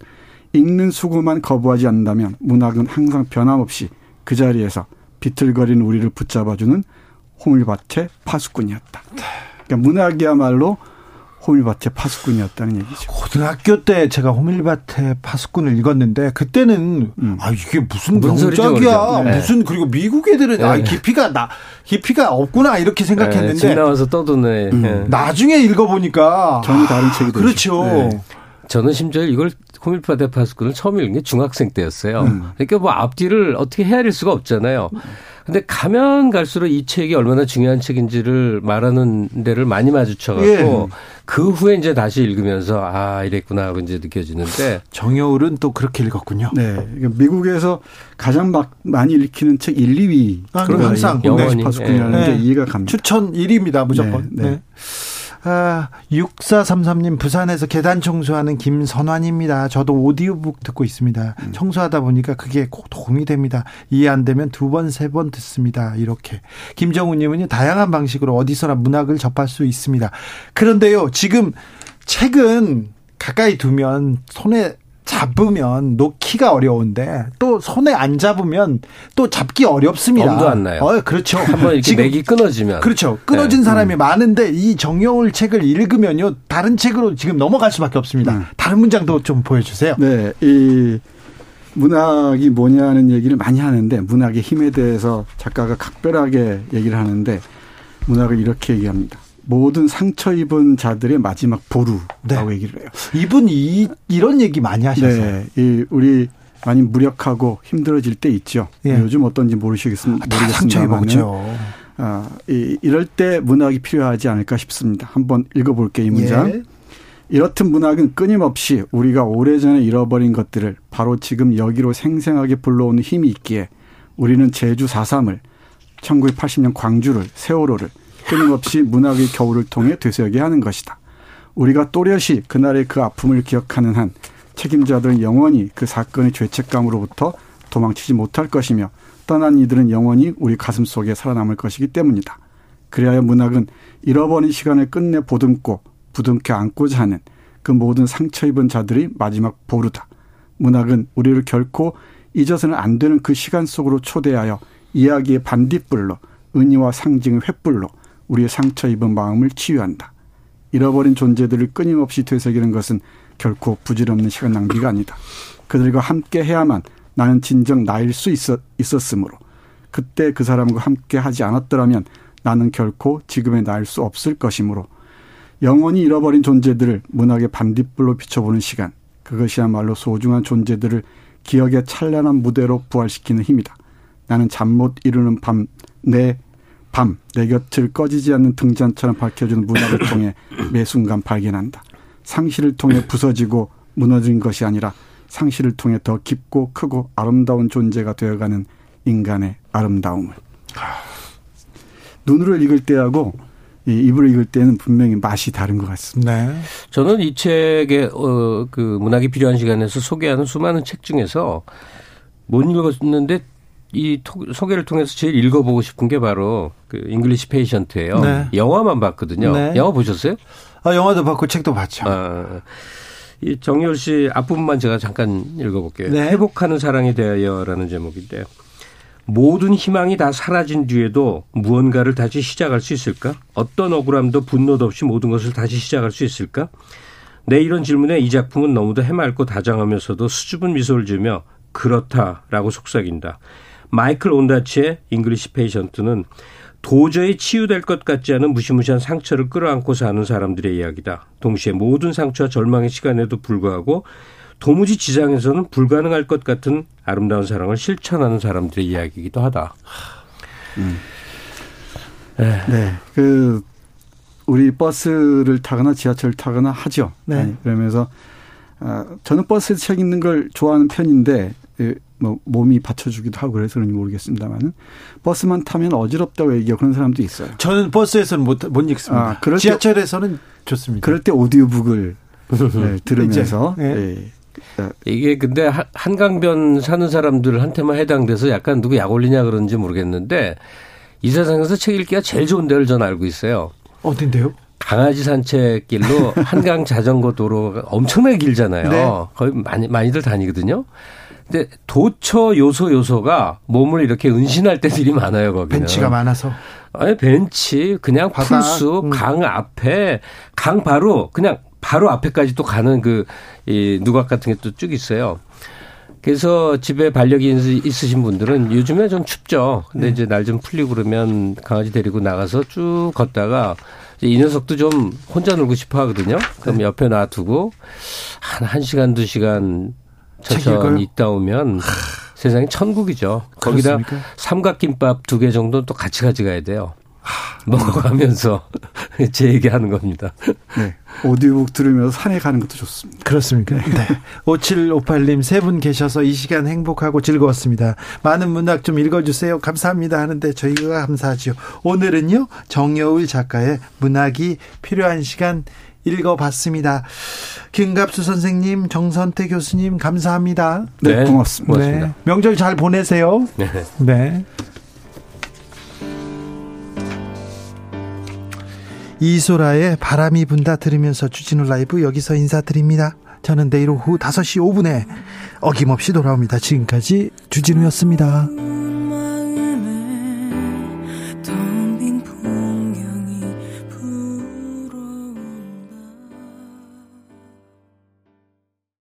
읽는 수고만 거부하지 않는다면 문학은 항상 변함없이 그 자리에서 비틀거리는 우리를 붙잡아주는 호밀밭의 파수꾼이었다. 그러니까 문학이야말로 호밀밭의 파수꾼이었다는 얘기죠. 고등학교 때 제가 호밀밭의 파수꾼을 읽었는데 그때는 음. 아 이게 무슨 명작이야 네. 무슨 그리고 미국 애들은 네. 아 깊이가 나 깊이가 없구나 이렇게 생각했는데 네, 나와서 떠드네. 음. 네. 나중에 읽어보니까 전혀 다른 책이 되죠. 그렇죠. 네. 저는 심지어 이걸 호밀파데 파수꾼을 처음 읽은 게 중학생 때였어요. 음. 그러니까 뭐 앞뒤를 어떻게 헤아릴 수가 없잖아요. 근데 가면 갈수록 이 책이 얼마나 중요한 책인지를 말하는 데를 많이 마주쳐갖고 예. 그 후에 이제 다시 읽으면서 아 이랬구나 하고 이제 느껴지는데 정여울은 또 그렇게 읽었군요. 네, 미국에서 가장 막 많이 읽히는 책 1, 2위 아, 그럼 항상 영원히 파수꾼이라는 네. 게 이해가 갑니다. 추천 1위입니다 무조건. 네. 네. 네. 아, 6433님, 부산에서 계단 청소하는 김선환입니다. 저도 오디오북 듣고 있습니다. 음. 청소하다 보니까 그게 도움이 됩니다. 이해 안 되면 두 번, 세 번 듣습니다. 이렇게. 김정우 님은요, 다양한 방식으로 어디서나 문학을 접할 수 있습니다. 그런데요, 지금 책은 가까이 두면 손에 잡으면 놓기가 어려운데 또 손에 안 잡으면 또 잡기 어렵습니다. 엄도 안 나요. 어, 그렇죠. 한번 이렇게 맥이 끊어지면 그렇죠. 끊어진 네. 사람이 음. 많은데 이 정여울 책을 읽으면요 다른 책으로 지금 넘어갈 수밖에 없습니다. 음. 다른 문장도 좀 보여주세요. 네, 이 문학이 뭐냐는 얘기를 많이 하는데 문학의 힘에 대해서 작가가 각별하게 얘기를 하는데 문학을 이렇게 얘기합니다. 모든 상처 입은 자들의 마지막 보루라고 네. 얘기를 해요. 이분 이 이런 얘기 많이 하셨어요. 네. 이 우리 많이 무력하고 힘들어질 때 있죠. 예. 요즘 어떤지 모르시겠습니다. 아, 모르겠습니다만은 아, 이, 이럴 때 문학이 필요하지 않을까 싶습니다. 한번 읽어볼게요, 이 문장. 예. 이렇듯 문학은 끊임없이 우리가 오래전에 잃어버린 것들을 바로 지금 여기로 생생하게 불러오는 힘이 있기에 우리는 제주 4.3을 1980년 광주를 세월호를 끊임없이 문학의 겨울을 통해 되새겨야 하는 것이다. 우리가 또렷이 그날의 그 아픔을 기억하는 한 책임자들은 영원히 그 사건의 죄책감으로부터 도망치지 못할 것이며 떠난 이들은 영원히 우리 가슴 속에 살아남을 것이기 때문이다. 그리하여 문학은 잃어버린 시간을 끝내 보듬고 부둥켜 안고자 하는 그 모든 상처 입은 자들이 마지막 보루다. 문학은 우리를 결코 잊어서는 안 되는 그 시간 속으로 초대하여 이야기의 반딧불로 은희와 상징의 횃불로 우리의 상처 입은 마음을 치유한다. 잃어버린 존재들을 끊임없이 되새기는 것은 결코 부질없는 시간 낭비가 아니다. 그들과 함께 해야만 나는 진정 나일 수 있었, 있었으므로 그때 그 사람과 함께 하지 않았더라면 나는 결코 지금의 나일 수 없을 것이므로 영원히 잃어버린 존재들을 문학의 반딧불로 비춰보는 시간 그것이야말로 소중한 존재들을 기억의 찬란한 무대로 부활시키는 힘이다. 나는 잠 못 이루는 밤, 내 밤, 내 곁을 꺼지지 않는 등잔처럼 밝혀주는 문학을 통해 매 순간 발견한다. 상실을 통해 부서지고 무너진 것이 아니라 상실을 통해 더 깊고 크고 아름다운 존재가 되어가는 인간의 아름다움을. 눈으로 읽을 때하고 이 입으로 읽을 때는 분명히 맛이 다른 것 같습니다. 네. 저는 이 책의 어, 그 문학이 필요한 시간에서 소개하는 수많은 책 중에서 못 읽었는데 이 소개를 통해서 제일 읽어보고 싶은 게 바로 그 잉글리시 페이션트예요. 네. 영화만 봤거든요. 네. 영화 보셨어요? 아, 영화도 봤고 책도 봤죠. 아, 이 정열 씨 앞부분만 제가 잠깐 읽어볼게요. 네. 회복하는 사랑에 대하여라는 제목인데요. 모든 희망이 다 사라진 뒤에도 무언가를 다시 시작할 수 있을까? 어떤 억울함도 분노도 없이 모든 것을 다시 시작할 수 있을까? 내 이런 질문에 이 작품은 너무도 해맑고 다정하면서도 수줍은 미소를 지으며 그렇다라고 속삭인다. 마이클 온다치의 잉글리시 페이션트는 도저히 치유될 것 같지 않은 무시무시한 상처를 끌어안고 사는 사람들의 이야기다. 동시에 모든 상처와 절망의 시간에도 불구하고 도무지 지상에서는 불가능할 것 같은 아름다운 사랑을 실천하는 사람들의 이야기이기도 하다. 음. 네. 네. 그 우리 버스를 타거나 지하철을 타거나 하죠. 네. 아니, 그러면서 아, 저는 버스에서 책 읽는 걸 좋아하는 편인데 예, 뭐 몸이 받쳐주기도 하고 그래서 그런지 모르겠습니다만은 버스만 타면 어지럽다고 얘기하고 그런 사람도 있어요. 저는 버스에서는 못, 못 읽습니다. 아, 지하철에서는 좋습니다. 그럴 때 오디오북을 네, [LAUGHS] 들으면서 네. 네. 이게 근데 한강변 사는 사람들한테만 해당돼서 약간 누구 약 올리냐 그런지 모르겠는데 이 세상에서 책 읽기가 제일 좋은 데를 저는 알고 있어요. 어딘데요? 강아지 산책길로 [LAUGHS] 한강 자전거 도로가 엄청나게 길잖아요. 네. 거의 많이 많이들 다니거든요. 근데 도처 요소 요소가 몸을 이렇게 은신할 때들이 많아요 거기는. 벤치가 많아서. 아니 벤치 그냥 바다, 풀숲 음. 강 앞에 강 바로 그냥 바로 앞에까지 또 가는 그, 이 누각 같은 게 또 쭉 있어요. 그래서 집에 반려견 있으신 분들은 요즘에 좀 춥죠. 근데 네. 이제 날 좀 풀리고 그러면 강아지 데리고 나가서 쭉 걷다가 이 녀석도 좀 혼자 놀고 싶어 하거든요. 그럼 네. 옆에 놔두고 한 1시간, 2시간 천천히 있다 오면 세상이 천국이죠. 거기다 삼각김밥 두 개 정도 또 같이 가져가야 돼요. 먹어가면서 [LAUGHS] 제 얘기하는 겁니다. 네. 오디오북 들으면서 산에 가는 것도 좋습니다. 그렇습니까? 네. 네. 5758님 세 분 계셔서 이 시간 행복하고 즐거웠습니다. 많은 문학 좀 읽어주세요. 감사합니다 하는데 저희가 감사하죠. 오늘은요 정여울 작가의 문학이 필요한 시간 읽어봤습니다. 김갑수 선생님, 정선태 교수님 감사합니다. 네, 네 고맙습니다. 고맙습니다. 네. 명절 잘 보내세요. 네. 네. 이소라의 바람이 분다 들으면서 주진우 라이브 여기서 인사드립니다. 저는 내일 오후 5시 5분에 어김없이 돌아옵니다. 지금까지 주진우였습니다.